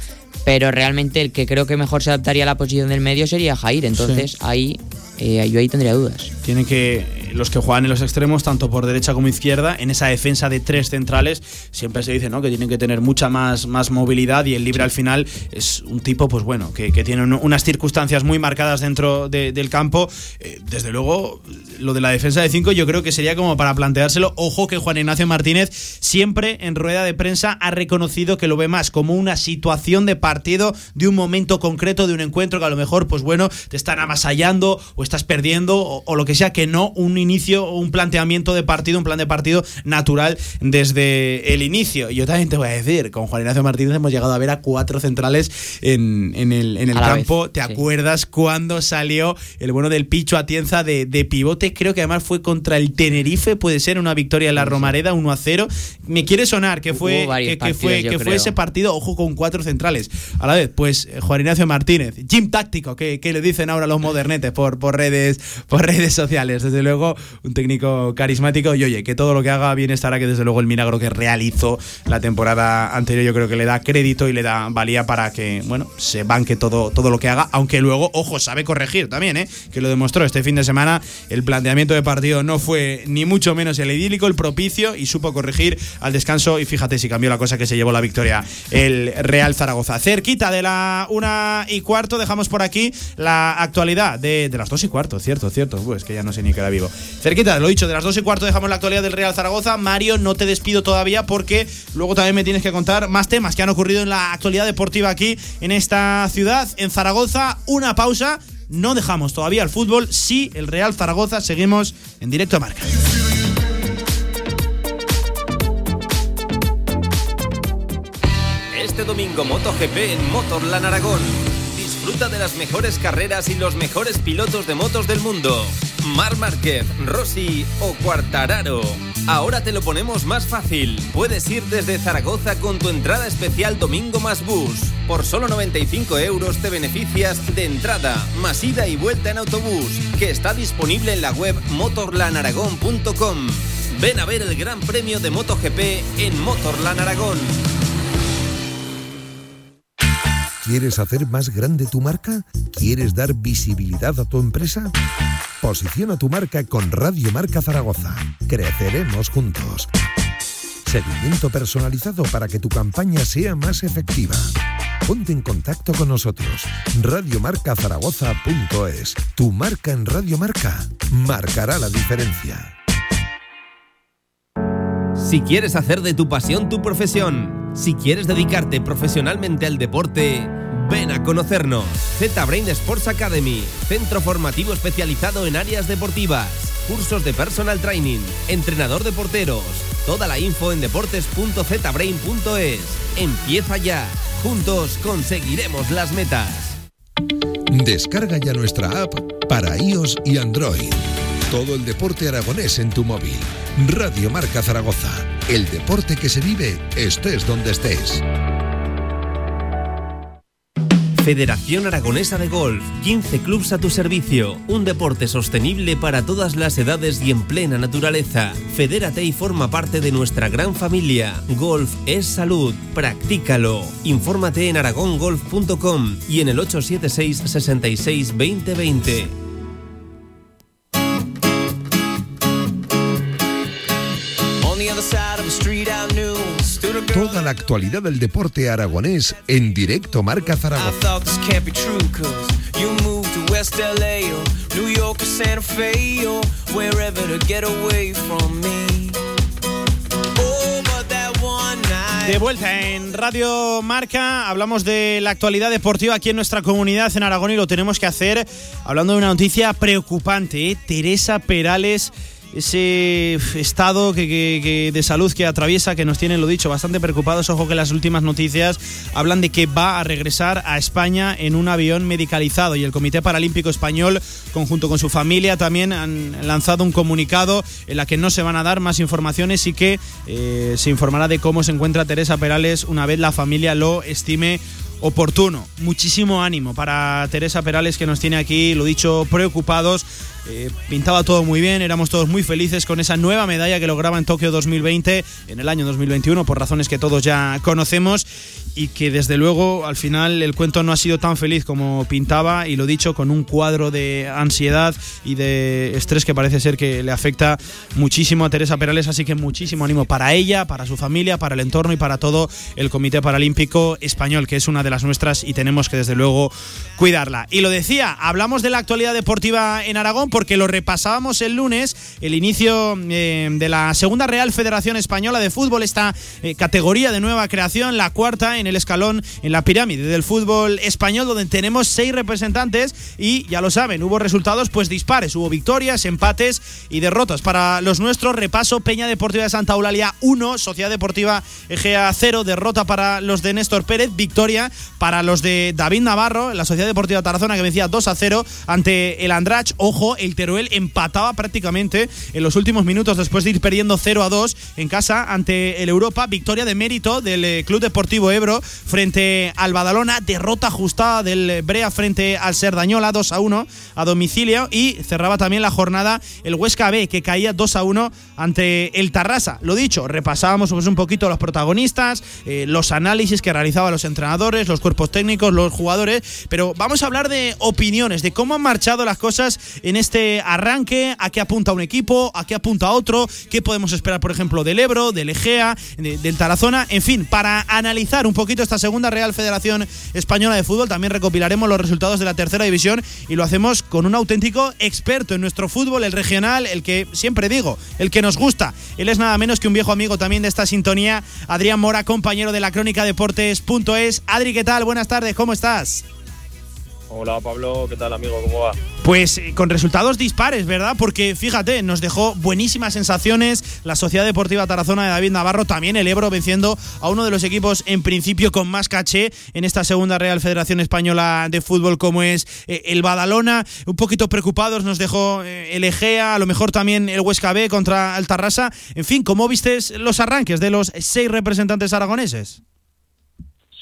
pero realmente el que creo que mejor se adaptaría a la posición del medio sería Jair, entonces Sí. ahí eh, yo ahí tendría dudas. Tienen que, los que juegan en los extremos, tanto por derecha como izquierda, en esa defensa de tres centrales, siempre se dice ¿no? que tienen que tener mucha más, más movilidad y el libre al final es un tipo, pues bueno, que, que tiene un- unas circunstancias muy marcadas dentro de- del campo. Eh, desde luego, lo de la defensa de cinco yo creo que sería como para planteárselo. Ojo que Juan Ignacio Martínez siempre en rueda de prensa ha reconocido que lo ve más como una situación de partido, de un momento concreto, de un encuentro que a lo mejor, pues bueno, te están avasallando o estás perdiendo o, o lo que sea, que no un inicio un planteamiento de partido, un plan de partido natural desde el inicio. Y yo también te voy a decir, con Juan Ignacio Martínez hemos llegado a ver a cuatro centrales en, en el, en el campo. vez, ¿Te sí. acuerdas cuando salió el bueno del Picho Atienza de, de pivote? Creo que además fue contra el Tenerife, puede ser una victoria en la Romareda 1 a 0. Me quiere sonar que fue, que, que fue, partidos, que fue ese partido, ojo, con cuatro centrales. A la vez, pues Juan Ignacio Martínez, Jim Táctico, que, que le dicen ahora los modernetes por, por, redes, por redes sociales. Desde luego, un técnico carismático y oye, que todo lo que haga bien estará, que desde luego el milagro que realizó la temporada anterior yo creo que le da crédito y le da valía para que, bueno, se banque todo, todo lo que haga, aunque luego, ojo, sabe corregir también, ¿eh? que lo demostró este fin de semana, el planteamiento de partido no fue ni mucho menos el idílico, el propicio y supo corregir al descanso y fíjate si cambió la cosa que se llevó la victoria el Real Zaragoza. Cerquita de la una y cuarto dejamos por aquí la actualidad de, de las dos y cuarto, cierto, cierto, pues que ya no sé ni qué era vivo. Cerquita, lo dicho, de las dos y cuarto dejamos la actualidad del Real Zaragoza. Mario, no te despido todavía porque luego también me tienes que contar más temas que han ocurrido en la actualidad deportiva aquí en esta ciudad, en Zaragoza. Una pausa. No dejamos todavía el fútbol. Sí, el Real Zaragoza. Seguimos en directo a marca. Este domingo MotoGP en Motorland Aragón. Disfruta de las mejores carreras y los mejores pilotos de motos del mundo. Mar Márquez, Rossi o Quartararo. Ahora te lo ponemos más fácil. Puedes ir desde Zaragoza con tu entrada especial Domingo más Bus. Por solo 95 euros te beneficias de entrada, más ida y vuelta en autobús, que está disponible en la web motorlanaragón.com. Ven a ver el Gran Premio de MotoGP en Motorland Aragón. ¿Quieres hacer más grande tu marca? ¿Quieres dar visibilidad a tu empresa? Posiciona tu marca con Radio Marca Zaragoza. Creceremos juntos. Seguimiento personalizado para que tu campaña sea más efectiva. Ponte en contacto con nosotros. Radiomarcazaragoza.es. Tu marca en Radio Marca marcará la diferencia. Si quieres hacer de tu pasión tu profesión, si quieres dedicarte profesionalmente al deporte, ven a conocernos. Z-Brain Sports Academy, centro formativo especializado en áreas deportivas, cursos de personal training, entrenador de porteros. Toda la info en deportes.zbrain.es. Empieza ya. Juntos conseguiremos las metas. Descarga ya nuestra app para iOS y Android. Todo el deporte aragonés en tu móvil. Radio Marca Zaragoza. El deporte que se vive estés donde estés. Federación Aragonesa de Golf, 15 clubs a tu servicio, un deporte sostenible para todas las edades y en plena naturaleza. Fedérate y forma parte de nuestra gran familia. Golf es salud, practícalo. Infórmate en aragongolf.com y en el 876 66 2020. Toda la actualidad del deporte aragonés en directo Marca Zaragoza. De vuelta en Radio Marca, hablamos de la actualidad deportiva aquí en nuestra comunidad en Aragón y lo tenemos que hacer hablando de una noticia preocupante. ¿eh? Teresa Perales, ese estado que, que- de salud que atraviesa, que nos tienen, lo dicho, bastante preocupados. Ojo que las últimas noticias hablan de que va a regresar a España en un avión medicalizado y el Comité Paralímpico Español, conjunto con su familia, también han lanzado un comunicado en la que no se van a dar más informaciones y que eh, se informará de cómo se encuentra Teresa Perales una vez la familia lo estime oportuno. Muchísimo ánimo para Teresa Perales que nos tiene aquí, lo dicho, preocupados. Eh, pintaba todo muy bien, éramos todos muy felices con esa nueva medalla que lograba en Tokio 2020, en el año 2021, por razones que todos ya conocemos, y que desde luego al final el cuento no ha sido tan feliz como pintaba, y lo dicho, con un cuadro de ansiedad y de estrés que parece ser que le afecta muchísimo a Teresa Perales, así que muchísimo ánimo para ella, para su familia, para el entorno y para todo el Comité Paralímpico Español, que es una de las nuestras y tenemos que desde luego cuidarla. Y lo decía, hablamos de la actualidad deportiva en Aragón porque lo repasábamos el lunes, el inicio eh, de la segunda Real Federación Española de Fútbol, esta eh, categoría de nueva creación, la cuarta en el escalón, en la pirámide del fútbol español, donde tenemos seis representantes y ya lo saben, hubo resultados pues dispares, hubo victorias, empates y derrotas. Para los nuestros, repaso Peña Deportiva de Santa Eulalia 1, Sociedad Deportiva Egea 0, derrota para los de Néstor Pérez, victoria para los de David Navarro, la Sociedad Deportiva Tarazona que vencía 2 a 0 ante el Andrach. Ojo, el Teruel empataba prácticamente en los últimos minutos después de ir perdiendo 0 a 2 en casa ante el Europa. Victoria de mérito del eh, Club Deportivo Ebro frente al Badalona. Derrota ajustada del Brea frente al Serdañola 2 a 1 a domicilio. Y cerraba también la jornada el Huesca B que caía 2 a 1 ante el Tarrasa. Lo dicho, repasábamos pues, un poquito los protagonistas, eh, los análisis que realizaban los entrenadores, los cuerpos técnicos, los jugadores. Pero vamos a hablar de opiniones, de cómo han marchado las cosas en este arranque, a qué apunta un equipo, a qué apunta otro, qué podemos esperar, por ejemplo, del Ebro, del Egea, del Tarazona, en fin, para analizar un poquito esta segunda Real Federación Española de Fútbol, también recopilaremos los resultados de la tercera división y lo hacemos con un auténtico experto en nuestro fútbol, el regional, el que siempre digo, el que nos gusta. Él es nada menos que un viejo amigo también de esta sintonía, Adrián Mora, compañero de la crónica deportes.es. Adri, ¿qué tal? Buenas tardes, ¿cómo estás? Hola Pablo, ¿qué tal amigo? ¿Cómo va? Pues eh, con resultados dispares, ¿verdad? Porque fíjate, nos dejó buenísimas sensaciones la Sociedad Deportiva Tarazona de David Navarro, también el Ebro venciendo a uno de los equipos en principio con más caché en esta segunda Real Federación Española de Fútbol como es eh, el Badalona. Un poquito preocupados nos dejó eh, el Egea, a lo mejor también el Huesca B contra el Tarrasa. En fin, ¿cómo vistes los arranques de los seis representantes aragoneses?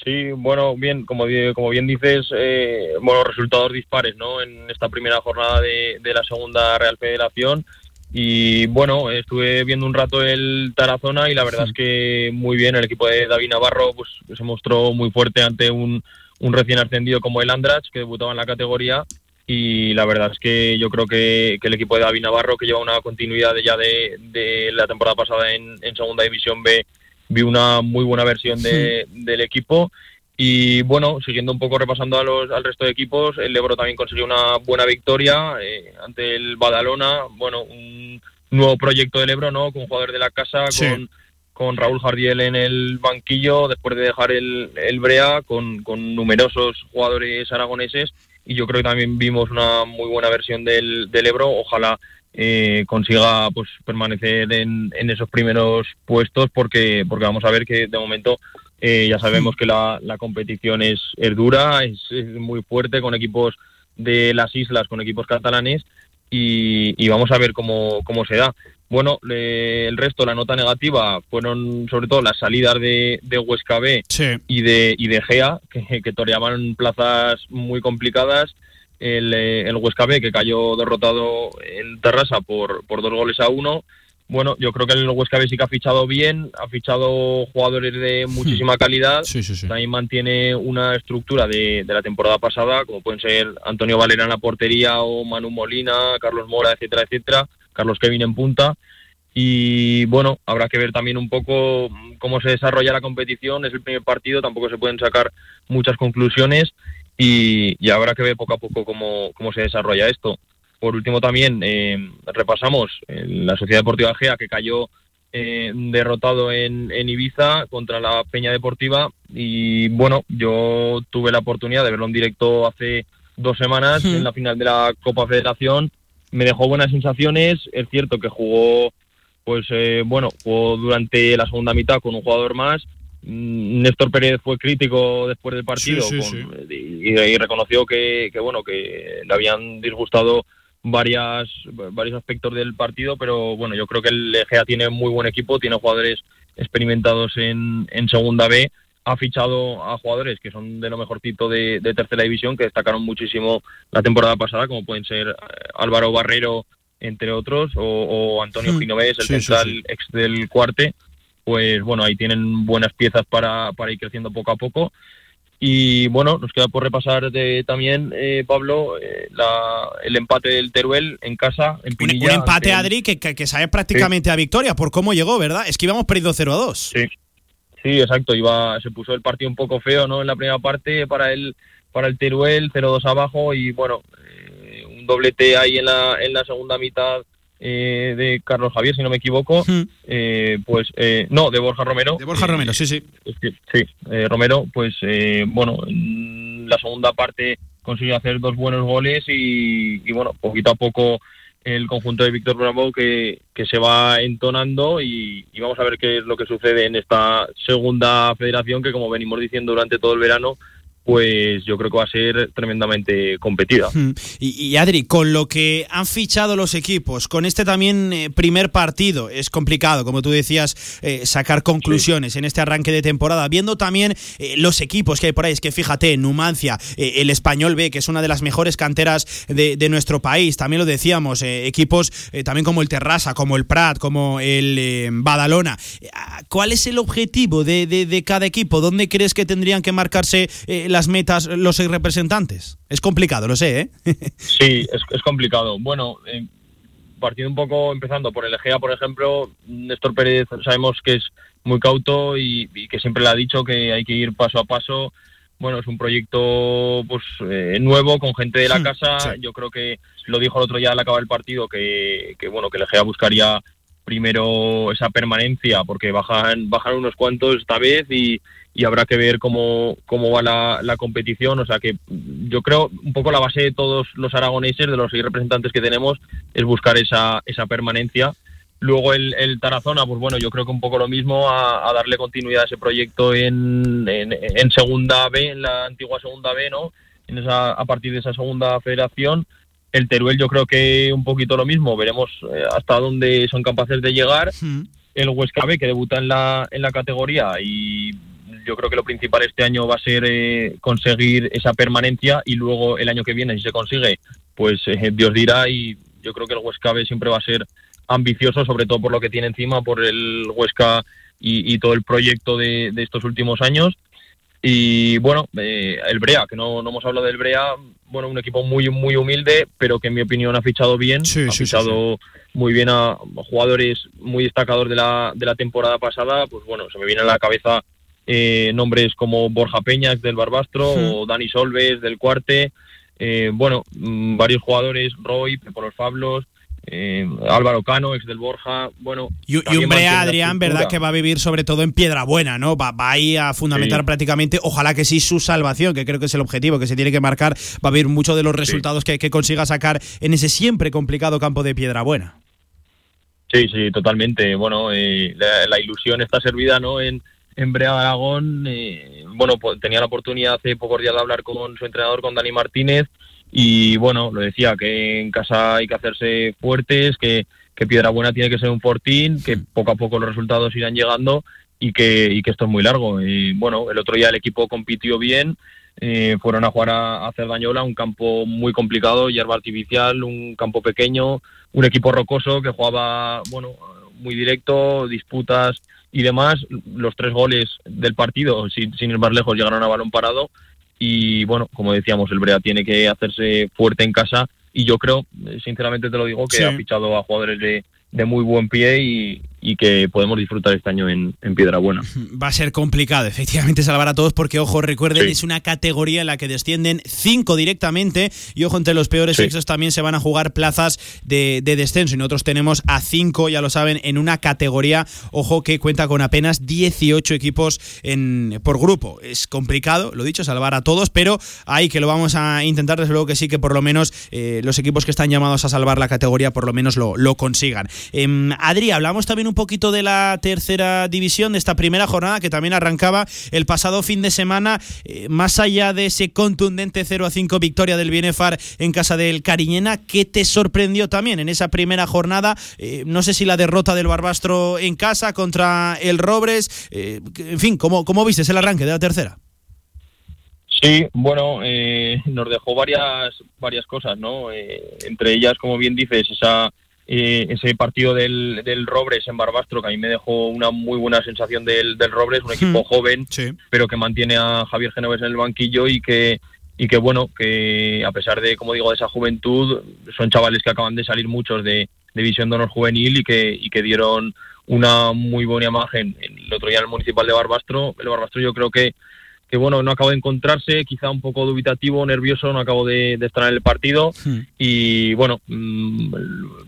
Sí, bueno, bien, como, como bien dices, eh, bueno, resultados dispares, ¿no? En esta primera jornada de, la segunda Real Federación. Y bueno, estuve viendo un rato el Tarazona y la verdad es que muy bien, el equipo de David Navarro pues, se mostró muy fuerte ante un, un recién ascendido como el Andrach, que debutaba en la categoría. Y la verdad es que yo creo que, el equipo de David Navarro, que lleva una continuidad ya de, de la temporada pasada en, en Segunda División B, vi una muy buena versión de, del equipo. Y bueno, siguiendo un poco repasando a los, al resto de equipos, el Ebro también consiguió una buena victoria eh, ante el Badalona. Bueno, un nuevo proyecto del Ebro, ¿no? Con jugadores de la casa, con, con Raúl Jardiel en el banquillo, después de dejar el, el Brea, con, con numerosos jugadores aragoneses. Y yo creo que también vimos una muy buena versión del, del Ebro. Ojalá eh, consiga pues permanecer en, en, esos primeros puestos porque porque vamos a ver que de momento eh, ya sabemos que la, la competición es, es dura, es, muy fuerte con equipos de las islas, con equipos catalanes y, vamos a ver cómo, cómo se da. Bueno, el resto, la nota negativa, fueron sobre todo las salidas de, de Huesca B y, de, y de Gea, que, que toreaban plazas muy complicadas el, eh, el Huesca B, que cayó derrotado en Terrassa por, por dos goles a uno. Bueno, yo creo que el Huesca B sí que ha fichado bien, ha fichado jugadores de hmm. muchísima calidad. También mantiene una estructura de, de, la temporada pasada, como pueden ser Antonio Valera en la portería o Manu Molina, Carlos Mora, etcétera, etcétera. Carlos Kevin en punta. Y bueno, habrá que ver también un poco cómo se desarrolla la competición. Es el primer partido, tampoco se pueden sacar muchas conclusiones y, habrá que ver poco a poco cómo, cómo se desarrolla esto. Por último también eh, repasamos la Sociedad Deportiva Gea que cayó eh, derrotado en, en, Ibiza contra la Peña Deportiva y bueno, yo tuve la oportunidad de verlo en directo hace dos semanas en la final de la Copa Federación. Me dejó buenas sensaciones. Es cierto que jugó, pues eh, bueno, jugó durante la segunda mitad con un jugador más Néstor Pérez fue crítico después del partido Y, reconoció que, bueno que le habían disgustado varias varios aspectos del partido pero bueno yo creo que el Egea tiene muy buen equipo tiene jugadores experimentados en, en segunda B ha fichado a jugadores que son de lo mejorcito de, de tercera división que destacaron muchísimo la temporada pasada como pueden ser eh, Álvaro Barrero entre otros o, Antonio hmm. Ginovés el central ex del cuarte pues bueno, ahí tienen buenas piezas para, para ir creciendo poco a poco. Y bueno, nos queda por repasar de, también, eh, Pablo, eh, el empate del Teruel en casa, en Pinilla. Un, empate, Adri, que, que, sabe prácticamente a victoria por cómo llegó, ¿verdad? Es que íbamos perdido 0 a 2. Sí, sí, exacto. Iba, se puso el partido un poco feo ¿no? en la primera parte para el, para el Teruel, 0-2 abajo y bueno, eh, un doblete ahí en la, en la segunda mitad eh, de Carlos Javier, si no me equivoco, eh, pues eh, no, de Borja Romero. De Borja Romero, sí, sí. sí, Romero, pues bueno, en la segunda parte consiguió hacer dos buenos goles y, bueno, poquito a poco el conjunto de Víctor Bravo que, que se va entonando y, vamos a ver qué es lo que sucede en esta segunda federación que como venimos diciendo durante todo el verano pues yo creo que va a ser tremendamente competida. Y, Adri, con lo que han fichado los equipos, con este también eh, primer partido, es complicado, como tú decías, eh, sacar conclusiones en este arranque de temporada. Viendo también eh, los equipos que hay por ahí, es que fíjate, Numancia, el Español B, que es una de las mejores canteras de, nuestro país, también lo decíamos, equipos también como el Terrassa, como el Prat, como el Badalona. ¿Cuál es el objetivo de, de, de, cada equipo? ¿Dónde crees que tendrían que marcarse las metas los seis representantes? Es complicado, lo sé, ¿eh? sí, es, es complicado. Bueno, eh, partiendo un poco, empezando por el Egea, por ejemplo, Néstor Pérez sabemos que es muy cauto y, y, que siempre le ha dicho que hay que ir paso a paso. Bueno, es un proyecto pues eh, nuevo con gente de la casa. Sí. Yo creo que lo dijo el otro día al acabar el partido que, que bueno que el Egea buscaría primero esa permanencia porque bajan bajan unos cuantos esta vez y, y habrá que ver cómo, cómo va la, la, competición. O sea que yo creo un poco la base de todos los aragoneses, de los seis representantes que tenemos, es buscar esa, esa permanencia. Luego el, el Tarazona, pues bueno, yo creo que un poco lo mismo, a, a darle continuidad a ese proyecto en, en, en, segunda B, en la antigua segunda B, ¿no? En esa, a partir de esa segunda federación. El Teruel yo creo que un poquito lo mismo, veremos eh, hasta dónde son capaces de llegar. Mm. El Huesca B, que debuta en la, en la categoría y yo creo que lo principal este año va a ser eh, conseguir esa permanencia y luego el año que viene, si se consigue, pues eh, Dios dirá y yo creo que el Huesca B siempre va a ser ambicioso, sobre todo por lo que tiene encima, por el Huesca y, y todo el proyecto de, de, estos últimos años. Y bueno, eh, el Brea, que no, no, hemos hablado del Brea, bueno, un equipo muy muy humilde, pero que en mi opinión ha fichado bien, sí, ha sí, fichado sí, muy bien a jugadores muy destacados de la, de la temporada pasada, pues bueno, se me viene a la cabeza eh, nombres como Borja Peñas del Barbastro sí. o Dani Solves del Cuarte, eh, bueno, mmm, varios jugadores, Roy, por los Fablos, eh, Álvaro Cano, ex del Borja, bueno. Y, y un Brea, Adrián, ¿verdad? Que va a vivir sobre todo en Piedra Buena, ¿no? Va, va ahí a fundamentar sí. prácticamente, ojalá que sí, su salvación, que creo que es el objetivo que se tiene que marcar. Va a vivir mucho de los resultados sí. que, que consiga sacar en ese siempre complicado campo de Piedra Buena. Sí, sí, totalmente. Bueno, eh, la, la, ilusión está servida, ¿no? En, en Brea Aragón, eh, bueno, pues, tenía la oportunidad hace pocos días de hablar con su entrenador, con Dani Martínez, y bueno, lo decía, que en casa hay que hacerse fuertes, que, que Piedra Buena tiene que ser un fortín, que poco a poco los resultados irán llegando y que, y que esto es muy largo. Y bueno, el otro día el equipo compitió bien, eh, fueron a jugar a, a Cerdañola, un campo muy complicado, hierba artificial, un campo pequeño, un equipo rocoso que jugaba, bueno, muy directo, disputas y demás. Los tres goles del partido, sin, sin ir más lejos, llegaron a balón parado. Y bueno, como decíamos, el Brea tiene que hacerse fuerte en casa. Y yo creo, sinceramente te lo digo, que sí. ha fichado a jugadores de, de muy buen pie y, y que podemos disfrutar este año en, en, Piedra Buena. Va a ser complicado, efectivamente, salvar a todos, porque, ojo, recuerden, sí. es una categoría en la que descienden cinco directamente, y ojo, entre los peores sí. sexos también se van a jugar plazas de, de, descenso, y nosotros tenemos a cinco, ya lo saben, en una categoría, ojo, que cuenta con apenas 18 equipos en, por grupo. Es complicado, lo dicho, salvar a todos, pero ahí que lo vamos a intentar, desde luego que sí, que por lo menos eh, los equipos que están llamados a salvar la categoría, por lo menos lo, lo consigan. Eh, Adri, hablamos también un poquito de la tercera división, de esta primera jornada que también arrancaba el pasado fin de semana, eh, más allá de ese contundente 0 a 5 victoria del Bienefar en casa del Cariñena, ¿qué te sorprendió también en esa primera jornada? Eh, no sé si la derrota del Barbastro en casa contra el Robres, eh, en fin, ¿cómo, ¿cómo viste el arranque de la tercera? Sí, bueno, nos dejó varias varias cosas, ¿no? Entre ellas, como bien dices, esa eh, ese partido del, del Robres en Barbastro, que a mí me dejó una muy buena sensación del, del Robres, un equipo hmm. joven, sí. pero que mantiene a Javier Genoves en el banquillo y que, y que, bueno, que a pesar de, como digo, de esa juventud, son chavales que acaban de salir muchos de, de Visión de Honor Juvenil y que, y que dieron una muy buena imagen el otro día en el Municipal de Barbastro. El Barbastro yo creo que que bueno, no acabo de encontrarse, quizá un poco dubitativo, nervioso, no acabo de, de estar en el partido Hmm. y bueno, mmm,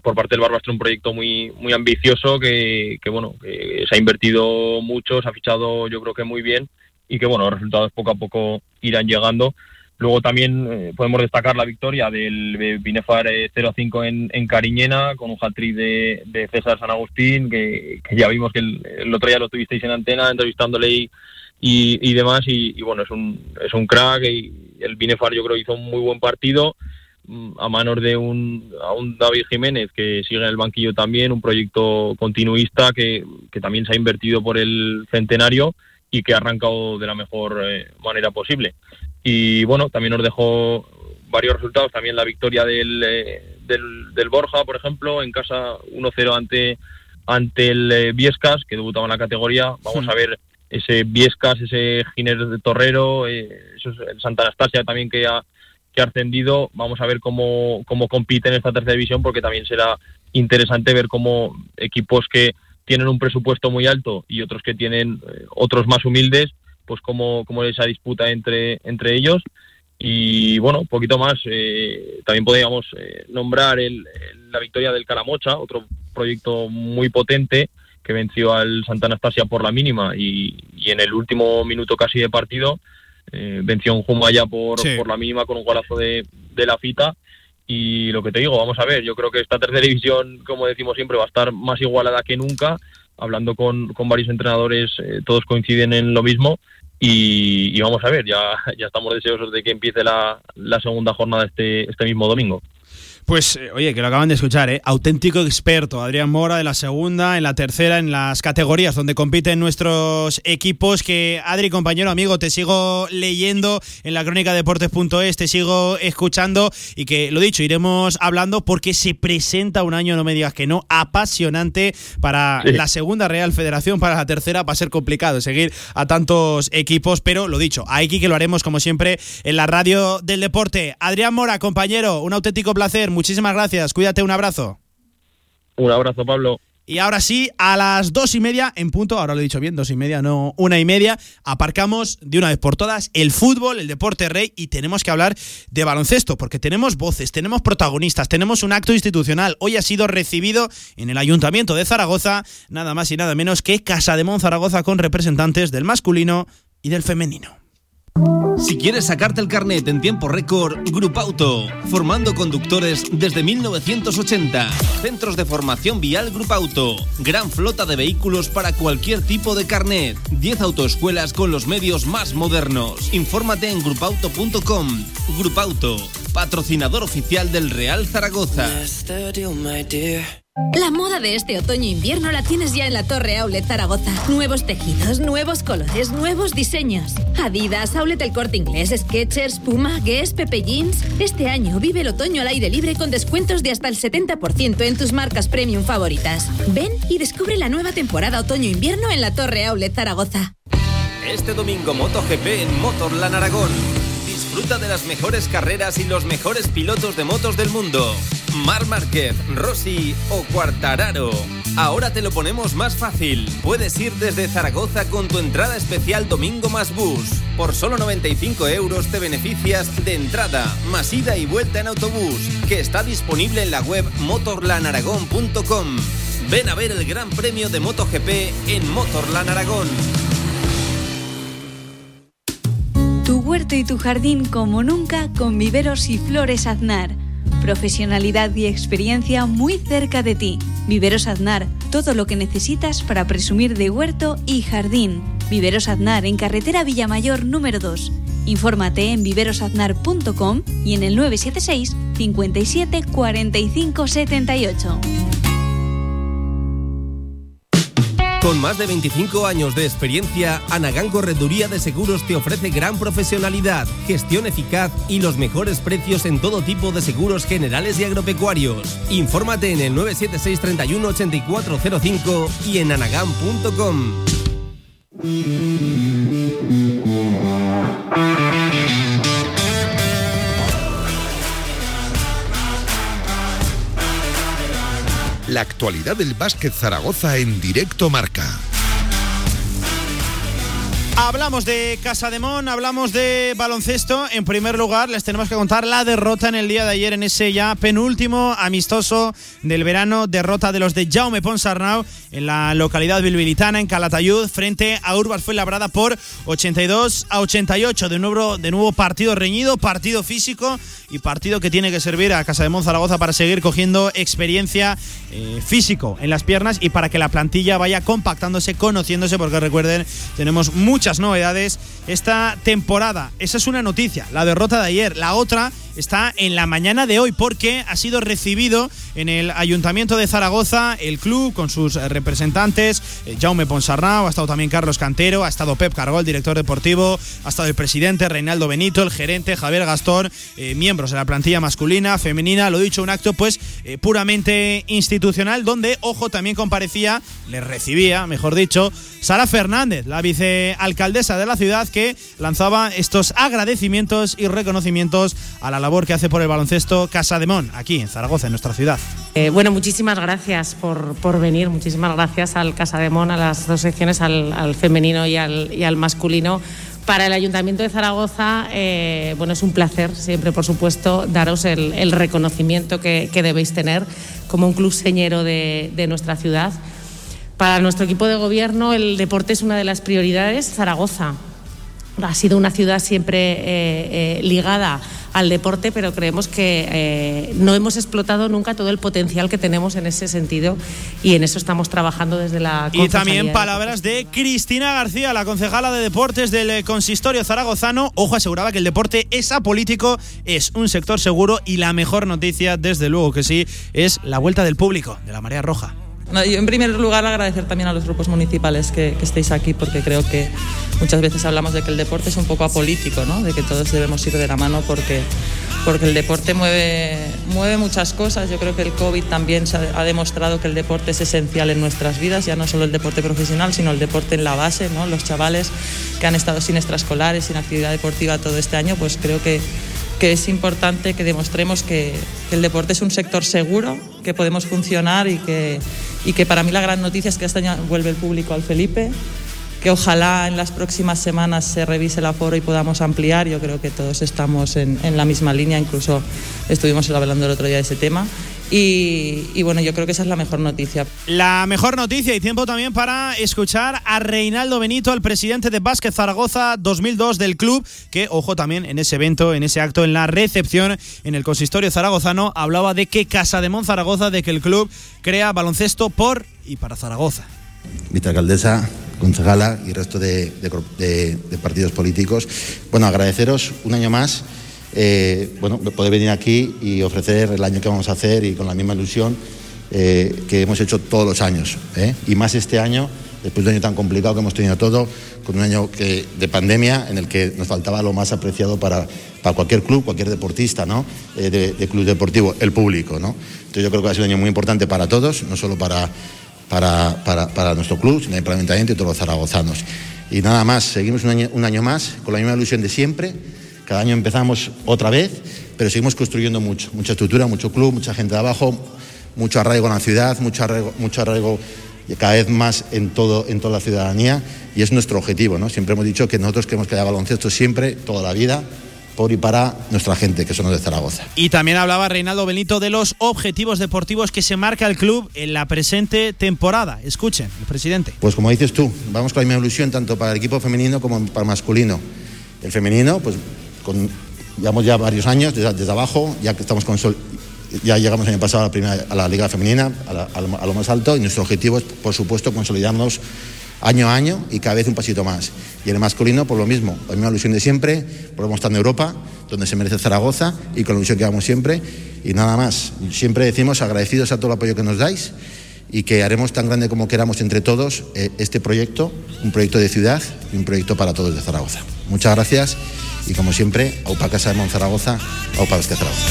por parte del Barbastro un proyecto muy muy ambicioso que, que bueno, que se ha invertido mucho, se ha fichado yo creo que muy bien y que bueno, los resultados poco a poco irán llegando. Luego también eh, podemos destacar la victoria del Binefar eh, 0-5 en, en, Cariñena con un hat-trick de, de, César San Agustín, que, que ya vimos que el, el, otro día lo tuvisteis en antena entrevistándole y, y, demás. Y, bueno, es un, es un crack y el Binefar yo creo hizo un muy buen partido mm, a manos de un, a un David Jiménez que sigue en el banquillo también, un proyecto continuista que, que también se ha invertido por el centenario y que ha arrancado de la mejor eh, manera posible. Y bueno, también nos dejó varios resultados, también la victoria del, eh, del, del, Borja, por ejemplo, en casa 1-0 ante, ante el eh, Viescas, que debutaba en la categoría. Vamos a ver ese Viescas, ese Ginés de Torrero, eh, eso es el Santa Anastasia también que ha, que ha ascendido. Vamos a ver cómo, cómo compite en esta tercera división, porque también será interesante ver cómo equipos que tienen un presupuesto muy alto y otros que tienen otros más humildes, pues cómo, cómo esa disputa entre, entre ellos y bueno, un poquito más, eh, también podríamos eh, nombrar el, la victoria del Calamocha, otro proyecto muy potente que venció al Santa Anastasia por la mínima y, en el último minuto casi de partido eh, venció un Jumaya por, por la mínima con un golazo de, de la fita. Y lo que te digo, vamos a ver, yo creo que esta tercera división, como decimos siempre, va a estar más igualada que nunca. Hablando con, con varios entrenadores, todos coinciden en lo mismo y, vamos a ver, ya, ya estamos deseosos de que empiece la, la segunda jornada este, este mismo domingo. Pues, eh, oye, que lo acaban de escuchar, ¿eh? Auténtico experto, Adrián Mora, de la segunda, en la tercera, en las categorías donde compiten nuestros equipos. Que, Adri, compañero, amigo, te sigo leyendo en la crónica deportes.es, te sigo escuchando y que, lo dicho, iremos hablando porque se presenta un año, no me digas que no, apasionante para la segunda Real Federación, para la tercera va a ser complicado seguir a tantos equipos, pero lo dicho, aquí que lo haremos como siempre en la radio del deporte. Adrián Mora, compañero, un auténtico placer muchísimas gracias. Cuídate, un abrazo. Un abrazo, Pablo. Y ahora sí, a las dos y media, en punto, ahora lo he dicho bien, dos y media, no una y media, aparcamos de una vez por todas el fútbol, el deporte rey, y tenemos que hablar de baloncesto, porque tenemos voces, tenemos protagonistas, tenemos un acto institucional. Hoy ha sido recibido en el Ayuntamiento de Zaragoza, nada más y nada menos que Casa de Mon Zaragoza con representantes del masculino y del femenino. Si quieres sacarte el carnet en tiempo récord, Grupauto. Formando conductores desde 1980. Centros de formación vial Grupauto. Gran flota de vehículos para cualquier tipo de carnet. 10 autoescuelas con los medios más modernos. Infórmate en grupauto.com. Grupauto, patrocinador oficial del Real Zaragoza. La moda de este otoño-invierno la tienes ya en la Torre Outlet Zaragoza. Nuevos tejidos, nuevos colores, nuevos diseños. Adidas, Outlet El Corte Inglés, Skechers, Puma, Guess, Pepe Jeans. Este año vive el otoño al aire libre con descuentos de hasta el 70% en tus marcas premium favoritas. Ven y descubre la nueva temporada otoño-invierno en la Torre Outlet Zaragoza. Este domingo MotoGP en Motorland Aragón. Disfruta de las mejores carreras y los mejores pilotos de motos del mundo. Mar Márquez, Rossi o Cuartararo. Ahora te lo ponemos más fácil. Puedes ir desde Zaragoza con tu entrada especial Domingo más Bus. Por solo 95 euros te beneficias de entrada, más ida y vuelta en autobús, que está disponible en la web motorlanaragón.com. Ven a ver el Gran Premio de MotoGP en Motorland Aragón. Tu huerto y tu jardín como nunca con viveros y flores aznar Profesionalidad y experiencia muy cerca de ti. Viveros Aznar, todo lo que necesitas para presumir de huerto y jardín. Viveros Aznar en carretera Villamayor número 2. Infórmate en viverosaznar.com y en el 976 57 45 78. Con más de 25 años de experiencia, Anagán Correduría de Seguros te ofrece gran profesionalidad, gestión eficaz y los mejores precios en todo tipo de seguros generales y agropecuarios. Infórmate en el 976 31 8405 y en anagán.com. La actualidad del básquet Zaragoza en directo marca. Hablamos de Casa de Mon, hablamos de baloncesto. En primer lugar, les tenemos que contar la derrota en el día de ayer en ese ya penúltimo amistoso del verano. Derrota de los de Jaume Ponsarnau en la localidad bilbilitana, en Calatayud, frente a Urbas fue labrada por 82 a 88. De nuevo, de nuevo partido reñido, partido físico y partido que tiene que servir a Casa de Monzaragoza para seguir cogiendo experiencia eh, físico en las piernas y para que la plantilla vaya compactándose, conociéndose, porque recuerden, tenemos muchas novedades esta temporada. Esa es una noticia, la derrota de ayer. La otra está en la mañana de hoy porque ha sido recibido en el Ayuntamiento de Zaragoza el club con sus representantes, eh, Jaume Ponsarnau, ha estado también Carlos Cantero, ha estado Pep Cargó, el director deportivo, ha estado el presidente Reinaldo Benito, el gerente Javier Gastón, eh, miembros de la plantilla masculina, femenina, lo dicho, un acto pues eh, puramente institucional donde, ojo, también comparecía, le recibía, mejor dicho, Sara Fernández, la vicealcaldesa de la ciudad que lanzaba estos agradecimientos y reconocimientos a la labor que hace por el baloncesto Casa de Mon, aquí en Zaragoza, en nuestra ciudad. Eh, bueno, muchísimas gracias por, por, venir, muchísimas gracias al Casa de Mon, a las dos secciones, al, al femenino y al, y al, masculino. Para el Ayuntamiento de Zaragoza, eh, bueno, es un placer siempre, por supuesto, daros el, el reconocimiento que, que, debéis tener como un club señero de, de nuestra ciudad. Para nuestro equipo de gobierno, el deporte es una de las prioridades. Zaragoza ha sido una ciudad siempre eh, eh, ligada al deporte, pero creemos que eh, no hemos explotado nunca todo el potencial que tenemos en ese sentido y en eso estamos trabajando desde la Y también palabras de Cristina García, la concejala de deportes del consistorio zaragozano. Ojo, aseguraba que el deporte es apolítico, es un sector seguro y la mejor noticia, desde luego que sí, es la vuelta del público, de la marea roja. Yo en primer lugar agradecer también a los grupos municipales que, que, estéis aquí porque creo que muchas veces hablamos de que el deporte es un poco apolítico, ¿no? de que todos debemos ir de la mano porque, porque el deporte mueve, mueve muchas cosas. Yo creo que el COVID también ha demostrado que el deporte es esencial en nuestras vidas, ya no solo el deporte profesional, sino el deporte en la base. ¿no? Los chavales que han estado sin extraescolares, sin actividad deportiva todo este año, pues creo que que es importante que demostremos que, que, el deporte es un sector seguro, que podemos funcionar y que, y que para mí la gran noticia es que este año vuelve el público al Felipe, que ojalá en las próximas semanas se revise el aforo y podamos ampliar. Yo creo que todos estamos en, en la misma línea, incluso estuvimos hablando el otro día de ese tema. Y, y, bueno, yo creo que esa es la mejor noticia. La mejor noticia y tiempo también para escuchar a Reinaldo Benito, el presidente de Básquet Zaragoza 2002 del club, que, ojo, también en ese evento, en ese acto, en la recepción en el consistorio zaragozano, hablaba de que Casa de Mon Zaragoza, de que el club crea baloncesto por y para Zaragoza. Vicealcaldesa, concejala y resto de, de, de, de partidos políticos. Bueno, agradeceros un año más eh, bueno, poder venir aquí y ofrecer el año que vamos a hacer y con la misma ilusión eh, que hemos hecho todos los años. ¿eh? Y más este año, después de un año tan complicado que hemos tenido todo, con un año que, de pandemia en el que nos faltaba lo más apreciado para, para cualquier club, cualquier deportista ¿no? de, de, club deportivo, el público. ¿no? Entonces yo creo que ha sido un año muy importante para todos, no solo para, para, para, para nuestro club, sino para el y todos los zaragozanos. Y nada más, seguimos un año, un año más con la misma ilusión de siempre cada año empezamos otra vez, pero seguimos construyendo mucho, mucha estructura, mucho club, mucha gente de abajo, mucho arraigo en la ciudad, mucho arraigo, mucho arraigo cada vez más en, todo, en toda la ciudadanía y es nuestro objetivo. ¿no? Siempre hemos dicho que nosotros queremos que haya baloncesto siempre, toda la vida, por y para nuestra gente, que son los de Zaragoza. Y también hablaba Reinaldo Benito de los objetivos deportivos que se marca el club en la presente temporada. Escuchen, el presidente. Pues como dices tú, vamos con la misma ilusión tanto para el equipo femenino como para el masculino. El femenino, pues con, llevamos ya varios años desde, abajo, ya que estamos con sol, ya llegamos el año pasado a la, primera, a la Liga Femenina, a, lo, más alto, y nuestro objetivo es, por supuesto, consolidarnos año a año y cada vez un pasito más. Y el masculino, por lo mismo, la misma ilusión de siempre, volvemos estar en Europa, donde se merece Zaragoza, y con la ilusión que vamos siempre, y nada más. Siempre decimos agradecidos a todo el apoyo que nos dais y que haremos tan grande como queramos entre todos eh, este proyecto, un proyecto de ciudad y un proyecto para todos de Zaragoza. Muchas gracias y como siempre, AUPA Casa de Monzaragoza, AUPA Bestia Zaragoza.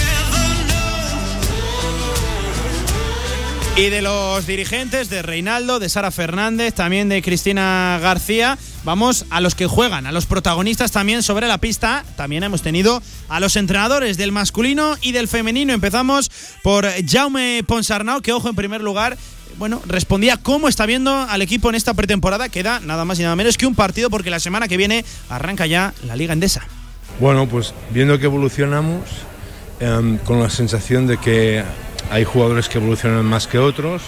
Y de los dirigentes de Reinaldo, de Sara Fernández, también de Cristina García, vamos a los que juegan, a los protagonistas también sobre la pista. También hemos tenido a los entrenadores del masculino y del femenino. Empezamos por Jaume Ponsarnau, que ojo en primer lugar bueno, respondía cómo está viendo al equipo en esta pretemporada. Queda nada más y nada menos que un partido porque la semana que viene arranca ya la Liga Endesa. Bueno, pues viendo que evolucionamos, eh, con la sensación de que hay jugadores que evolucionan más que otros,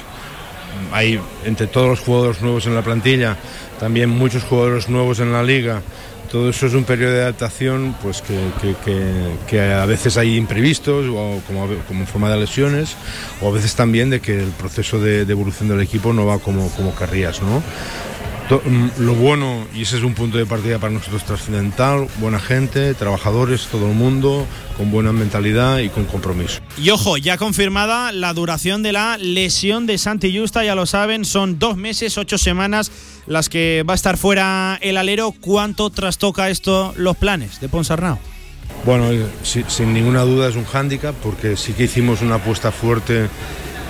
hay entre todos los jugadores nuevos en la plantilla, también muchos jugadores nuevos en la liga todo eso es un periodo de adaptación pues que, a veces hay imprevistos o como, forma de lesiones o a veces también de que el proceso de, de evolución del equipo no va como, como querrías, ¿no? Mm, Lo bueno, y ese es un punto de partida para nosotros trascendental, buena gente, trabajadores, todo el mundo, con buena mentalidad y con compromiso. Y ojo, ya confirmada la duración de la lesión de Santi Justa, ya lo saben, son dos meses, ocho semanas las que va a estar fuera el alero. ¿Cuánto trastoca esto los planes de Ponsarnau? Bueno, eh, si- sin ninguna duda es un hándicap porque sí que hicimos una apuesta fuerte,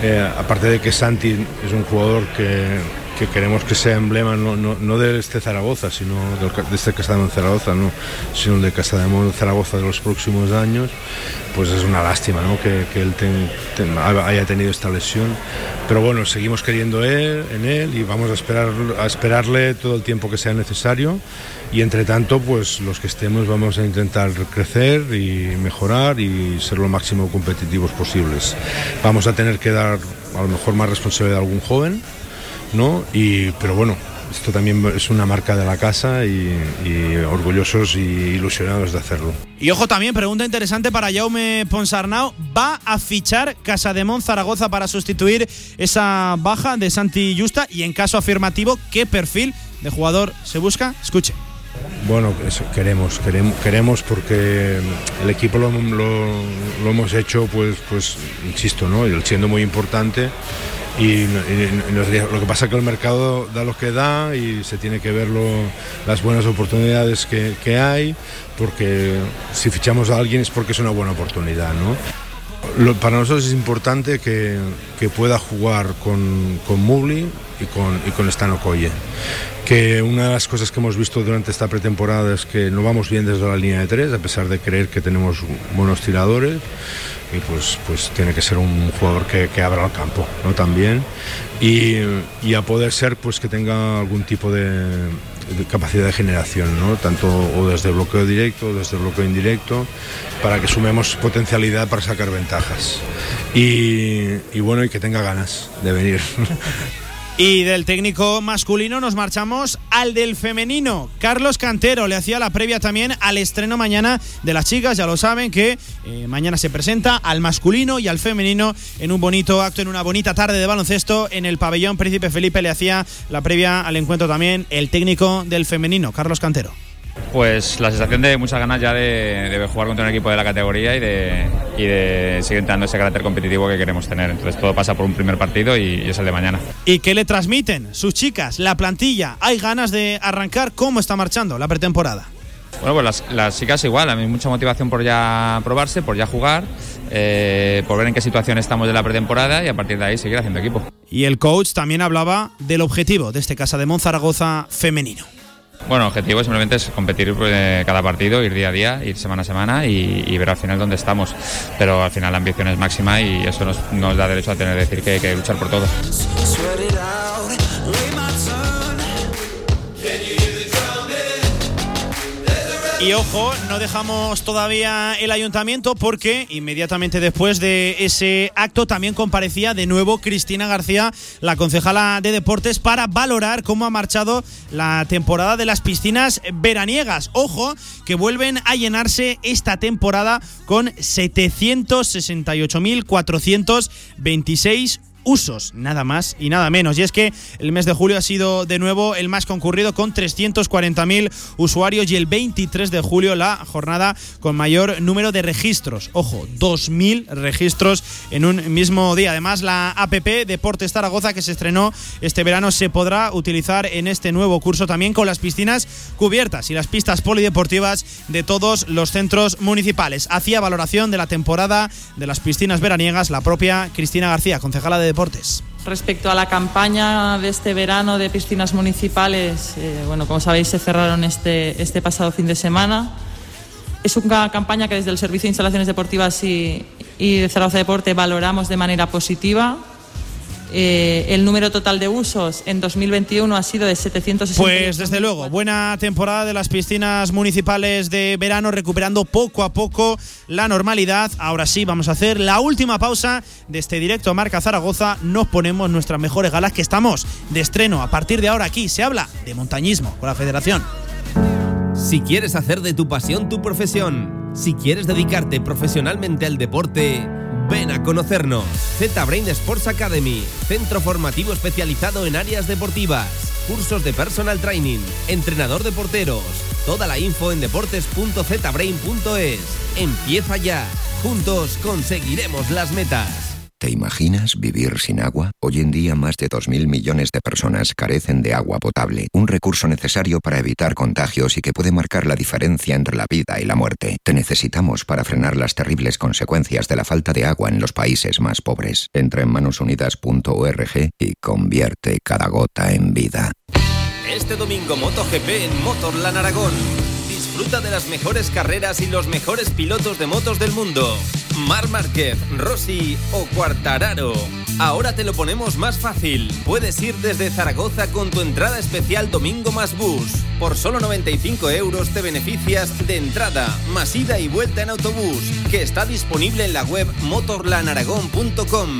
eh, aparte de que Santi es un jugador que, que queremos que sea emblema no, no, no de este Zaragoza, sino de este Casa de Zaragoza, no, sino de Casa de Zaragoza de los próximos años, pues es una lástima ¿no? que, que él ten- ten- haya tenido esta lesión. Pero bueno, seguimos queriendo él, en él y vamos a, esperar, a esperarle todo el tiempo que sea necesario. Y entre tanto, pues los que estemos vamos a intentar crecer y mejorar y ser lo máximo competitivos posibles. Vamos a tener que dar a lo mejor más responsabilidad a algún joven, ¿no? Y, pero bueno, esto también es una marca de la casa y, y orgullosos y ilusionados de hacerlo. Y ojo también, pregunta interesante para Jaume Ponsarnau. ¿Va a fichar Casademón Zaragoza para sustituir esa baja de Santi Justa? Y en caso afirmativo, ¿qué perfil de jugador se busca? Escuche. Bueno, eso queremos, queremos, queremos porque el equipo lo, lo- lo hemos hecho, pues, pues, insisto, ¿no? Siendo muy importante. Y, lo que pasa es que el mercado da lo que da y se tiene que ver las buenas oportunidades que, que hay, porque si fichamos a alguien es porque es una buena oportunidad, ¿no? Para nosotros es importante que, pueda jugar con, con Mubli y con, y con. Que una de las cosas que hemos visto durante esta pretemporada es que no vamos bien desde la línea de tres, a pesar de creer que tenemos buenos tiradores. Y pues, pues tiene que ser un jugador que, abra el campo ¿no? también. Y, y a poder ser pues que tenga algún tipo de capacidad de generación, ¿no? tanto o desde bloqueo directo o desde bloqueo indirecto, para que sumemos potencialidad para sacar ventajas. Y, y bueno, y que tenga ganas de venir. Y del técnico masculino nos marchamos al del femenino. Carlos Cantero le hacía la previa también al estreno mañana de las chicas. Ya lo saben que eh, mañana se presenta al masculino y al femenino en un bonito acto, en una bonita tarde de baloncesto en el pabellón Príncipe Felipe. Le hacía la previa al encuentro también el técnico del femenino, Carlos Cantero. Pues la sensación de muchas ganas ya de, de jugar contra un equipo de la categoría y de, y de seguir dando ese carácter competitivo que queremos tener. Entonces todo pasa por un primer partido y, y es el de mañana. ¿Y qué le transmiten sus chicas, la plantilla? ¿Hay ganas de arrancar? ¿Cómo está marchando la pretemporada? Bueno, pues las, las chicas igual, a mí mucha motivación por ya probarse, por ya jugar, eh, por ver en qué situación estamos de la pretemporada y a partir de ahí seguir haciendo equipo. Y el coach también hablaba del objetivo de este Casa de Zaragoza femenino. Bueno, el objetivo simplemente es competir eh, cada partido, ir día a día, ir semana a semana y, ver al final dónde estamos. Pero al final la ambición es máxima y eso nos, nos da derecho a tener que decir que hay que luchar por todo. Y ojo, no dejamos todavía el ayuntamiento porque inmediatamente después de ese acto también comparecía de nuevo Cristina García, la concejala de deportes, para valorar cómo ha marchado la temporada de las piscinas veraniegas. Ojo, que vuelven a llenarse esta temporada con 768.426 usos, nada más y nada menos. Y es que el mes de julio ha sido de nuevo el más concurrido con 340.000 usuarios y el 23 de julio la jornada con mayor número de registros. Ojo, 2.000 registros en un mismo día. Además, la APP Deportes Zaragoza que se estrenó este verano se podrá utilizar en este nuevo curso también con las piscinas cubiertas y las pistas polideportivas de todos los centros municipales. Hacía valoración de la temporada de las piscinas veraniegas la propia Cristina García, concejala de Respecto a la campaña de este verano de piscinas municipales, eh, bueno, como sabéis, se cerraron este, este pasado fin de semana. Es una campaña que desde el Servicio de Instalaciones Deportivas y, y de Zaragoza Deporte valoramos de manera positiva. Eh, el número total de usos en 2021 ha sido de 760. Pues desde luego, buena temporada de las piscinas municipales de verano, recuperando poco a poco la normalidad. Ahora sí, vamos a hacer la última pausa de este directo a Marca Zaragoza. Nos ponemos nuestras mejores galas que estamos de estreno. A partir de ahora aquí se habla de montañismo con la Federación. Si quieres hacer de tu pasión tu profesión, si quieres dedicarte profesionalmente al deporte, ven a conocernos. Z-Brain Sports Academy, centro formativo especializado en áreas deportivas, cursos de personal training, entrenador de porteros. Toda la info en deportes.zbrain.es. Empieza ya. Juntos conseguiremos las metas. ¿Te imaginas vivir sin agua? Hoy en día más de 2.000 millones de personas carecen de agua potable, un recurso necesario para evitar contagios y que puede marcar la diferencia entre la vida y la muerte. Te necesitamos para frenar las terribles consecuencias de la falta de agua en los países más pobres. Entra en manosunidas.org y convierte cada gota en vida. Este domingo MotoGP en Motorland Aragón. Disfruta de las mejores carreras y los mejores pilotos de motos del mundo. Mar Márquez, Rossi o Cuartararo. Ahora te lo ponemos más fácil. Puedes ir desde Zaragoza con tu entrada especial Domingo más Bus. Por solo 95 euros te beneficias de entrada, más ida y vuelta en autobús, que está disponible en la web motorlanaragón.com.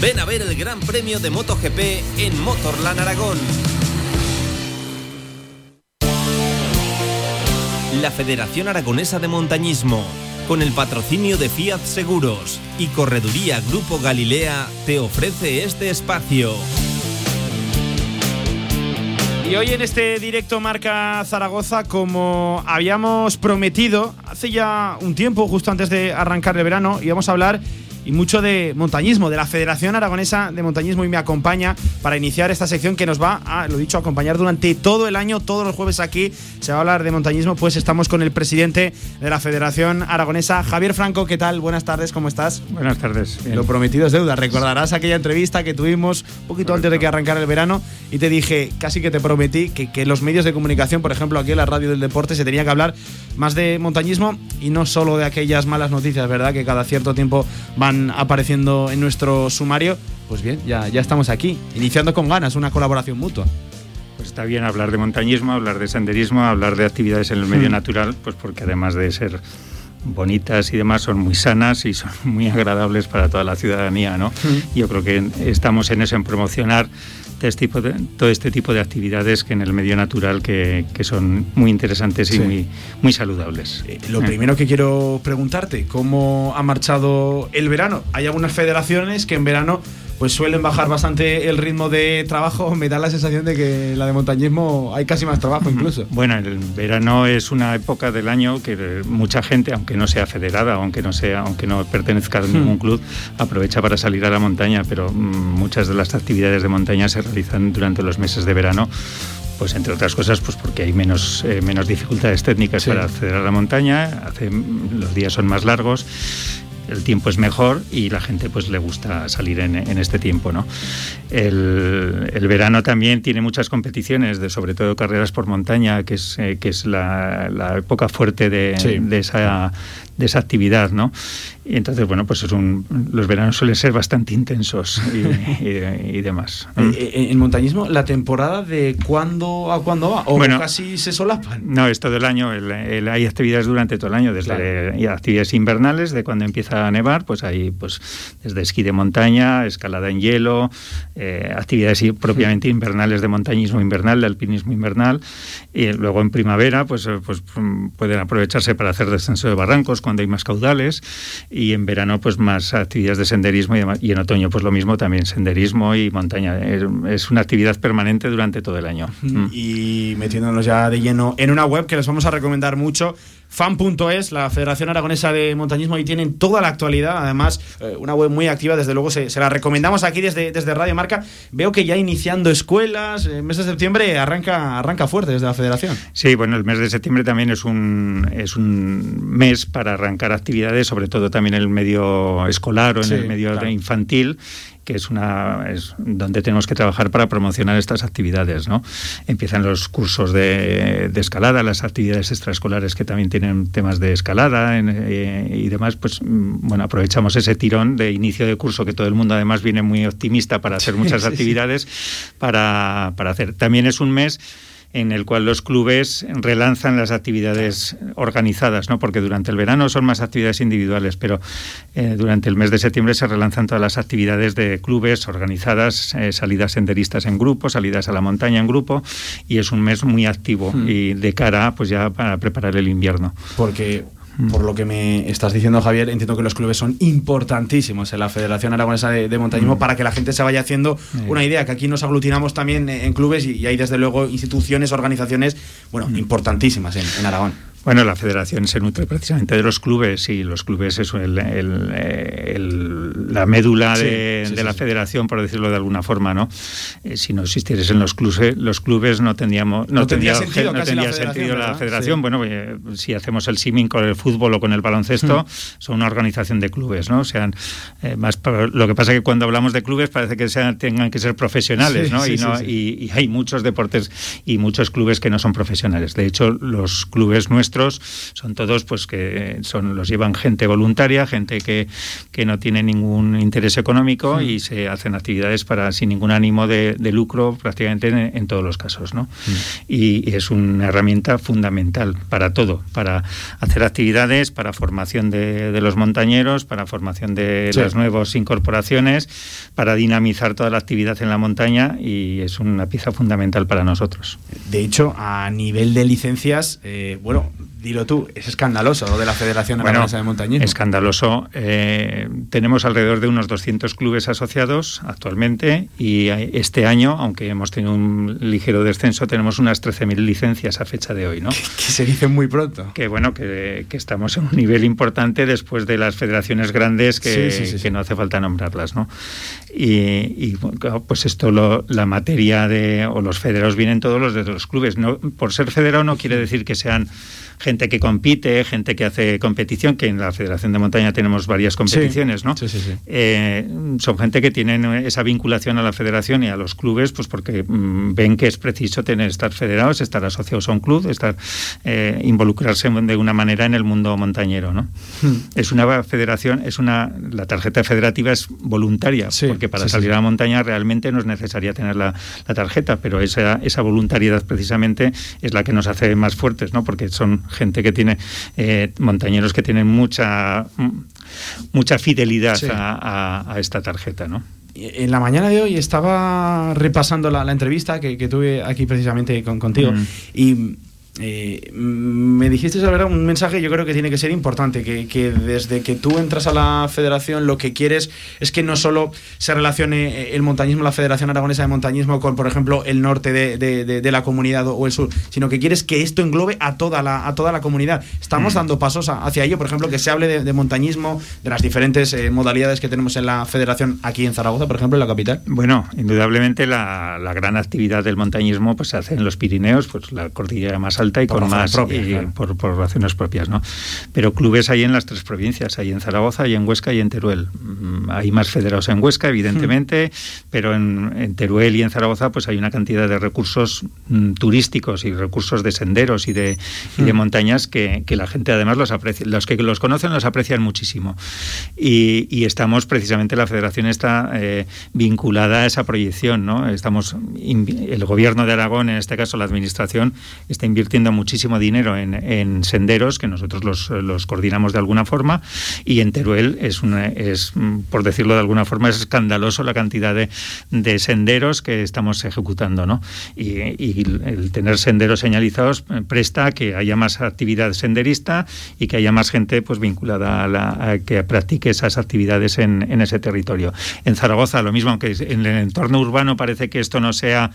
Ven a ver el Gran Premio de MotoGP en Motorland Aragón. La Federación Aragonesa de Montañismo, con el patrocinio de Fiat Seguros y Correduría Grupo Galilea, te ofrece este espacio. Y hoy en este directo Marca Zaragoza, como habíamos prometido hace ya un tiempo, justo antes de arrancar el verano, íbamos a hablar y mucho de montañismo, de la Federación Aragonesa de Montañismo y me acompaña para iniciar esta sección que nos va a, lo dicho, a acompañar durante todo el año, todos los jueves aquí se va a hablar de montañismo, pues estamos con el presidente de la Federación Aragonesa, Javier Franco, ¿qué tal? Buenas tardes, ¿cómo estás? Buenas tardes. bien. Lo prometido es deuda, recordarás aquella entrevista que tuvimos un poquito antes de que arrancara el verano y te dije, casi que te prometí que, que los medios de comunicación, por ejemplo aquí en la radio del deporte, se tenía que hablar más de montañismo y no solo de aquellas malas noticias, ¿verdad? Que cada cierto tiempo van apareciendo en nuestro sumario. Pues bien, ya, ya estamos aquí, iniciando con ganas una colaboración mutua. Pues está bien hablar de montañismo, hablar de senderismo, hablar de actividades en el medio Hmm. natural, pues porque además de ser bonitas y demás son muy sanas y son muy agradables para toda la ciudadanía, ¿no? Hmm. Yo creo que estamos en eso, en promocionar este tipo de, todo este tipo de actividades que en el medio natural que, que son muy interesantes y Sí. muy, muy saludables. Lo Eh. primero que quiero preguntarte, ¿cómo ha marchado el verano? Hay algunas federaciones que en verano pues suelen bajar bastante el ritmo de trabajo. Me da la sensación de que la de montañismo hay casi más trabajo incluso. Bueno, el verano es una época del año que mucha gente, aunque no sea federada, aunque no sea, aunque no pertenezca a ningún club, aprovecha para salir a la montaña. Pero mm, muchas de las actividades de montaña se realizan durante los meses de verano. Pues entre otras cosas, pues porque hay menos, eh, menos dificultades técnicas para acceder a la montaña, hace, los días son más largos, el tiempo es mejor y la gente pues le gusta salir en, en este tiempo, ¿no? El, el verano también tiene muchas competiciones, de, sobre todo carreras por montaña, que es, eh, que es la, la época fuerte de, Sí. de esa, de esa actividad, ¿no? Y entonces, bueno, pues es un, los veranos suelen ser bastante intensos y, y- y demás. Eh, En montañismo, ¿la temporada de cuándo a cuándo va? ¿O Bueno. casi se solapan? No, es todo el año. el- el- hay actividades durante todo el año, desde y actividades invernales, de cuando empieza a nevar, pues hay pues desde esquí de montaña, escalada en hielo, eh, actividades propiamente invernales de montañismo invernal, de alpinismo invernal, y luego en primavera, pues, eh, pues mm, pueden aprovecharse para hacer descenso de barrancos cuando hay más caudales, y en verano, pues más actividades de senderismo y, demás. y en otoño, pues lo mismo, también senderismo y montaña. Es, una actividad permanente durante todo el año. Y metiéndonos ya de lleno en una web que les vamos a recomendar mucho, fan.es, la Federación Aragonesa de Montañismo, y tienen toda la actualidad, además eh, una web muy activa, desde luego se, se la recomendamos aquí desde, desde Radio Marca. Veo que ya iniciando escuelas, en mes de septiembre arranca, arranca fuerte desde la Federación. Sí, bueno, el mes de septiembre también es un, es un mes para arrancar actividades, sobre todo también en el medio escolar o en Sí, el medio claro. infantil que es una es donde tenemos que trabajar para promocionar estas actividades, ¿no? Empiezan los cursos de, de escalada, las actividades extraescolares que también tienen temas de escalada en- eh, y demás, pues mm, bueno, aprovechamos ese tirón de inicio de curso que todo el mundo además viene muy optimista para hacer muchas Sí, sí. actividades para, para hacer. También es un mes en el cual los clubes relanzan las actividades organizadas, ¿no? porque durante el verano son más actividades individuales, pero eh, durante el mes de septiembre se relanzan todas las actividades de clubes organizadas, eh, salidas senderistas en grupo, salidas a la montaña en grupo, y es un mes muy activo Hmm. y de cara pues ya para preparar el invierno. Porque. Por lo que me estás diciendo, Javier, entiendo que los clubes son importantísimos en la Federación Aragonesa de, de Montañismo Mm. para que la gente se vaya haciendo una idea, que aquí nos aglutinamos también en clubes y, y hay desde luego instituciones, organizaciones, bueno, Mm. importantísimas en, en Aragón. Bueno, la federación se nutre precisamente de los clubes y los clubes es el- el- el- la médula Sí, de, sí, de sí, la federación, por decirlo de alguna forma, ¿no? Eh, si no existiesen los clubes, los clubes no tendríamos, no, No tendría tendría, sentido no tendría la federación, sentido la federación. Bueno, eh, si hacemos el símil con el fútbol o con el baloncesto, son una organización de clubes, ¿no? O sea, eh, más lo que pasa es que cuando hablamos de clubes parece que sean, tengan que ser profesionales, ¿no? y, no y hay muchos deportes y muchos clubes que no son profesionales. De hecho, los clubes nuestros son todos, pues que son los llevan gente voluntaria, gente que, que no tiene ningún interés económico y se hacen actividades para sin ningún ánimo de, de lucro prácticamente en, en todos los casos, ¿no? Y, y es una herramienta fundamental para todo, para hacer actividades, para formación de, de los montañeros, para formación de Sí. las nuevas incorporaciones, para dinamizar toda la actividad en la montaña y es una pieza fundamental para nosotros. De hecho, a nivel de licencias, eh, bueno, dilo tú, es escandaloso lo de la Federación Bueno, Aragonesa de Montañismo. Escandaloso. Eh, tenemos alrededor de unos 200 clubes asociados actualmente y este año, aunque hemos tenido un ligero descenso, tenemos unas 13.000 licencias a fecha de hoy, ¿no? Que se dice muy pronto. Que bueno, que, que estamos en un nivel importante después de las federaciones grandes que, Sí, sí, sí, sí. que no hace falta nombrarlas, ¿no? Y, y, bueno, pues esto, lo- la materia de, o los federados vienen todos los de los clubes. No, por ser federado no quiere decir que sean gente que compite, gente que hace competición, que en la Federación de Montaña tenemos varias competiciones, ¿no? Sí, sí, sí. Eh, son gente que tienen esa vinculación a la federación y a los clubes, pues porque mm, ven que es preciso tener estar federados, estar asociados a un club, estar eh, involucrarse de una manera en el mundo montañero, ¿no? Es una federación, es una la tarjeta federativa es voluntaria, porque para sí, salir a la montaña realmente no es necesaria tener la, la tarjeta, pero esa, esa voluntariedad precisamente es la que nos hace más fuertes, ¿no? Porque son gente que tiene eh, montañeros que tienen mucha mucha fidelidad Sí. a, a- a esta tarjeta, ¿no? En la mañana de hoy estaba repasando la, la entrevista que, que tuve aquí precisamente con, contigo Mm. y eh, me dijiste, la verdad, un mensaje yo creo que tiene que ser importante, que, que desde que tú entras a la federación lo que quieres es que no solo se relacione el montañismo, la Federación Aragonesa de Montañismo con, por ejemplo, el norte de, de- de- de la comunidad o el sur, sino que quieres que esto englobe a toda la, a toda la comunidad. Estamos dando pasos a- hacia ello, por ejemplo, que se hable de, de montañismo, de las diferentes eh, modalidades que tenemos en la federación aquí en Zaragoza, por ejemplo, en la capital. Bueno, indudablemente la, la gran actividad del montañismo pues se hace en los Pirineos, pues la cordillera más alta y Por con razones más propias, y claro. por, por razones propias, ¿no? Pero clubes hay en las tres provincias, hay en Zaragoza, hay en Huesca y en Teruel. Mm, Hay más federados en Huesca, evidentemente, pero en, en Teruel y en Zaragoza pues hay una cantidad de recursos mm, turísticos y recursos de senderos y de, y de Mm. montañas que, que la gente además los aprecia, los que los conocen los aprecian muchísimo. Y, y estamos precisamente, la federación está eh, vinculada a esa proyección, ¿no? Estamos, el gobierno de Aragón, en este caso la administración, está invirtiendo muchísimo dinero en, en senderos, que nosotros los, los coordinamos de alguna forma, y en Teruel es, una, es, por decirlo de alguna forma, es escandaloso la cantidad de, de senderos que estamos ejecutando, ¿no? Y, el tener senderos señalizados presta que haya más actividad senderista y que haya más gente pues vinculada a, la, que practique esas actividades en, en ese territorio. En Zaragoza lo mismo, aunque en el entorno urbano parece que esto no sea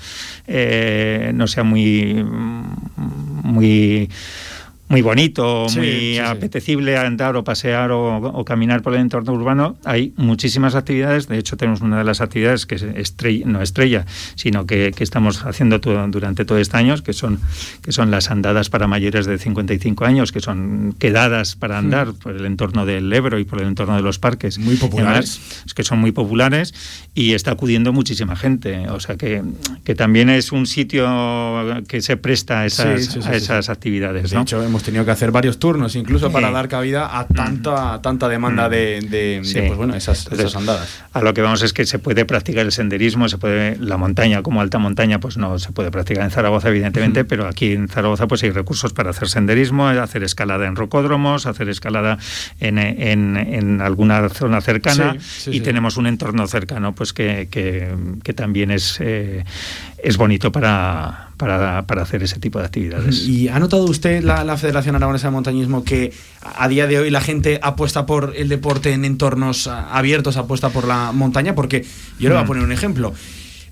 eh, no sea muy muy muy bonito, Sí, muy sí, apetecible andar o pasear o, o caminar por el entorno urbano, hay muchísimas actividades. De hecho, tenemos una de las actividades que es estrella, no estrella, sino que, que estamos haciendo durante todo este año, que son, que son las andadas para mayores de 55 años, que son quedadas para andar por el entorno del Ebro y por el entorno de los parques. Muy populares. Además, es que son muy populares y está acudiendo muchísima gente. O sea que, que también es un sitio que se presta a esas, a actividades. De ¿no? hecho, hemos hemos tenido que hacer varios turnos, incluso para dar cabida a tanta, tanta demanda de, de- de, Sí. pues bueno, esas, Entonces, esas andadas. A lo que vamos es que se puede practicar el senderismo, se puede la montaña como alta montaña, pues no se puede practicar en Zaragoza evidentemente, pero aquí en Zaragoza pues hay recursos para hacer senderismo, hacer escalada en rocódromos, hacer escalada en, en- en alguna zona cercana Sí, sí, y tenemos un entorno cercano pues que, que- que también es eh, es bonito para, para, para hacer ese tipo de actividades. ¿Y ha notado usted, la, la Federación Aragonesa de Montañismo, que a día de hoy la gente apuesta por el deporte en entornos abiertos, apuesta por la montaña? Porque yo le voy a Mm. poner un ejemplo.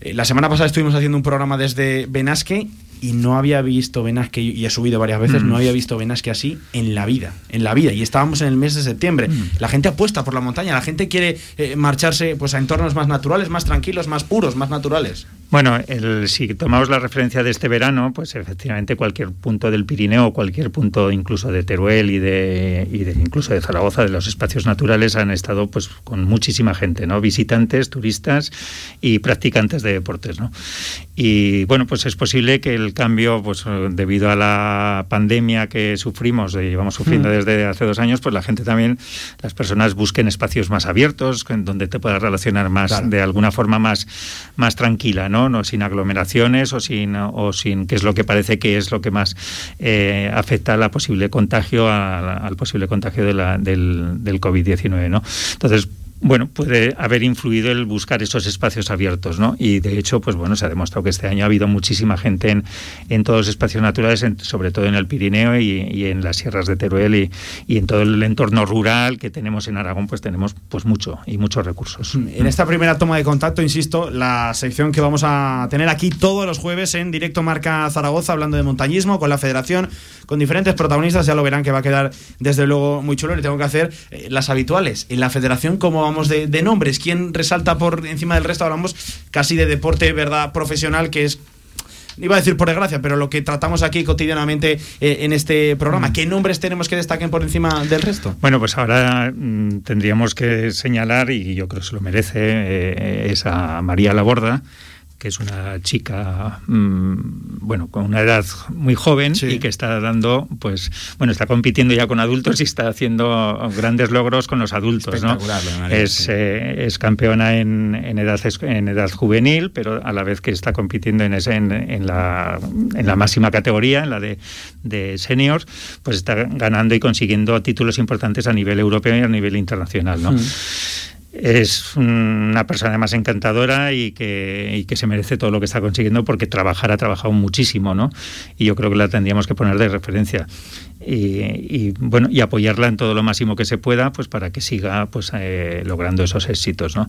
Eh, La semana pasada estuvimos haciendo un programa desde Benasque y no había visto Benasque, y he subido varias veces, Mm. no había visto Benasque así en la vida, en la vida. Y estábamos en el mes de septiembre. Mm. La gente apuesta por la montaña, la gente quiere eh, marcharse pues, a entornos más naturales, más tranquilos, más puros, más naturales. Bueno, el, si tomamos la referencia de este verano, pues efectivamente cualquier punto del Pirineo, cualquier punto incluso de Teruel y de, y de incluso de Zaragoza, de los espacios naturales, han estado pues con muchísima gente, ¿no? Visitantes, turistas y practicantes de deportes, ¿no? Y bueno, pues es posible que el cambio, pues debido a la pandemia que sufrimos, eh, llevamos sufriendo Mm. desde hace dos años, pues la gente también, las personas busquen espacios más abiertos, en donde te puedas relacionar más Claro. de alguna forma más, más tranquila, ¿no? No sin aglomeraciones o sin, o sin que es lo que parece que es lo que más eh, afecta la posible contagio, a al posible contagio de la- del, del COVID-19, ¿no? Entonces, bueno, puede haber influido el buscar esos espacios abiertos, ¿no? Y de hecho, pues bueno, se ha demostrado que este año ha habido muchísima gente en, en todos los espacios naturales, en- sobre todo en el Pirineo y, y en las sierras de Teruel y, y en todo el entorno rural que tenemos en Aragón, pues tenemos pues mucho y muchos recursos. En esta primera toma de contacto, insisto, la sección que vamos a tener aquí todos los jueves en directo Marca Zaragoza, hablando de montañismo con la federación, con diferentes protagonistas, ya lo verán que va a quedar desde luego muy chulo. Le tengo que hacer eh, las habituales. En la federación, ¿cómo vamos de, de nombres? ¿Quién resalta por encima del resto? Hablamos casi de deporte, ¿verdad? Profesional, que es Iba a decir por desgracia, pero lo que tratamos aquí cotidianamente eh, en este programa. ¿Qué nombres tenemos que destaquen por encima del resto? Bueno, pues ahora mm, tendríamos que señalar, y yo creo que se lo merece, eh, es a María Laborda, que es una chica, mm, bueno, con una edad muy joven y que está dando, pues, bueno, está compitiendo ya con adultos y está haciendo grandes logros con los adultos, ¿no? Espectacular, lo de María, Es, sí. eh, es campeona en, en edad, en edad juvenil, pero a la vez que está compitiendo en, ese- en, en la, en la máxima categoría, en la de, de seniors, pues está ganando y consiguiendo títulos importantes a nivel europeo y a nivel internacional, ¿no? Mm. Es una persona además encantadora y que, y que se merece todo lo que está consiguiendo porque trabajar ha trabajado muchísimo, ¿no? Y yo creo que la tendríamos que poner de referencia. Y, y, bueno y apoyarla en todo lo máximo que se pueda pues para que siga pues eh, logrando esos éxitos ¿no?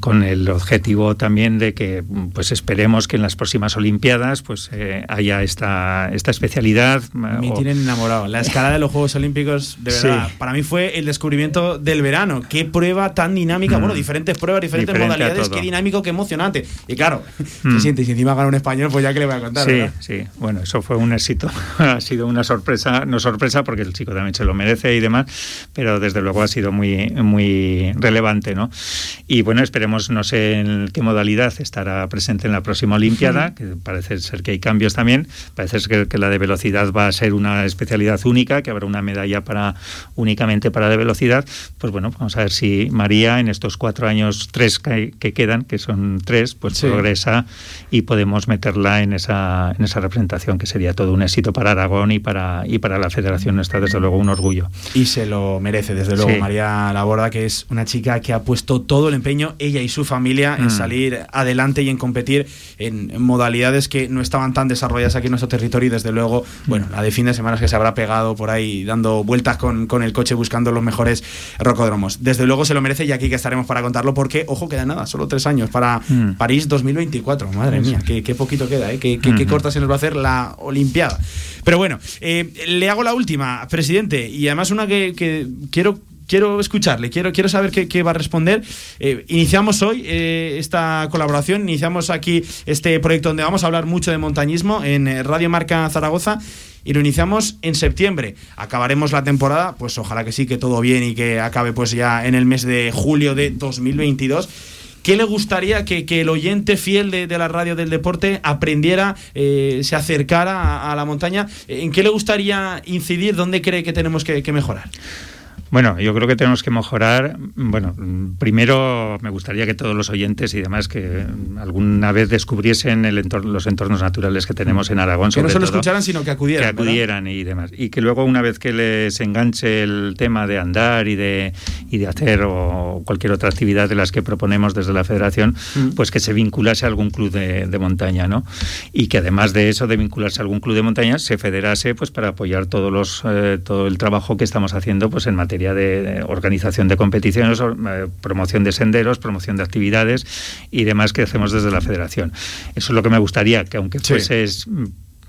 con el objetivo también de que pues esperemos que en las próximas olimpiadas pues eh, haya esta esta especialidad Me o- tienen enamorado. La escalada de los Juegos Olímpicos, de Sí. verdad, para mí fue el descubrimiento del verano. Qué prueba tan dinámica. Mm. Bueno, diferentes pruebas, diferentes Diferente modalidades, qué dinámico, qué emocionante. Y claro, Mm. se siente, y si encima gana un español, pues ya que le voy a contar. Sí, ¿verdad? sí. Bueno, eso fue un éxito. ha sido una sorpresa, no sorpresa porque el chico también se lo merece y demás, pero desde luego ha sido muy, muy relevante, ¿no? Y bueno, esperemos, no sé en qué modalidad estará presente en la próxima Olimpiada, que parece ser que hay cambios también. Parece ser que, la de velocidad va a ser una especialidad única, que habrá una medalla para únicamente para de velocidad. Pues bueno, vamos a ver si María en estos cuatro años, tres que, que quedan, que son tres, pues Sí. progresa y podemos meterla en esa, en esa representación, que sería todo un éxito para Aragón y para, y para la federación nuestra, desde luego, un orgullo. Y se lo merece, desde luego, Sí. María Laborda, que es una chica que ha puesto todo el empeño, ella y su familia, en Mm. salir adelante y en competir en modalidades que no estaban tan desarrolladas aquí en nuestro territorio. Y desde luego, bueno, la de fin de semana que se habrá pegado por ahí dando vueltas con, con el coche buscando los mejores rocódromos. Desde luego se lo merece y aquí que estaremos para contarlo, porque, ojo, queda nada, solo tres años para Mm. París 2024. Madre mía, qué, qué poquito queda, ¿eh? Qué, qué- qué Ujú. corta se nos va a hacer la Olimpiada. Pero bueno, eh, le hago la última, presidente, y además una que, quiero. Quiero escucharle, quiero, quiero saber qué, qué va a responder. Eh, iniciamos hoy eh, esta colaboración, iniciamos aquí este proyecto donde vamos a hablar mucho de montañismo en eh, Radio Marca Zaragoza y lo iniciamos en septiembre. Acabaremos la temporada, pues ojalá que sí, que todo bien y que acabe pues ya en el mes de julio de 2022. ¿Qué le gustaría que, el oyente fiel de, la radio del deporte aprendiera, eh, se acercara a, a, la montaña? ¿En qué le gustaría incidir? ¿Dónde cree que tenemos que, que mejorar? Bueno, yo creo que tenemos que mejorar. Bueno, primero me gustaría que todos los oyentes y demás que alguna vez descubriesen el entorno, los entornos naturales que tenemos en Aragón. Que no solo escucharan, sino que acudieran. Que acudieran ¿verdad? y demás. Y que luego, una vez que les enganche el tema de andar y de, y de hacer o cualquier otra actividad de las que proponemos desde la Federación, mm. pues que se vinculase a algún club de, de, montaña, ¿no? Y que además de eso, de vincularse a algún club de montaña, se federase pues para apoyar todos los, eh, todo el trabajo que estamos haciendo pues en materia de organización de competiciones, eh, promoción de senderos, promoción de actividades y demás que hacemos desde la federación. Eso es lo que me gustaría, que aunque fuese sí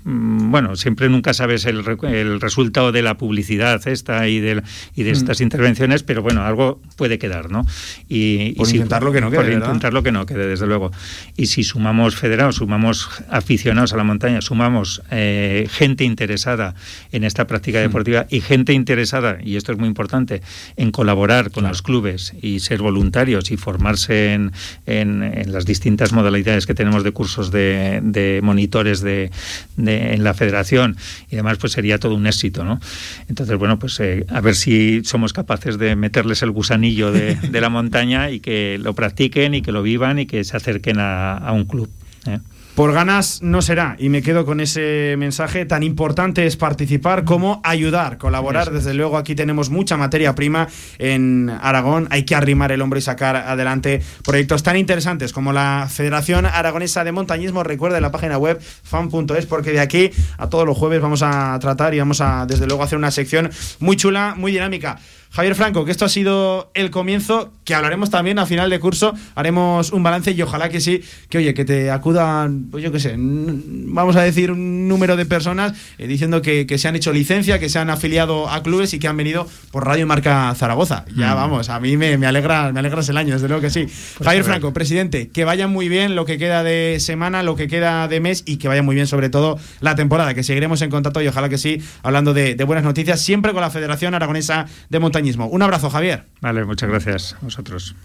bueno, siempre nunca sabes el, el, resultado de la publicidad esta y de, y de estas mm. intervenciones, pero bueno, algo puede quedar, ¿no? Y, por y intentarlo si, que no quede. Por intentarlo que no quede, desde luego. Y si sumamos federados, sumamos aficionados a la montaña, sumamos eh, gente interesada en esta práctica deportiva mm. y gente interesada, y esto es muy importante, en colaborar con claro. los clubes y ser voluntarios y formarse en, en, en, las distintas modalidades que tenemos de cursos de, de monitores de, de en la federación y demás, pues sería todo un éxito, ¿no? Entonces, bueno, pues eh, a ver si somos capaces de meterles el gusanillo de, de, la montaña y que lo practiquen y que lo vivan y que se acerquen a, a un club. ¿eh? Por ganas no será, y me quedo con ese mensaje. Tan importante es participar como ayudar, colaborar. Desde luego, aquí tenemos mucha materia prima en Aragón. Hay que arrimar el hombro y sacar adelante proyectos tan interesantes como la Federación Aragonesa de Montañismo. Recuerde la página web fan.es, porque de aquí a todos los jueves vamos a tratar y vamos a, desde luego, hacer una sección muy chula, muy dinámica. Javier Franco, que esto ha sido el comienzo, que hablaremos también a final de curso, haremos un balance y ojalá que sí, que oye, que te acudan, pues yo qué sé, vamos a decir un número de personas eh, diciendo que, que, se han hecho licencia, que se han afiliado a clubes y que han venido por Radio Marca Zaragoza. Ya mm. vamos, a mí me, me, alegra, me alegras el año, desde luego que sí. Pues Javier Franco, presidente, que vaya muy bien lo que queda de semana, lo que queda de mes y que vaya muy bien sobre todo la temporada, que seguiremos en contacto y ojalá que sí, hablando de, de buenas noticias, siempre con la Federación Aragonesa de Montañismo. Un abrazo, Javier. Vale, muchas gracias a vosotros.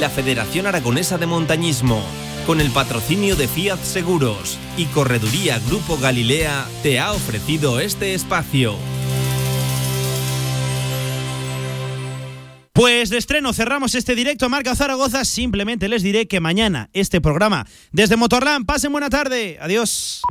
La Federación Aragonesa de Montañismo, con el patrocinio de Fiat Seguros y Correduría Grupo Galilea, te ha ofrecido este espacio. Pues de estreno cerramos este directo a Marca Zaragoza. Simplemente les diré que mañana este programa desde Motorland. Pasen buena tarde. Adiós.